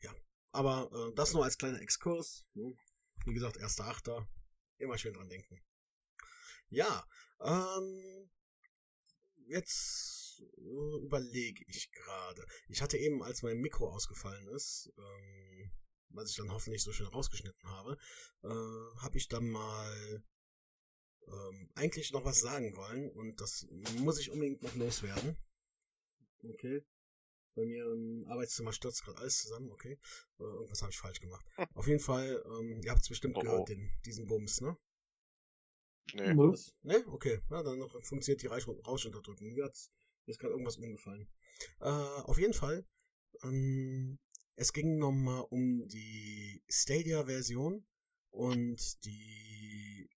ja. Aber äh, das nur als kleiner Exkurs. Ne? Wie gesagt, erster Achter. Immer schön dran denken. Ja, ähm, jetzt äh, überlege ich gerade. Ich hatte eben, als mein Mikro ausgefallen ist, ähm, was ich dann hoffentlich so schön rausgeschnitten habe, äh, habe ich dann mal ähm, eigentlich noch was sagen wollen und das muss ich unbedingt noch loswerden. Okay. Bei mir im Arbeitszimmer stürzt gerade alles zusammen, okay. Äh, irgendwas habe ich falsch gemacht. Auf jeden Fall, ähm, ihr habt es bestimmt Oh, oh. gehört, den, diesen Bums, ne? Nee. Was? Ne? Okay. Ja, dann noch funktioniert die Rausch Rauschunterdrückung. Mir mir ist gerade irgendwas umgefallen. Äh, auf jeden Fall, ähm, es ging nochmal um die Stadia-Version und die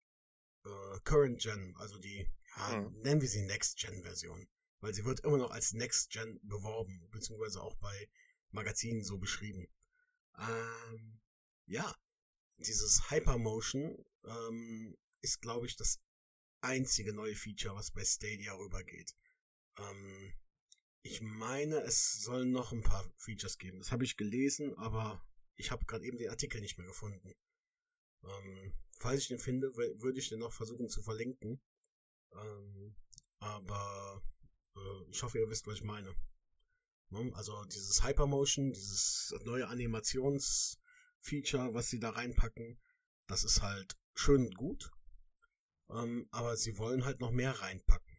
äh, Current Gen, also die, ja, Mhm. nennen wir sie Next Gen Version. Weil sie wird immer noch als Next Gen beworben, beziehungsweise auch bei Magazinen so beschrieben. Ähm, ja, dieses Hypermotion ähm, ist, glaube ich, das einzige neue Feature, was bei Stadia rübergeht. Ähm, ich meine, es sollen noch ein paar Features geben. Das habe ich gelesen, aber ich habe gerade eben den Artikel nicht mehr gefunden. Ähm, falls ich den finde, würde ich den noch versuchen zu verlinken. Ähm, aber äh, ich hoffe, ihr wisst, was ich meine. Ne? Also dieses Hypermotion, dieses neue Animationsfeature, was sie da reinpacken, das ist halt schön und gut. Ähm, aber sie wollen halt noch mehr reinpacken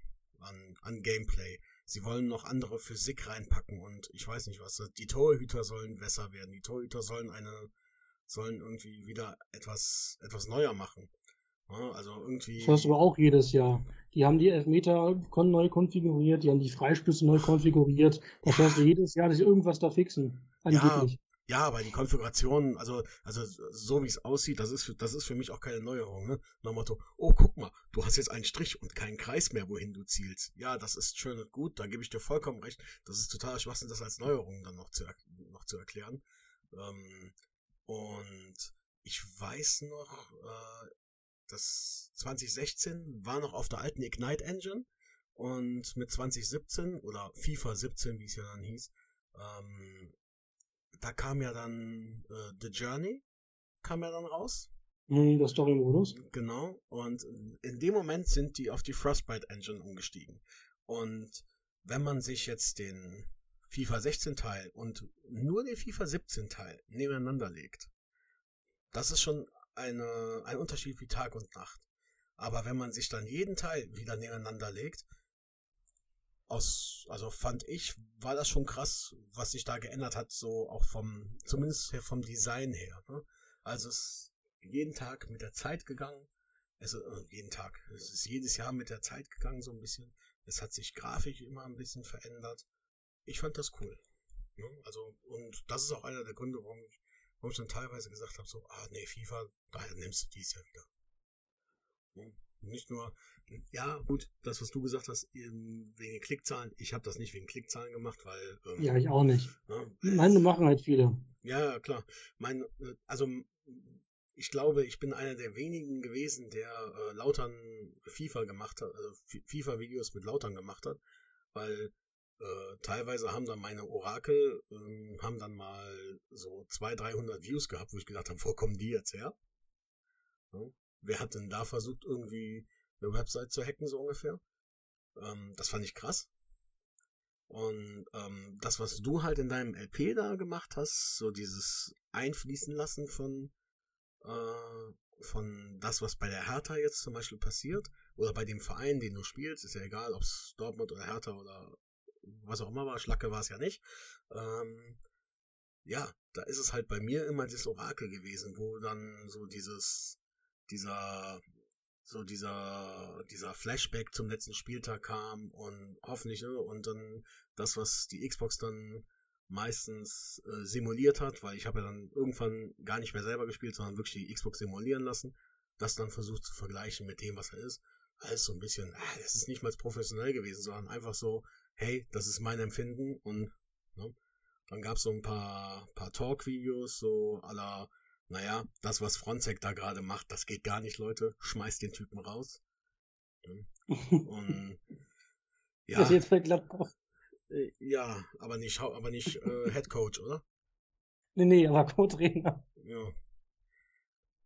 an, an Gameplay. Sie wollen noch andere Physik reinpacken und ich weiß nicht was. Die Torhüter sollen besser werden. Die Torhüter sollen eine, sollen irgendwie wieder etwas, etwas neuer machen. Ja, also irgendwie. Das hörst du aber auch jedes Jahr. Die haben die Elfmeter neu konfiguriert, die haben die Freistöße neu konfiguriert. Das hörst du jedes Jahr, dass sie irgendwas da fixen. Angeblich. Ja, aber die Konfiguration, also, also so wie es aussieht, das ist, für, das ist für mich auch keine Neuerung. Ne? Nach Motto, oh, guck mal, du hast jetzt einen Strich und keinen Kreis mehr, wohin du zielst. Ja, das ist schön und gut, da gebe ich dir vollkommen recht. Das ist total Schwachsinn, das als Neuerung dann noch zu, noch zu erklären. Ähm, und ich weiß noch, äh, das 2016 war noch auf der alten Ignite Engine und mit 2017 oder FIFA 17, wie es ja dann hieß, ähm, da kam ja dann äh, The Journey, kam ja dann raus. Der Story-Modus. Genau. Und in dem Moment sind die auf die Frostbite Engine umgestiegen. Und wenn man sich jetzt den FIFA 16 Teil und nur den FIFA 17 Teil nebeneinander legt, das ist schon eine, ein Unterschied wie Tag und Nacht. Aber wenn man sich dann jeden Teil wieder nebeneinander legt, aus, also fand ich, war das schon krass, was sich da geändert hat, so auch vom, zumindest vom Design her. Ne? Also es ist jeden Tag mit der Zeit gegangen. Also äh, jeden Tag. Es ist jedes Jahr mit der Zeit gegangen, so ein bisschen. Es hat sich grafisch immer ein bisschen verändert. Ich fand das cool. Ne? Also, und das ist auch einer der Gründe, warum ich, warum ich dann teilweise gesagt habe, so, ah nee, FIFA, daher nimmst du dies Jahr wieder. Ne? Nicht nur, ja, gut, das, was du gesagt hast, wegen Klickzahlen. Ich habe das nicht wegen Klickzahlen gemacht, weil. Ähm, ja, ich auch nicht. Ne, Meine machen halt viele. Ja, klar. Mein, äh, also, ich glaube, ich bin einer der wenigen gewesen, der äh, Lautern FIFA gemacht hat, also FIFA-Videos mit Lautern gemacht hat, weil äh, teilweise haben dann meine Orakel, äh, haben dann mal so 200, 300 Views gehabt, wo ich gedacht habe, wo kommen die jetzt her? Ja? Wer hat denn da versucht, irgendwie eine Website zu hacken, so ungefähr? Ähm, das fand ich krass. Und ähm, das, was du halt in deinem LP da gemacht hast, so dieses Einfließen lassen von, äh, von das, was bei der Hertha jetzt zum Beispiel passiert, oder bei dem Verein, den du spielst, ist ja egal, ob es Dortmund oder Hertha oder was auch immer war, Schlacke war es ja nicht. Ähm, ja, da ist es halt bei mir immer das Orakel gewesen, wo dann so dieses, dieser, so dieser, dieser Flashback zum letzten Spieltag kam und hoffentlich, ne, und dann das, was die Xbox dann meistens äh, simuliert hat, weil ich habe ja dann irgendwann gar nicht mehr selber gespielt, sondern wirklich die Xbox simulieren lassen, das dann versucht zu vergleichen mit dem, was er ist. Alles so ein bisschen, es ist nicht mal professionell gewesen, sondern einfach so, hey, das ist mein Empfinden und ne, dann gab es so ein paar, paar Talk-Videos, so aller, naja, das, was Frontsec da gerade macht, das geht gar nicht, Leute, schmeißt den Typen raus. Und ja. Das ist jetzt bei Gladbach. Äh, ja, aber nicht, aber nicht äh, Head Coach, oder? Nee, nee, aber Co-Trainer. Ja.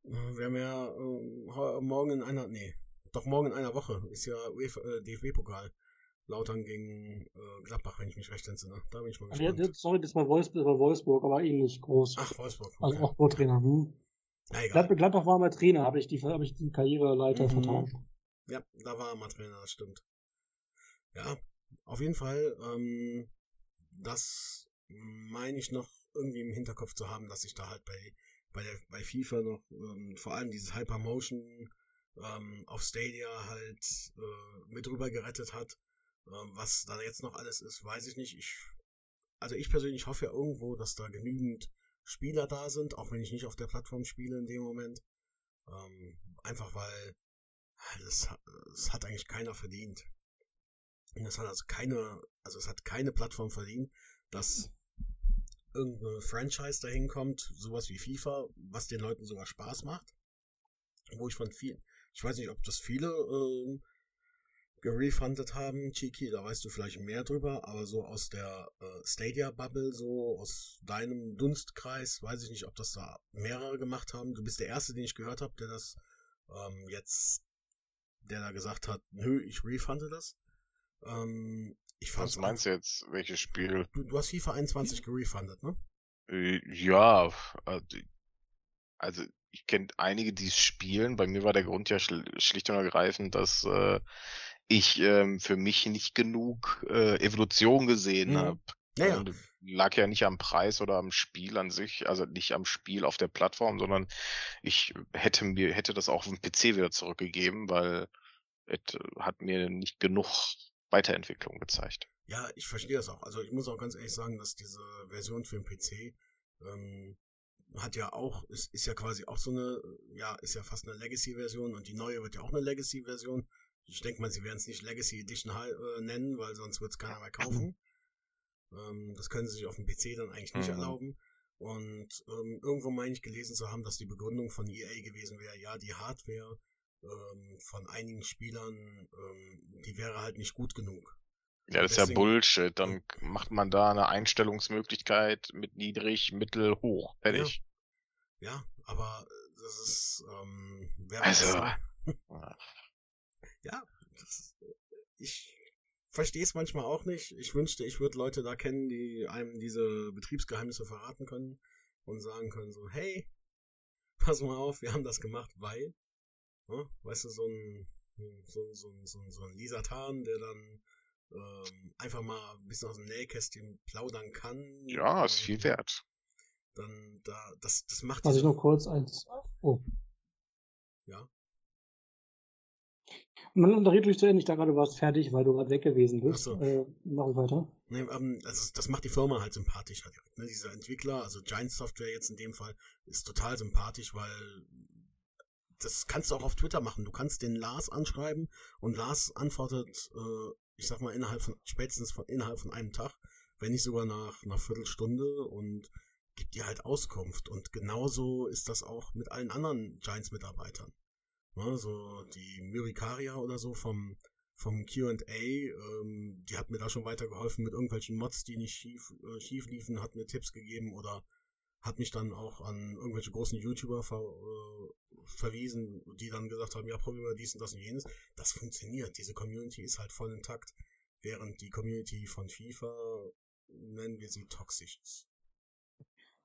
Äh, wir haben ja äh, morgen in einer, nee, doch morgen in einer Woche ist ja äh, DFB-Pokal. Lautern gegen äh, Gladbach, wenn ich mich recht entsinne. Da bin ich mal gespannt. Ja, sorry, das war Wolfsburg, war Wolfsburg, aber ähnlich groß. Ach, Wolfsburg. Also okay. Also auch Co-Trainer. Hm. Na, egal. Gladbach war mal Trainer, habe ich die, habe ich die Karriereleiter mhm. vertauscht. Ja, da war er mal Trainer, das stimmt. Ja, auf jeden Fall, ähm, das meine ich noch irgendwie im Hinterkopf zu haben, dass ich da halt bei, bei, der, bei FIFA noch ähm, vor allem dieses Hypermotion ähm, auf Stadia halt äh, mit rüber gerettet hat. Ähm, was da jetzt noch alles ist, weiß ich nicht. Ich, also ich persönlich hoffe ja irgendwo, dass da genügend Spieler da sind, auch wenn ich nicht auf der Plattform spiele in dem Moment. Ähm, einfach weil das, das hat eigentlich keiner verdient. Und das hat also keine, also es hat keine Plattform verdient, dass irgendeine Franchise dahin kommt, sowas wie FIFA, was den Leuten sogar Spaß macht. Wo ich von vielen, ich weiß nicht, ob das viele äh, gerefundet haben, Chiki, da weißt du vielleicht mehr drüber, aber so aus der äh, Stadia-Bubble, so aus deinem Dunstkreis, weiß ich nicht, ob das da mehrere gemacht haben. Du bist der Erste, den ich gehört habe, der das ähm, jetzt, der da gesagt hat, nö, ich refunde das. Ähm, ich Was meinst du jetzt, welches Spiel? Du, du hast FIFA 21 gerefundet, ne? Äh, ja, also, also ich kenne einige, die es spielen. Bei mir war der Grund ja schlicht und ergreifend, dass äh, ich ähm, für mich nicht genug äh, Evolution gesehen mhm. habe. Ja, ja. lag ja nicht am Preis oder am Spiel an sich, also nicht am Spiel auf der Plattform, sondern ich hätte mir, hätte das auch auf dem PC wieder zurückgegeben, weil es hat mir nicht genug Weiterentwicklung gezeigt. Ja, ich verstehe das auch. Also ich muss auch ganz ehrlich sagen, dass diese Version für den PC ähm, hat ja auch, ist, ist ja quasi auch so eine, ja, ist ja fast eine Legacy-Version und die neue wird ja auch eine Legacy-Version. Ich denke mal, sie werden es nicht Legacy Edition äh, nennen, weil sonst wird es keiner mehr kaufen. Ähm, das können sie sich auf dem PC dann eigentlich nicht mhm. erlauben. Und ähm, irgendwo meine ich gelesen zu haben, dass die Begründung von EA gewesen wäre, ja, die Hardware ähm, von einigen Spielern, ähm, die wäre halt nicht gut genug. Ja, das ist ja Bullshit. Dann macht man da eine Einstellungsmöglichkeit mit niedrig, mittel, hoch. Fertig. Ja, ja aber das ist, ähm, also, ja, das, ich verstehe es manchmal auch nicht. Ich wünschte, ich würde Leute da kennen, die einem diese Betriebsgeheimnisse verraten können und sagen können so, hey, pass mal auf, wir haben das gemacht, weil, ne, weißt du, so ein, so, so, so, so ein Lisatan, der dann ähm, einfach mal ein bisschen aus dem Nähkästchen plaudern kann. Ja, ist viel wert. Dann, da, das, das macht. Was ich noch kurz als, oh. Ja. Man unterriert durch zu Ende, ich dachte gerade, du warst fertig, weil du gerade weg gewesen bist. Ach so. Äh, mach weiter. Nee, ähm, also das macht die Firma halt sympathischer direkt. Ne? Dieser Entwickler, also Giant Software jetzt in dem Fall, ist total sympathisch, weil das kannst du auch auf Twitter machen. Du kannst den Lars anschreiben und Lars antwortet, äh, ich sag mal, innerhalb von, spätestens von, innerhalb von einem Tag, wenn nicht sogar nach einer Viertelstunde und gibt dir halt Auskunft. Und genauso ist das auch mit allen anderen Giants-Mitarbeitern. Ne, so die Myrikaria oder so vom, vom QA, ähm, die hat mir da schon weitergeholfen mit irgendwelchen Mods, die nicht schief, äh, schief liefen, hat mir Tipps gegeben oder hat mich dann auch an irgendwelche großen YouTuber ver, äh, verwiesen, die dann gesagt haben, ja, probier mal dies und das und jenes. Das funktioniert. Diese Community ist halt voll intakt, während die Community von FIFA, nennen wir sie, toxisch ist.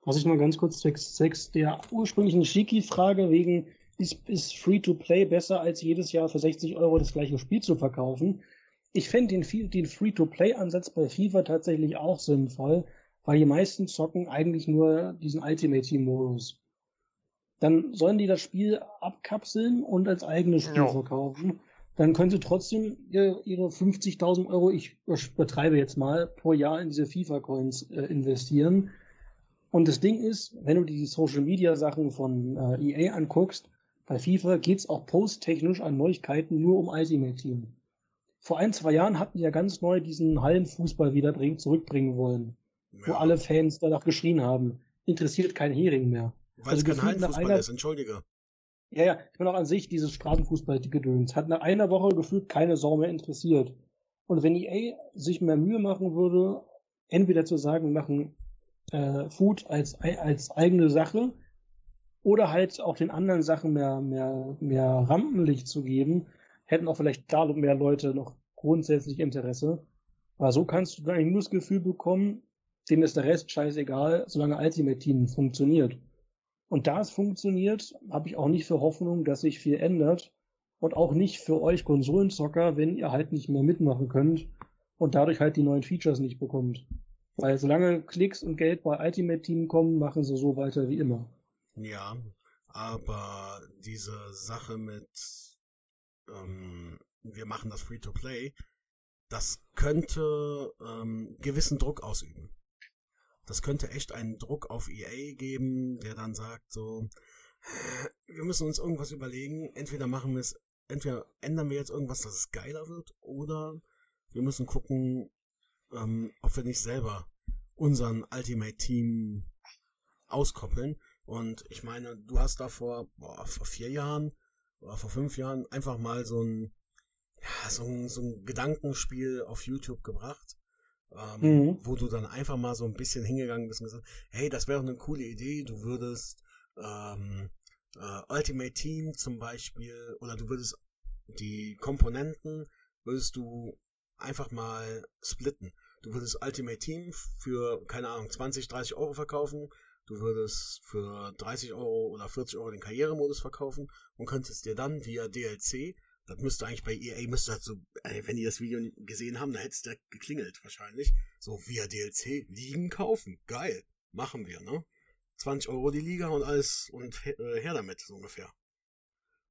Was ich mal ganz kurz zwecks, zwecks der ursprünglichen Shiki-Frage wegen, ist, ist Free-to-Play besser als jedes Jahr für 60 Euro das gleiche Spiel zu verkaufen? Ich fände den, den Free-to-Play-Ansatz bei FIFA tatsächlich auch sinnvoll, weil die meisten zocken eigentlich nur diesen Ultimate Team Modus. Dann sollen die das Spiel abkapseln und als eigenes Spiel Ja. verkaufen. Dann können sie trotzdem ihre, ihre 50.000 Euro, ich übertreibe jetzt mal, pro Jahr in diese FIFA-Coins äh, investieren. Und das Ding ist, wenn du die Social Media Sachen von äh, EA anguckst, bei FIFA geht's auch posttechnisch an Neuigkeiten nur um Ultimate Team. Vor ein, zwei Jahren hatten die ja ganz neu diesen Hallenfußball wieder bringen, zurückbringen wollen, wo alle Fans danach geschrien haben. Interessiert kein Hering mehr. Weil also es kein Hallenfußball einer- ist, entschuldige. Ja, ja, ich meine auch an sich, dieses Straßenfußball-Gedöns hat nach einer Woche gefühlt keine Sau mehr interessiert. Und wenn EA sich mehr Mühe machen würde, entweder zu sagen, machen äh, Food als, als eigene Sache oder halt auch den anderen Sachen mehr, mehr, mehr Rampenlicht zu geben, hätten auch vielleicht da mehr Leute noch grundsätzlich Interesse. Aber so kannst du dann eigentlich nur das Gefühl bekommen, denen ist der Rest scheißegal, solange Ultimate Team funktioniert. Und da es funktioniert, habe ich auch nicht für Hoffnung, dass sich viel ändert. Und auch nicht für euch Konsolenzocker, wenn ihr halt nicht mehr mitmachen könnt und dadurch halt die neuen Features nicht bekommt. Weil solange Klicks und Geld bei Ultimate Team kommen, machen sie so weiter wie immer. Ja, aber diese Sache mit, ähm, wir machen das Free-to-Play, das könnte ähm, gewissen Druck ausüben. Das könnte echt einen Druck auf EA geben, der dann sagt so, wir müssen uns irgendwas überlegen, entweder machen wir es, entweder ändern wir jetzt irgendwas, dass es geiler wird, oder wir müssen gucken, ähm, ob wir nicht selber unseren Ultimate Team auskoppeln. Und ich meine, du hast da vor, boah, vor vier Jahren oder vor fünf Jahren einfach mal so ein, ja, so ein, so ein Gedankenspiel auf YouTube gebracht, ähm, Mhm. wo du dann einfach mal so ein bisschen hingegangen bist und gesagt, hey, das wäre eine coole Idee, du würdest ähm, äh, Ultimate Team zum Beispiel, oder du würdest die Komponenten, würdest du einfach mal splitten. Du würdest Ultimate Team für, keine Ahnung, 20, 30 Euro verkaufen, du würdest für 30 Euro oder 40 Euro den Karrieremodus verkaufen und könntest dir dann via DLC, das müsste eigentlich bei EA, müsste das so, ey, wenn die das Video gesehen haben, dann hätte es direkt geklingelt wahrscheinlich, so via DLC Ligen kaufen. Geil. Machen wir, ne? 20 Euro die Liga und alles und äh, her damit, so ungefähr.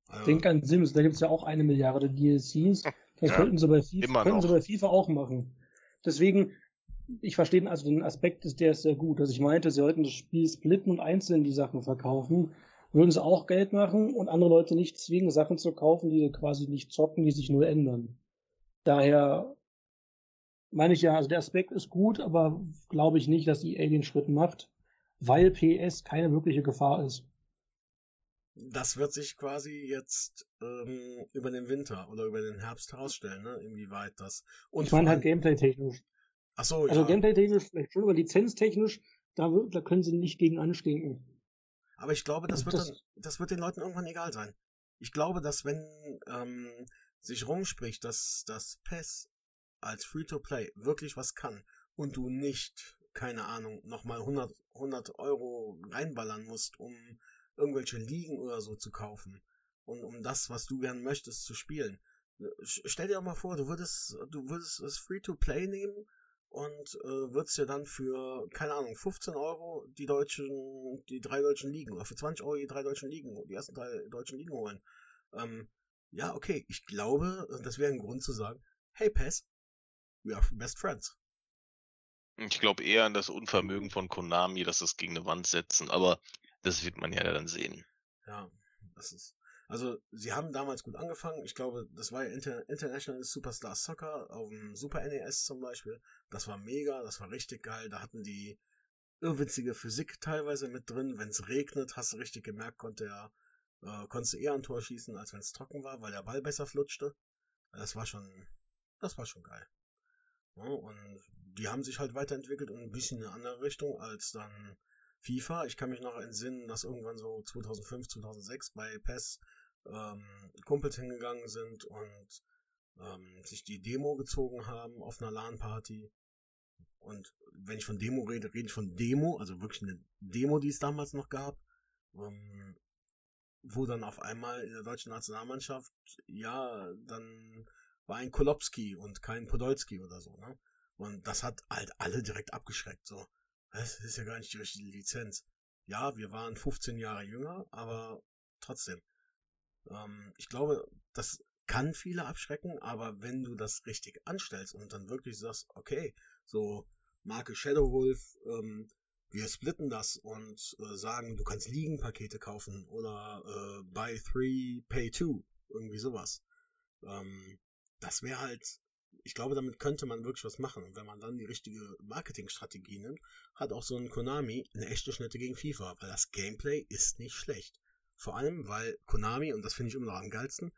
Also, Denk an Sims, da gibt's ja auch eine Milliarde DLCs. Das Ja, könnten, sie bei FIFA, könnten sie bei FIFA auch machen. Deswegen, ich verstehe den- also den Aspekt, der ist sehr gut. Also ich meinte, sie sollten das Spiel splitten und einzeln die Sachen verkaufen. Würden sie auch Geld machen und andere Leute nicht zwingen, Sachen zu kaufen, die sie quasi nicht zocken, die sich nur ändern. Daher meine ich ja, also der Aspekt ist gut, aber glaube ich nicht, dass EA den Schritt macht, weil PS keine wirkliche Gefahr ist. das wird sich quasi jetzt ähm, über den Winter oder über den Herbst herausstellen, ne? Inwieweit das. Und ich meine halt Gameplay-technisch. Ach so, Also ja. Gameplay-technisch vielleicht schon, aber lizenztechnisch, da, da können sie nicht gegen anstinken. Aber ich glaube, das wird, das- dann, das wird den Leuten irgendwann egal sein. Ich glaube, dass wenn ähm, sich rumspricht, dass das PES als Free-to-Play wirklich was kann und du nicht, keine Ahnung, nochmal 100, 100 Euro reinballern musst, um irgendwelche Ligen oder so zu kaufen und um das, was du gern möchtest, zu spielen. Stell dir doch mal vor, du würdest, du würdest das Free-to-Play nehmen und äh, würdest dir dann für, keine Ahnung, 15 Euro die deutschen, die drei deutschen Ligen oder für 20 Euro die drei deutschen Ligen, die ersten drei deutschen Ligen holen. Ähm, ja, okay, ich glaube, das wäre ein Grund zu sagen, hey Pess, we are best friends. Ich glaube eher an das Unvermögen von Konami, dass es gegen eine Wand setzen, aber das wird man ja dann sehen. Ja, das ist. Also, sie haben damals gut angefangen. Ich glaube, das war ja Inter International Superstar Soccer auf dem Super NES zum Beispiel. Das war mega, das war richtig geil. Da hatten die irrwitzige Physik teilweise mit drin. Wenn es regnet, hast du richtig gemerkt, konnte er, äh, konntest du eher ein Tor schießen, als wenn es trocken war, weil der Ball besser flutschte. Das war schon, das war schon geil. Ja, und die haben sich halt weiterentwickelt und ein bisschen in eine andere Richtung als dann FIFA. Ich kann mich noch entsinnen, dass irgendwann so 2005, 2006 bei PES ähm, Kumpels hingegangen sind und ähm, sich die Demo gezogen haben auf einer LAN-Party. Und wenn ich von Demo rede, rede ich von Demo, also wirklich eine Demo, die es damals noch gab, ähm, wo dann auf einmal in der deutschen Nationalmannschaft, ja, dann war ein Kolopski und kein Podolski oder so, ne? Und das hat halt alle direkt abgeschreckt, so. Das ist ja gar nicht die richtige Lizenz. Ja, wir waren 15 Jahre jünger, aber trotzdem. Ähm, ich glaube, das kann viele abschrecken, aber wenn du das richtig anstellst und dann wirklich sagst, okay, so Marke Shadow Wolf, ähm, wir splitten das und äh, sagen, du kannst Liegenpakete kaufen oder äh, Buy Three, Pay Two, irgendwie sowas. Ähm, das wäre halt, ich glaube, damit könnte man wirklich was machen. Und wenn man dann die richtige Marketingstrategie nimmt, hat auch so ein Konami eine echte Schnitte gegen FIFA, weil das Gameplay ist nicht schlecht. Vor allem, weil Konami, und das finde ich immer noch am geilsten,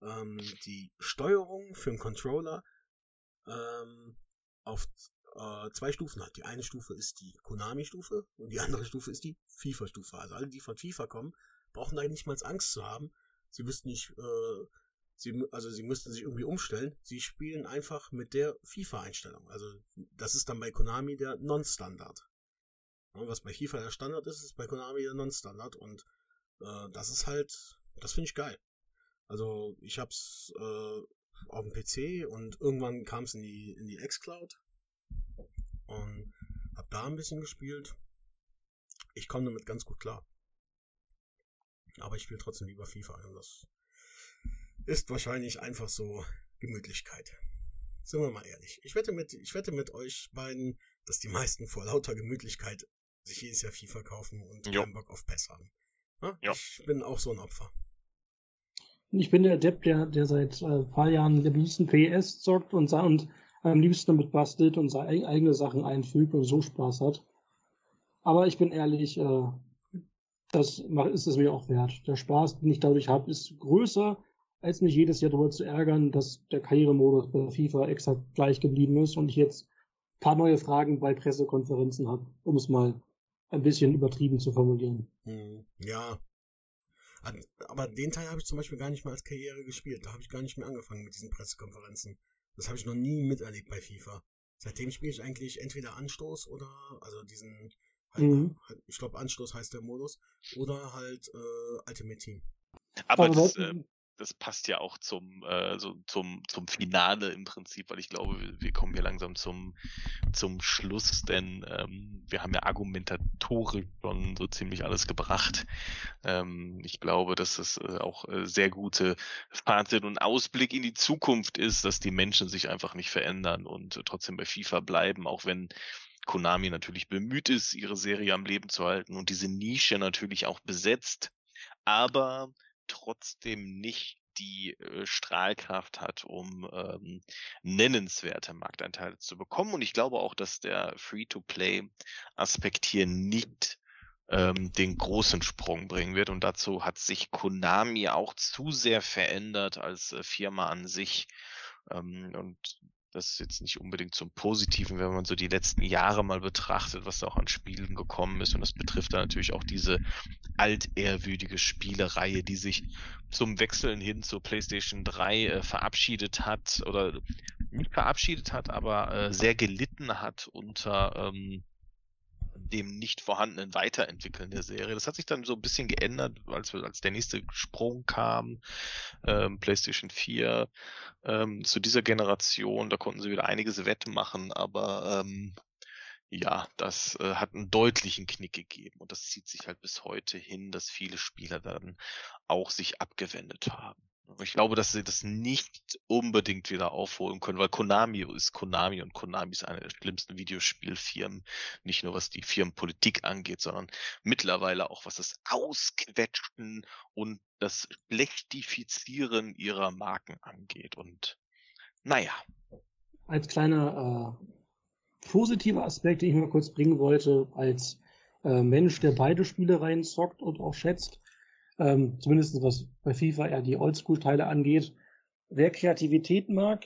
ähm, die Steuerung für den Controller ähm, auf äh, zwei Stufen hat. Die eine Stufe ist die Konami-Stufe und die andere Stufe ist die FIFA-Stufe. Also alle, die von FIFA kommen, brauchen da nicht mal Angst zu haben. Sie wüssten nicht, äh, sie, also sie müssten sich irgendwie umstellen. Sie spielen einfach mit der FIFA-Einstellung. Also das ist dann bei Konami der Non-Standard. Was bei FIFA der Standard ist, ist bei Konami der Non-Standard und äh, das ist halt, das finde ich geil. Also ich hab's äh, auf dem PC und irgendwann kam es in die, in die X-Cloud und hab da ein bisschen gespielt. Ich komme damit ganz gut klar. Aber ich spiele trotzdem lieber FIFA und das ist wahrscheinlich einfach so Gemütlichkeit. Sind wir mal ehrlich. Ich wette mit, ich wette mit euch beiden, dass die meisten vor lauter Gemütlichkeit sich jedes Jahr FIFA kaufen und jo. keinen Bock auf PES haben. Ja. Ich bin auch so ein Opfer. Ich bin der Depp, der, der seit ein äh, paar Jahren am liebsten PS zockt und, und am liebsten damit bastelt und seine eigene Sachen einfügt und so Spaß hat. Aber ich bin ehrlich, äh, das ist es mir auch wert. Der Spaß, den ich dadurch habe, ist größer, als mich jedes Jahr darüber zu ärgern, dass der Karrieremodus bei FIFA exakt gleich geblieben ist und ich jetzt ein paar neue Fragen bei Pressekonferenzen habe, um es mal ein bisschen übertrieben zu formulieren. Hm, ja. Aber den Teil habe ich zum Beispiel gar nicht mal als Karriere gespielt. Da habe ich gar nicht mehr angefangen mit diesen Pressekonferenzen. Das habe ich noch nie miterlebt bei FIFA. Seitdem spiele ich eigentlich entweder Anstoß oder, also diesen, halt, mhm. Halt, ich glaube Anstoß heißt der Modus, oder halt äh, Ultimate Team. Aber das, äh, das passt ja auch zum, äh, so, zum, zum Finale im Prinzip, weil ich glaube, wir kommen hier langsam zum, zum Schluss, denn ähm, wir haben ja argumentatorisch schon so ziemlich alles gebracht. Ähm, ich glaube, dass es äh, auch äh, sehr gute Fazit und Ausblick in die Zukunft ist, dass die Menschen sich einfach nicht verändern und trotzdem bei FIFA bleiben, auch wenn Konami natürlich bemüht ist, ihre Serie am Leben zu halten und diese Nische natürlich auch besetzt. Aber trotzdem nicht die äh, Strahlkraft hat, um ähm, nennenswerte Marktanteile zu bekommen. Und ich glaube auch, dass der Free-to-Play-Aspekt hier nicht ähm, den großen Sprung bringen wird. Und dazu hat sich Konami auch zu sehr verändert als äh, Firma an sich. Ähm, und das ist jetzt nicht unbedingt zum Positiven, wenn man so die letzten Jahre mal betrachtet, was da auch an Spielen gekommen ist. Und das betrifft dann natürlich auch diese altehrwürdige Spielereihe, die sich zum Wechseln hin zur PlayStation 3 äh, verabschiedet hat oder nicht verabschiedet hat, aber äh, sehr gelitten hat unter ähm, dem nicht vorhandenen Weiterentwickeln der Serie. Das hat sich dann so ein bisschen geändert, als, als der nächste Sprung kam, ähm, PlayStation 4, ähm, zu dieser Generation, da konnten sie wieder einiges wettmachen, aber ähm, ja, das äh, hat einen deutlichen Knick gegeben und das zieht sich halt bis heute hin, dass viele Spieler dann auch sich abgewendet haben. Ich glaube, dass sie das nicht unbedingt wieder aufholen können, weil Konami ist Konami und Konami ist eine der schlimmsten Videospielfirmen, nicht nur was die Firmenpolitik angeht, sondern mittlerweile auch was das Ausquetschen und das Schlechtifizieren ihrer Marken angeht. Und naja. Als kleiner äh, positiver Aspekt, den ich mal kurz bringen wollte, als äh, Mensch, der beide Spielereien zockt und auch schätzt, ähm, zumindest was bei FIFA eher die Oldschool-Teile angeht. Wer Kreativität mag,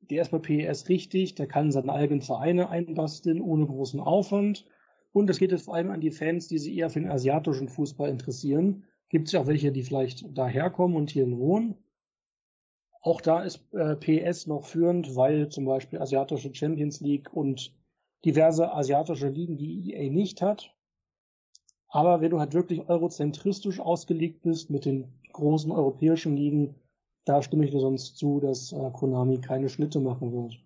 der ist bei PES richtig, der kann seine eigenen Vereine einbasteln ohne großen Aufwand. Und es geht jetzt vor allem an die Fans, die sich eher für den asiatischen Fußball interessieren. Gibt es ja auch welche, die vielleicht daherkommen und hier wohnen. Auch da ist äh, PES noch führend, weil zum Beispiel asiatische Champions League und diverse asiatische Ligen, die EA nicht hat, aber wenn du halt wirklich eurozentristisch ausgelegt bist mit den großen europäischen Ligen, da stimme ich dir sonst zu, dass äh, Konami keine Schnitte machen wird.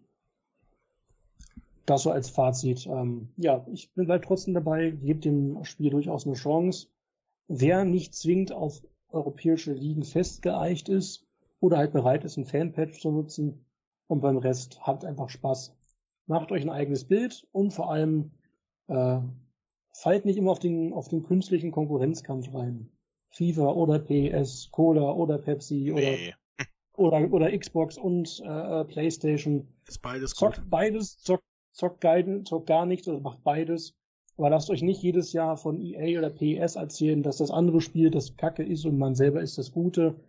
Das so als Fazit. Ähm, ja, ich bin halt trotzdem dabei, gebe dem Spiel durchaus eine Chance. Wer nicht zwingend auf europäische Ligen festgeeicht ist oder halt bereit ist, ein Fanpatch zu nutzen und beim Rest habt einfach Spaß. Macht euch ein eigenes Bild und vor allem äh, fallt nicht immer auf den, auf den künstlichen Konkurrenzkampf rein. FIFA oder PS, Cola oder Pepsi nee. oder, oder, oder Xbox und äh, Playstation. Ist beides zockt gut. beides, zockt, zockt, geil, zockt gar nichts oder macht beides. Aber lasst euch nicht jedes Jahr von EA oder PES erzählen, dass das andere Spiel das Kacke ist und man selber ist das Gute.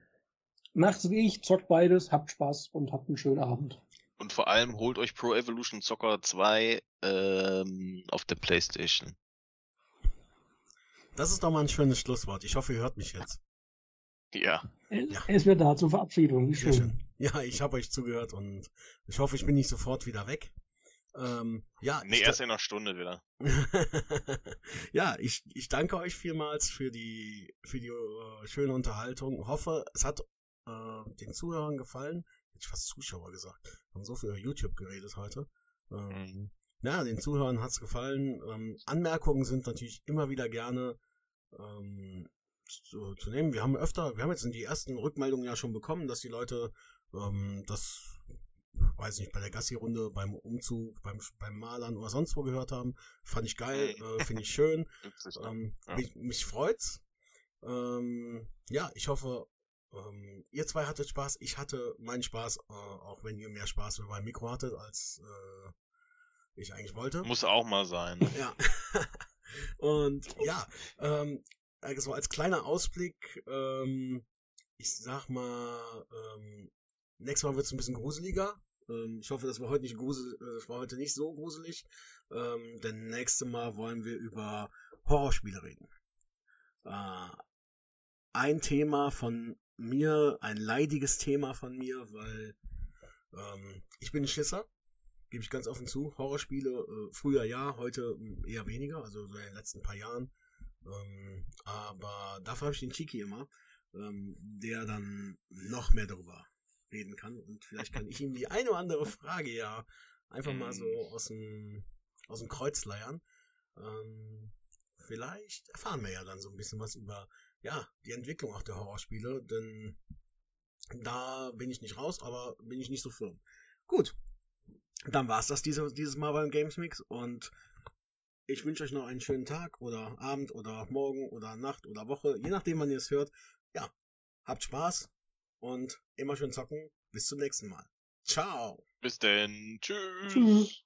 Macht's wie ich, zockt beides, habt Spaß und habt einen schönen Abend. Und vor allem holt euch Pro Evolution Soccer 2 ähm, auf der Playstation. Das ist doch mal ein schönes Schlusswort. Ich hoffe, ihr hört mich jetzt. Ja. ja. Es wird da zur Verabschiedung. Sehr schön. Ja, ich habe euch zugehört und ich hoffe, ich bin nicht sofort wieder weg. Ähm, ja, nee, erst in einer Stunde wieder. ja, ich, ich danke euch vielmals für die, für die uh, schöne Unterhaltung. Hoffe, es hat uh, den Zuhörern gefallen. Hätte ich fast Zuschauer gesagt. Wir haben so viel über YouTube geredet heute. Ähm, mhm. Ja, den Zuhörern hat's gefallen. Ähm, Anmerkungen sind natürlich immer wieder gerne ähm, zu, zu, nehmen. Wir haben öfter, wir haben jetzt in die ersten Rückmeldungen ja schon bekommen, dass die Leute ähm, das, weiß nicht, bei der Gassi-Runde, beim Umzug, beim, beim Malern oder sonst wo gehört haben. Fand ich geil, äh, finde ich schön. ähm, ja. mich, mich freut's. Ähm, ja, ich hoffe, ähm, ihr zwei hattet Spaß. Ich hatte meinen Spaß, äh, auch wenn ihr mehr Spaß mit meinem Mikro hattet als äh, ich eigentlich wollte. Muss auch mal sein. Ja. Und ja, ähm, also als kleiner Ausblick, ähm, ich sag mal, ähm, nächstes Mal wird es ein bisschen gruseliger. Ähm, ich hoffe, das war heute nicht grusel, das war heute nicht so gruselig. Ähm, denn nächstes Mal wollen wir über Horrorspiele reden. Äh, ein Thema von mir, ein leidiges Thema von mir, weil ähm, ich bin ein Schisser gebe ich ganz offen zu. Horrorspiele, äh, früher ja, heute hm, eher weniger, also so in den letzten paar Jahren. Ähm, aber dafür habe ich den Chiki immer, ähm, der dann noch mehr darüber reden kann. Und vielleicht kann ich ihm die eine oder andere Frage ja einfach mal so mhm. aus dem, aus dem Kreuz leiern. Ähm, vielleicht erfahren wir ja dann so ein bisschen was über ja, die Entwicklung auch der Horrorspiele, denn da bin ich nicht raus, aber bin ich nicht so firm. Gut, dann war es das diese, dieses Mal beim Games Mix und ich wünsche euch noch einen schönen Tag oder Abend oder Morgen oder Nacht oder Woche, je nachdem, wann ihr es hört. Ja, habt Spaß und immer schön zocken. Bis zum nächsten Mal. Ciao. Bis denn. Tschüss. Tschüss.